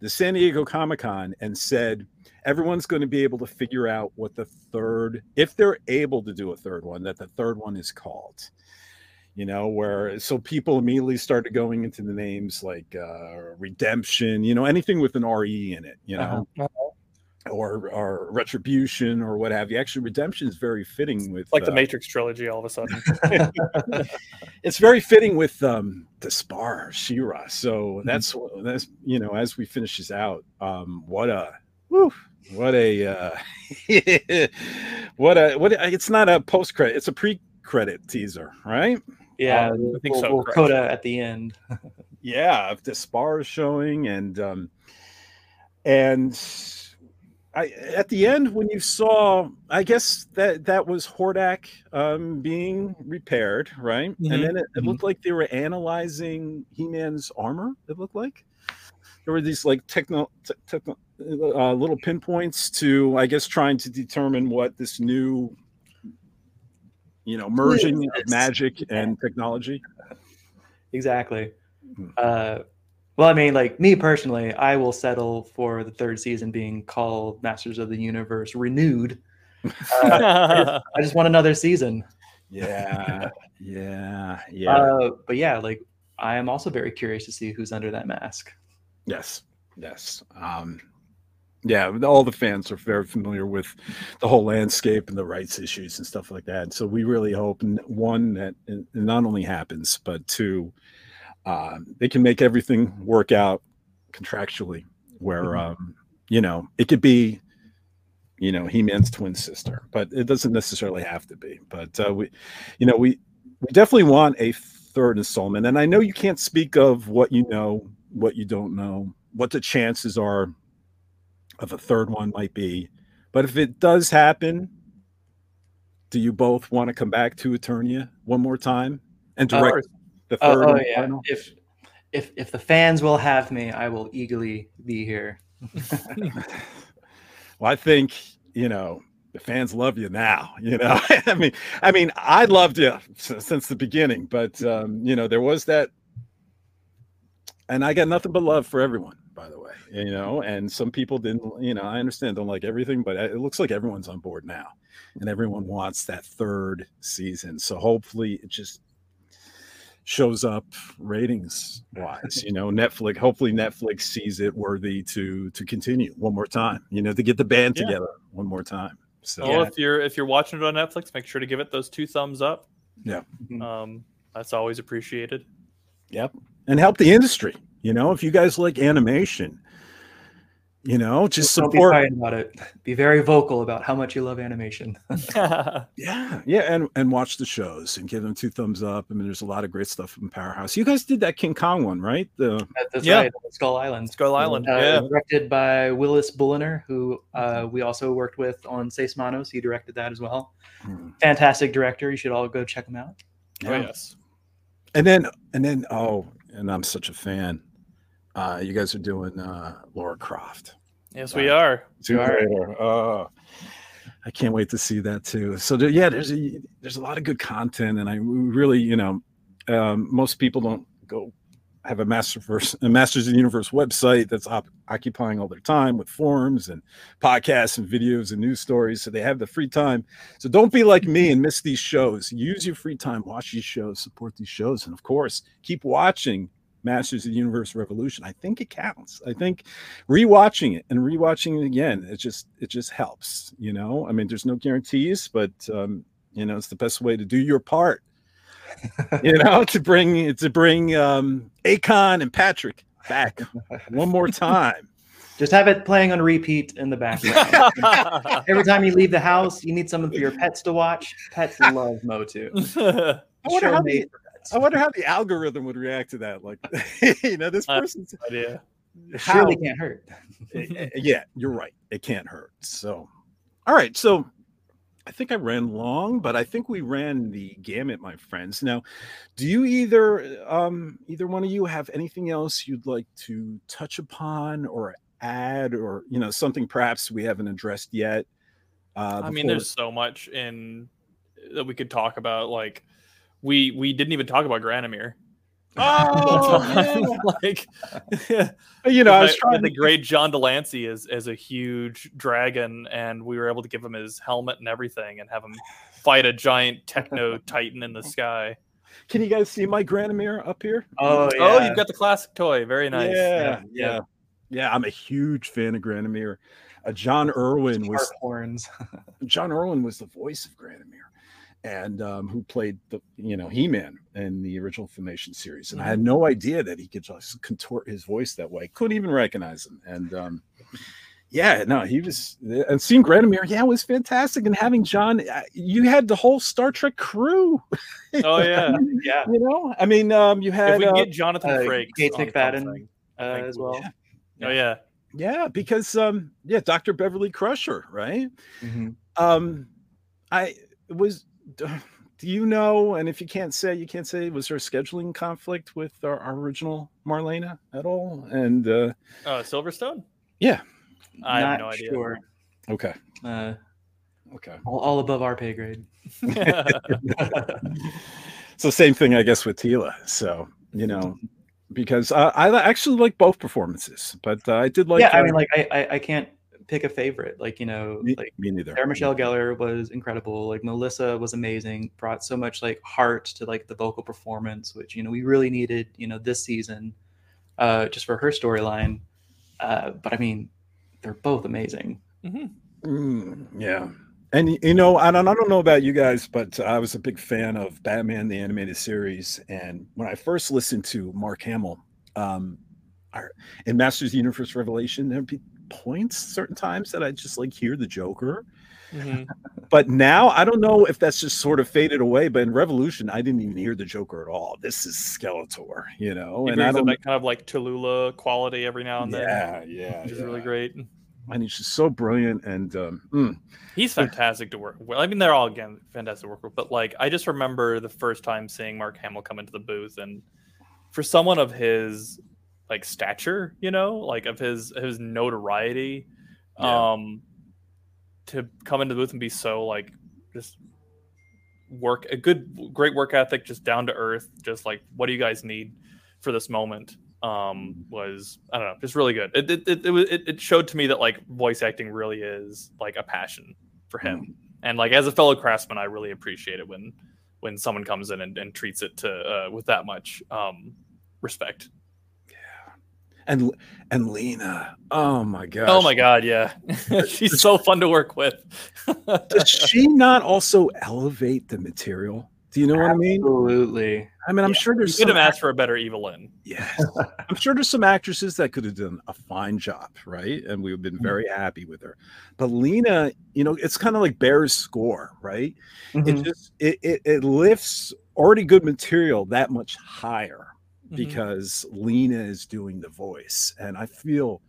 the San Diego Comic Con, and said everyone's going to be able to figure out what the third, if they're able to do a third one, that the third one is called. You know, where so people immediately started going into the names like uh, Redemption, you know, anything with an RE in it, you know Uh-huh. Or or retribution or what have you. Actually, redemption is very fitting with Like the uh, Matrix trilogy all of a sudden. it's very fitting with um the spar Shira. So Mm-hmm. that's that's you know as we finish this out, um what a whew, what a uh what a what a, it's not a post credit, it's a pre credit teaser, right? yeah Um, I think we'll, so, we'll coda at the end yeah if the spar is showing and um and I, at the end when you saw i guess that that was hordak um being repaired right? Mhm, and then it, it mhm. looked like they were analyzing he-man's armor it looked like. There were these like techno, te- techno uh, little pinpoints to i guess trying to determine what this new you know merging of magic and technology. Exactly. Hmm. uh well i mean like me personally i will settle for the third season being called masters of the universe renewed uh, i just want another season Yeah, yeah, yeah. uh but yeah like i am also very curious to see who's under that mask yes, yes. Um, yeah, all the fans are very familiar with the whole landscape and the rights issues and stuff like that. So we really hope one that it not only happens, but two, uh, they can make everything work out contractually, where mm-hmm. um, you know it could be, you know, He Man's twin sister, but it doesn't necessarily have to be. But uh, we, you know, we we definitely want a third installment, and I know you can't speak of what you know, what you don't know, what the chances are of a third one might be. But if it does happen, do you both want to come back to Eternia one more time and direct uh, the third? oh yeah. Final? If if if the fans will have me, I will eagerly be here. well, I think you know the fans love you now. You know, I mean, I mean, I loved you since the beginning, but um, you know, there was that, and I got nothing but love for everyone by the way. You know, and some people didn't, you know, I understand don't like everything, but it looks like everyone's on board now and everyone wants that third season. So hopefully it just shows up ratings wise you know netflix hopefully netflix sees it worthy to to continue one more time you know to get the band yeah. together one more time. So well, if you're if you're watching it on netflix make sure to give it those two thumbs up. Yeah. Mm-hmm. um that's always appreciated. Yep. And help the industry you know, if you guys like animation, you know, just Don't support be about it. Be very vocal about how much you love animation. yeah, yeah, and and watch the shows and give them two thumbs up. I mean, there's a lot of great stuff from Powerhouse. You guys did that King Kong one, right? The That's yeah. right, Skull Island. Skull Island, uh, yeah. Directed by Willis Bulliner, who uh, we also worked with on Seis Manos. He directed that as well. Hmm. Fantastic director. You should all go check him out. Yeah. Oh yes. And then and then oh, and I'm such a fan uh, you guys are doing uh, Lara Croft. Yes, we are. Tomb Raider. Oh, I can't wait to see that too. So there, yeah, there's a there's a lot of good content, and I really, you know, um, most people don't go have a Masterverse, a Masters of the Universe website that's op- occupying all their time with forums and podcasts and videos and news stories. So they have the free time. So don't be like me and miss these shows. Use your free time, watch these shows, support these shows, and of course, keep watching Masters of the Universe Revolution. I think it counts. I think rewatching it and rewatching it again, it just it just helps. You know, I mean, there's no guarantees, but um, you know, it's the best way to do your part. you know, to bring to bring um, Akon and Patrick back one more time. Just have it playing on repeat in the background. Every time you leave the house, you need something for your pets to watch. Pets love Motu. I wonder how the, I wonder how the algorithm would react to that. Like, you know, this person's idea. Surely can't hurt. Eh, eh, yeah, you're right. It can't hurt. So, all right. So, I think I ran long, but I think we ran the gamut, my friends. Now, do you either um either one of you have anything else you'd like to touch upon or add, or you know, something perhaps we haven't addressed yet? Uh, I mean, there's so much in that we could talk about, like we we didn't even talk about Granamyr. Oh, like you know, I was trying the great John Delancey Lancie as as a huge dragon, and we were able to give him his helmet and everything, and have him fight a giant techno titan in the sky. Can you guys see my Granamyr up here? Oh, yeah. oh, you've got the classic toy. Very nice. Yeah, yeah, yeah. yeah I'm a huge fan of Granamyr. Uh, John Erwin was horns. John Erwin was the voice of Granamyr and um, who played the you know He-Man in the original Filmation series, and mm-hmm. I had mm-hmm. no idea that he could just contort his voice that way. Couldn't even recognize him, and um, yeah, no, he was. And seeing Granamyr, yeah, it was fantastic. And having John, uh, you had the whole Star Trek crew. Oh yeah, yeah. You know, I mean, um, you had if we uh, get Jonathan uh, Frakes, Gates McFadden uh, as well. Yeah. Oh yeah, yeah, because um, yeah, Doctor Beverly Crusher, right? Mm-hmm. Um, I was do you know? And if you can't say, you can't say. Was there a scheduling conflict with our, our original Marlena at all? And uh, uh Silverstone. Yeah, I Not have no idea. Sure. Okay. Uh, okay. All, all above our pay grade. so same thing, I guess, with Teela. So you know, because uh, I actually like both performances, but uh, I did like. Yeah, I mean, like I, I, I can't pick a favorite. Like you know, me, like me neither. Sarah Michelle Gellar was incredible. Like Melissa was amazing. Brought so much like heart to like the vocal performance, which you know we really needed. You know this season, uh, just for her storyline. Uh, but I mean, they're both amazing. Mm-hmm. Mm, yeah. And you know, I don't, I don't know about you guys, but I was a big fan of Batman the animated series. And when I first listened to Mark Hamill, um, in Masters of the Universe Revelation, there'd be points certain times that I just like hear the Joker. Mm-hmm. but now I don't know if that's just sort of faded away. But in Revolution, I didn't even hear the Joker at all. This is Skeletor, you know, he and I don't that kind of like Tallulah quality every now and then. Yeah, yeah, which yeah. is really great. And he's just so brilliant, and um, mm. he's fantastic to work. Well, I mean, they're all again fantastic to work with, but like I just remember the first time seeing Mark Hamill come into the booth, and for someone of his like stature, you know, like of his his notoriety, yeah. um, to come into the booth and be so like just work a good great work ethic, just down to earth, just like what do you guys need for this moment? Um, was I don't know, just really good. It it it, it, it showed to me that like voice acting really is like a passion for him, mm. and like as a fellow craftsman, I really appreciate it when when someone comes in and, and treats it to uh, with that much um, respect and and Lena. Oh my god. Oh my god, yeah. She's so fun to work with. Does she not also elevate the material? Do you know what I mean? Absolutely. I mean, I'm yeah. sure there's. You could have asked for a better Evil-Lyn. Yeah, I'm sure there's some actresses that could have done a fine job, right? And we've been mm-hmm. very mm-hmm. happy with her. But Lena, you know, it's kind of like Bear's score, right? Mm-hmm. It just it, it it lifts already good material that much higher mm-hmm. because Lena is doing the voice. And I feel,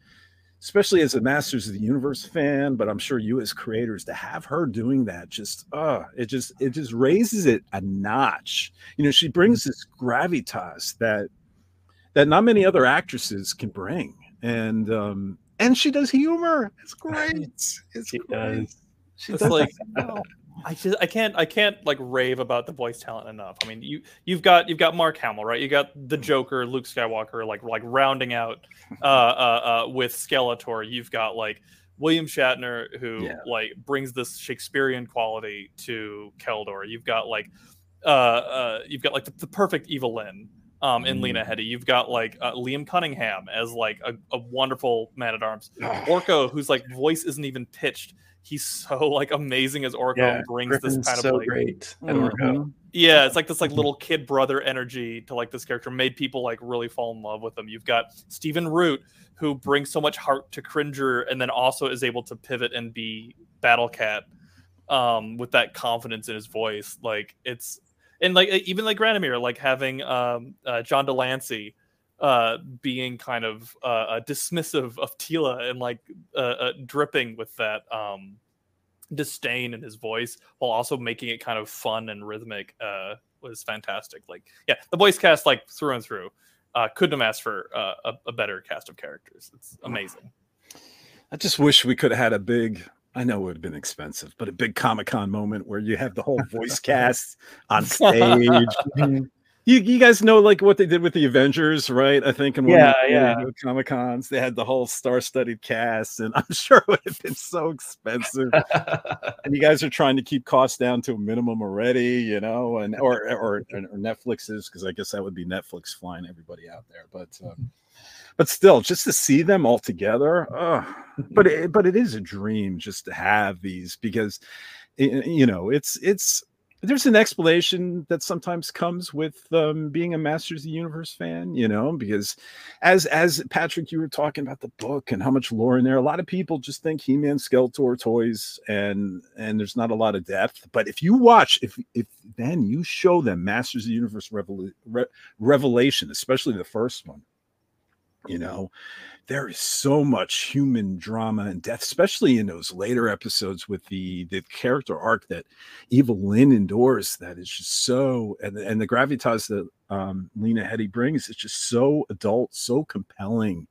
especially as a Masters of the Universe fan, but I'm sure you as creators to have her doing that just uh it just it just raises it a notch. You know, she brings mm-hmm. this gravitas that that not many other actresses can bring. And um and she does humor. It's great. It's she great. Does. She does like I just I can't I can't like rave about the voice talent enough. I mean, you you've got you've got Mark Hamill, right? You got the Joker, Luke Skywalker, like like rounding out uh uh, uh with Skeletor. You've got like William Shatner who yeah. like brings this Shakespearean quality to Keldor. You've got like uh uh you've got like the, the perfect Evil-Lyn um, in mm. Lena Headey. You've got like uh, Liam Cunningham as like a, a wonderful man at arms. Orko, whose like voice isn't even pitched he's so like amazing as Orko yeah, and brings Griffin's this kind so of like great at mm-hmm. Yeah, it's like this like little kid brother energy to like this character made people like really fall in love with him. You've got Stephen Root who brings so much heart to Cringer and then also is able to pivot and be Battle Cat um with that confidence in his voice. Like it's and like even like Granamyr, like having um uh, John de Lancie uh, being kind of uh, dismissive of Teela and like uh, uh, dripping with that um, disdain in his voice while also making it kind of fun and rhythmic uh, was fantastic. Like, yeah, the voice cast like through and through. Uh couldn't have asked for a, a, better cast of characters. It's amazing. I just wish we could have had a big I know it would have been expensive, but a big Comic Con moment where you have the whole voice cast on stage. you, you guys know like what they did with the Avengers, right? I think in yeah, yeah. Comic Cons, they had the whole star-studded cast, and I'm sure it would have been so expensive. and you guys are trying to keep costs down to a minimum already, you know, and or or, or Netflix's because I guess that would be Netflix flying everybody out there, but. Um, but still, just to see them all together, but it, but it is a dream just to have these because, you know, it's it's there's an explanation that sometimes comes with um, being a Masters of the Universe fan, you know, because as as Patrick, you were talking about the book and how much lore in there. A lot of people just think He-Man, Skeletor toys, and and there's not a lot of depth. But if you watch, if if then you show them Masters of the Universe Revol- Re- Revelation, especially the first one, you know, there is so much human drama and death, especially in those later episodes with the the character arc that Evil-Lyn endures. That is just so, and and the gravitas that um, Lena Headey brings is just so adult, so compelling.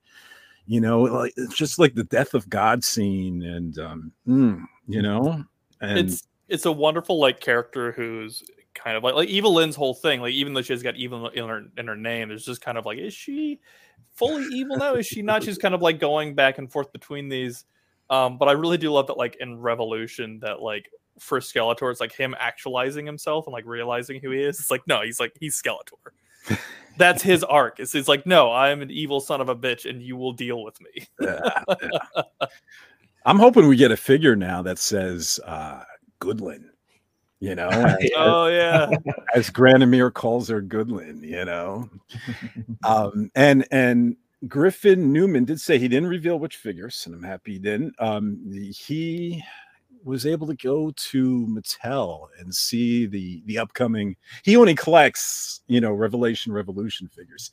You know, like it's just like the death of God scene, and um, mm, you know, and it's it's a wonderful like character who's kind of like like Evil-Lyn's whole thing. Like even though she's got evil in her in her name, there's just kind of like is she fully evil now? Is she not? She's kind of like going back and forth between these. Um, but I really do love that, like in Revolution, that like for Skeletor, it's like him actualizing himself and like realizing who he is. It's like no, he's like he's Skeletor. that's his arc. It's, it's like, no, I am an evil son of a bitch, and you will deal with me. Yeah, yeah. I'm hoping we get a figure now that says uh, Goodlin. You know, as, oh yeah, as Granamyr calls her Goodlin. You know, um, and and Griffin Newman did say he didn't reveal which figures, and I'm happy he didn't. Um, he was able to go to Mattel and see the the upcoming. He only collects, you know, Revelation Revolution figures,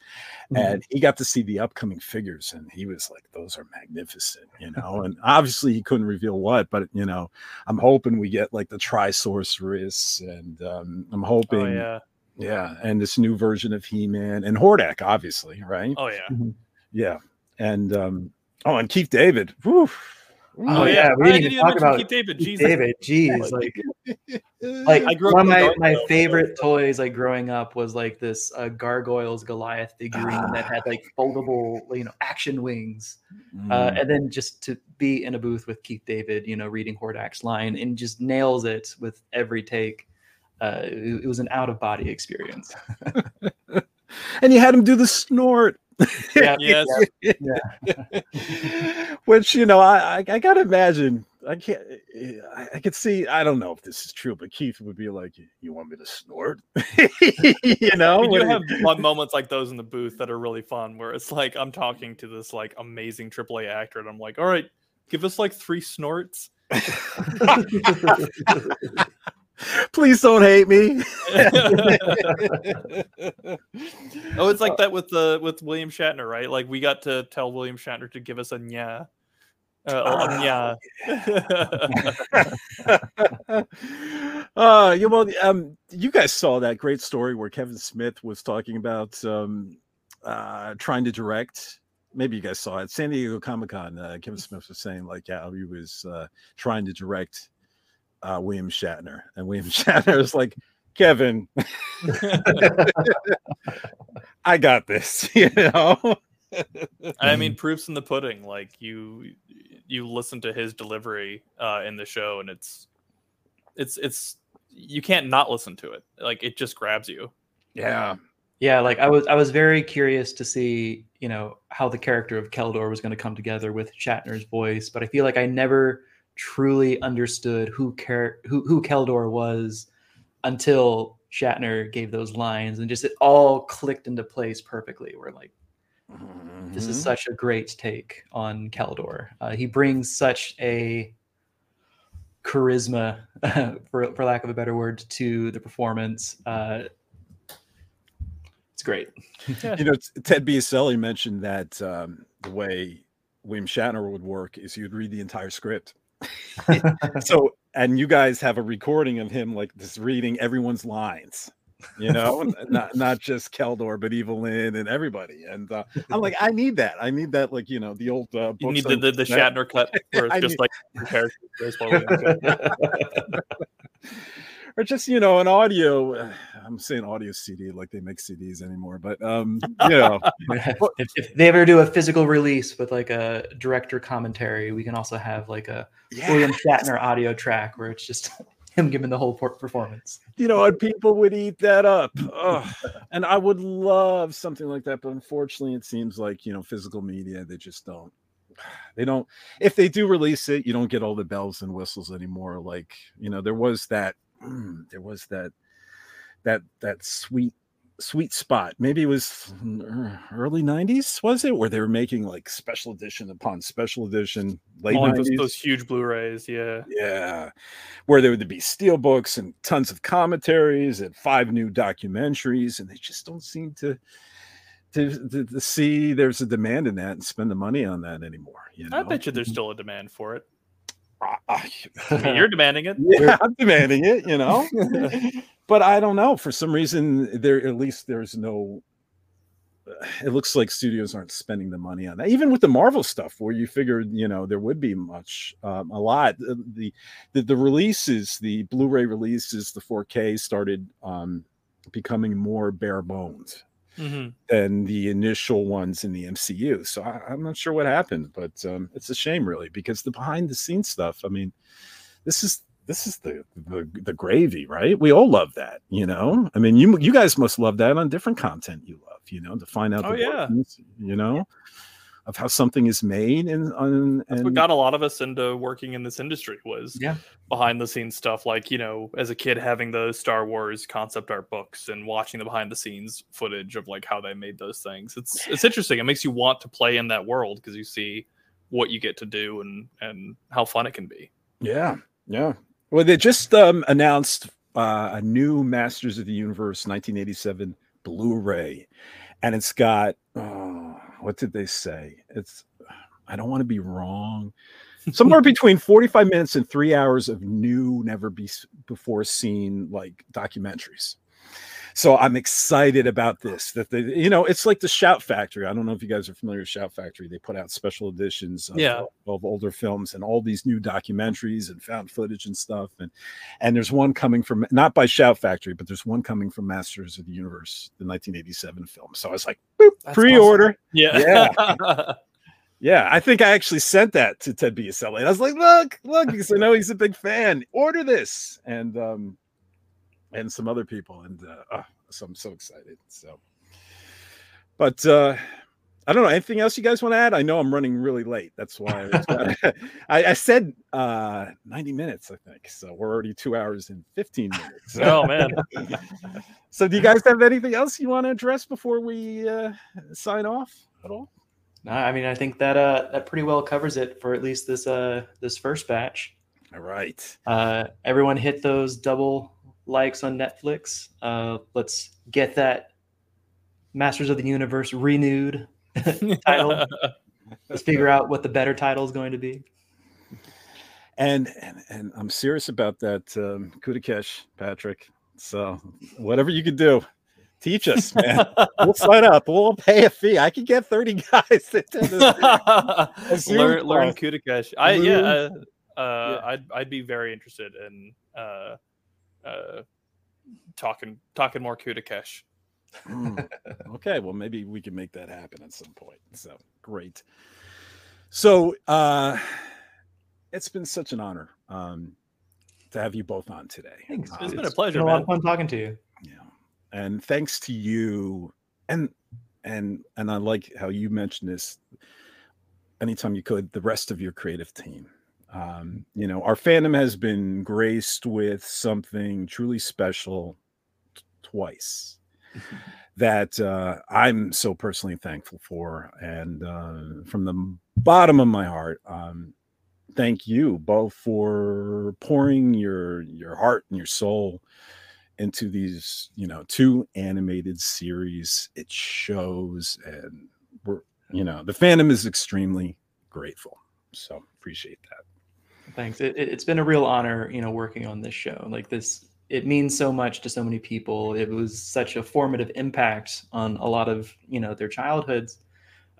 mm-hmm. and he got to see the upcoming figures, and he was like, "Those are magnificent," you know. and obviously, he couldn't reveal what, but you know, I'm hoping we get like the Tri Sorceress, and um, I'm hoping, oh, yeah, yeah, and this new version of He Man and Hordak, obviously, right? Oh yeah, mm-hmm. yeah, and um, oh, and Keith David. Whew, Oh, yeah, we didn't even talk about Keith David. Keith David, jeez, like, like I grew one of my, my favorite toys, like growing up, was like this uh, Gargoyles Goliath figurine ah. that had like foldable, you know, action wings, mm. uh, and then just to be in a booth with Keith David, you know, reading Hordak's line and just nails it with every take. Uh, it, it was an out of body experience. and you had him do the snort. Yeah, yes. yeah. Which you know, I, I, I gotta imagine. I can't. I, I could see. I don't know if this is true, but Keith would be like, "You want me to snort?" you know. You have moments like those in the booth that are really fun, where it's like I'm talking to this like amazing AAA actor, and I'm like, "All right, give us like three snorts." Please don't hate me. oh, it's like that with the with William Shatner, right? Like we got to tell William Shatner to give us a nya. Uh, uh, uh, you well, um, you guys saw that great story where Kevin Smith was talking about um, uh, trying to direct. Maybe you guys saw it. San Diego Comic Con. Uh, Kevin Smith was saying like how he was uh, trying to direct uh, William Shatner, and William Shatner is like, Kevin, I got this, you know. I mean, proofs in the pudding. Like you, you listen to his delivery uh, in the show, and it's, it's, it's. You can't not listen to it. Like it just grabs you. Yeah, yeah. Like I was, I was very curious to see, you know, how the character of Keldor was going to come together with Shatner's voice, but I feel like I never truly understood who Car- who who Keldor was until Shatner gave those lines and just it all clicked into place perfectly. We're like, mm-hmm. this is mm-hmm. such a great take on Keldor. Uh, he brings such a charisma, for for lack of a better word, to the performance. Uh, it's great. you know, Ted Biaselli mentioned that um, the way William Shatner would work is he would read the entire script so and you guys have a recording of him like just reading everyone's lines you know? Not not just keldor but Evil-Lyn and everybody and uh, i'm like i need that. I need that like you know the old uh you need the, the, the shatner cut where it's just need... like or just you know an audio uh, i'm saying audio cd like they make cds anymore but um you know if, if, they ever do a physical release with like a director commentary we can also have like a yes. william shatner audio track where it's just him giving the whole performance. You know and people would eat that up. And i would love something like that but unfortunately it seems like you know physical media they just don't they don't if they do release it you don't get all the bells and whistles anymore like you know there was that mm, there was that that that sweet sweet spot. Maybe it was early '90s, was it, where they were making like special edition upon special edition, late oh, those, those, huge Blu-rays, yeah, yeah, where there would be steel books and tons of commentaries and five new documentaries, and they just don't seem to. To, to, to see there's a demand in that and spend the money on that anymore. You know? I bet you there's still a demand for it. I mean, you're demanding it. Yeah, I'm demanding it, you know. but I don't know. For some reason, there at least there's no. It looks like studios aren't spending the money on that. Even with the Marvel stuff, where you figured, you know, there would be much, um, a lot. The, the the releases, the Blu-ray releases, the 4K started um, becoming more bare bones mm-hmm. than the initial ones in the MCU. So I, am not sure what happened, but um, it's a shame, really, because the behind the scenes stuff. I mean, this is this is the, the the gravy, right? We all love that, you know. I mean, you you guys must love that on different content you love, you know, to find out. Oh yeah, workings, you know, of how something is made, and and, That's what got a lot of us into working in this industry was Yeah. behind the scenes stuff. Like you know, as a kid having the Star Wars concept art books and watching the behind the scenes footage of like how they made those things. It's it's interesting. It makes you want to play in that world because you see what you get to do and and how fun it can be. Yeah, yeah. Well, they just um, announced uh, a new Masters of the Universe 1987 Blu-ray, and it's got oh, what did they say? It's I don't want to be wrong. Somewhere between 45 minutes and three hours of new, never be before seen like documentaries. So I'm excited about this. That they, you know, it's like the Shout Factory. I don't know if you guys are familiar with Shout Factory. They put out special editions of, Yeah. of older films and all these new documentaries and found footage and stuff. And and there's one coming from not by Shout Factory, but there's one coming from Masters of the Universe, the 1987 film. So I was like, boop, That's pre-order. Yeah. Yeah. Yeah, I think I actually sent that to Ted Biaselli. And I was like, look, look, because I know he's a big fan. Order this. And um and some other people. And uh oh, so I'm so excited. So but uh I don't know. Anything else you guys want to add? I know I'm running really late. That's why that's why I, I said uh 90 minutes, I think. So we're already two hours and 15 minutes. oh man. so do you guys have anything else you want to address before we uh sign off at all? No, I mean, I think that uh, that pretty well covers it for at least this uh, this first batch. All right. Uh, everyone hit those double likes on Netflix. Uh, let's get that Masters of the Universe renewed title. Let's figure out what the better title is going to be. And and, and I'm serious about that um Kudakesh, Patrick. So whatever you could do, teach us, man. we'll sign up. We'll pay a fee. I could get 30 guys to attend this. Learn learn. Kudakesh. I yeah, uh, Zoom. uh, I'd I'd be very interested in uh, uh, talking talking more Kudakesh. Hmm. okay, well, maybe we can make that happen at some point. So great. So uh it's been such an honor um to have you both on today. Thanks. Um, It's been a pleasure, been a lot of fun talking to you. yeah and thanks to you and and and i like how you mentioned this anytime you could the rest of your creative team um you know our fandom has been graced with something truly special t- twice that uh i'm so personally thankful for and uh from the bottom of my heart um thank you both for pouring your your heart and your soul into these you know two animated series. It shows and we're you know the fandom is extremely grateful so appreciate that Thanks. It, it's been a real honor, you know, working on this show. Like this, it means so much to so many people. It was such a formative impact on a lot of, you know, their childhoods.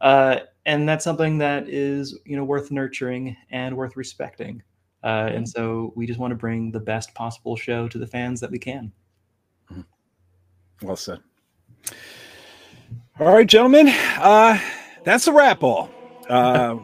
Uh, and that's something that is, you know, worth nurturing and worth respecting. Uh, and so we just want to bring the best possible show to the fans that we can. well said all right gentlemen uh that's a wrap all uh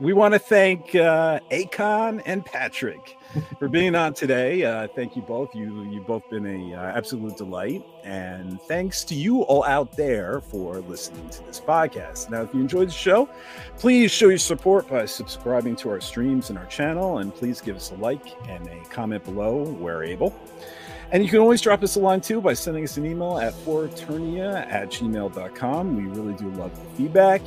we want to thank uh akon and patrick for being on today. Uh thank you both. You you've both been a uh, absolute delight. And thanks to you all out there for listening to this podcast. Now if you enjoyed the show please show your support by subscribing to our streams and our channel. And please give us a like and a comment below where able. And you can always drop us a line too by sending us an email at ForEternia at gmail.com. We really do love the feedback.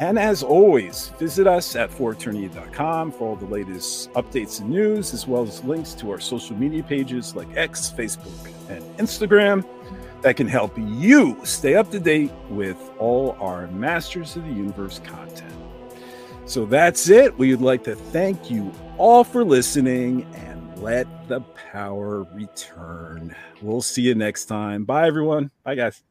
And as always, visit us at ForEternia.com for all the latest updates and news, as well as links to our social media pages like X, Facebook, and Instagram that can help you stay up to date with all our Masters of the Universe content. So that's it. We would like to thank you all for listening and let the power return. We'll see you next time. Bye, everyone. Bye, guys.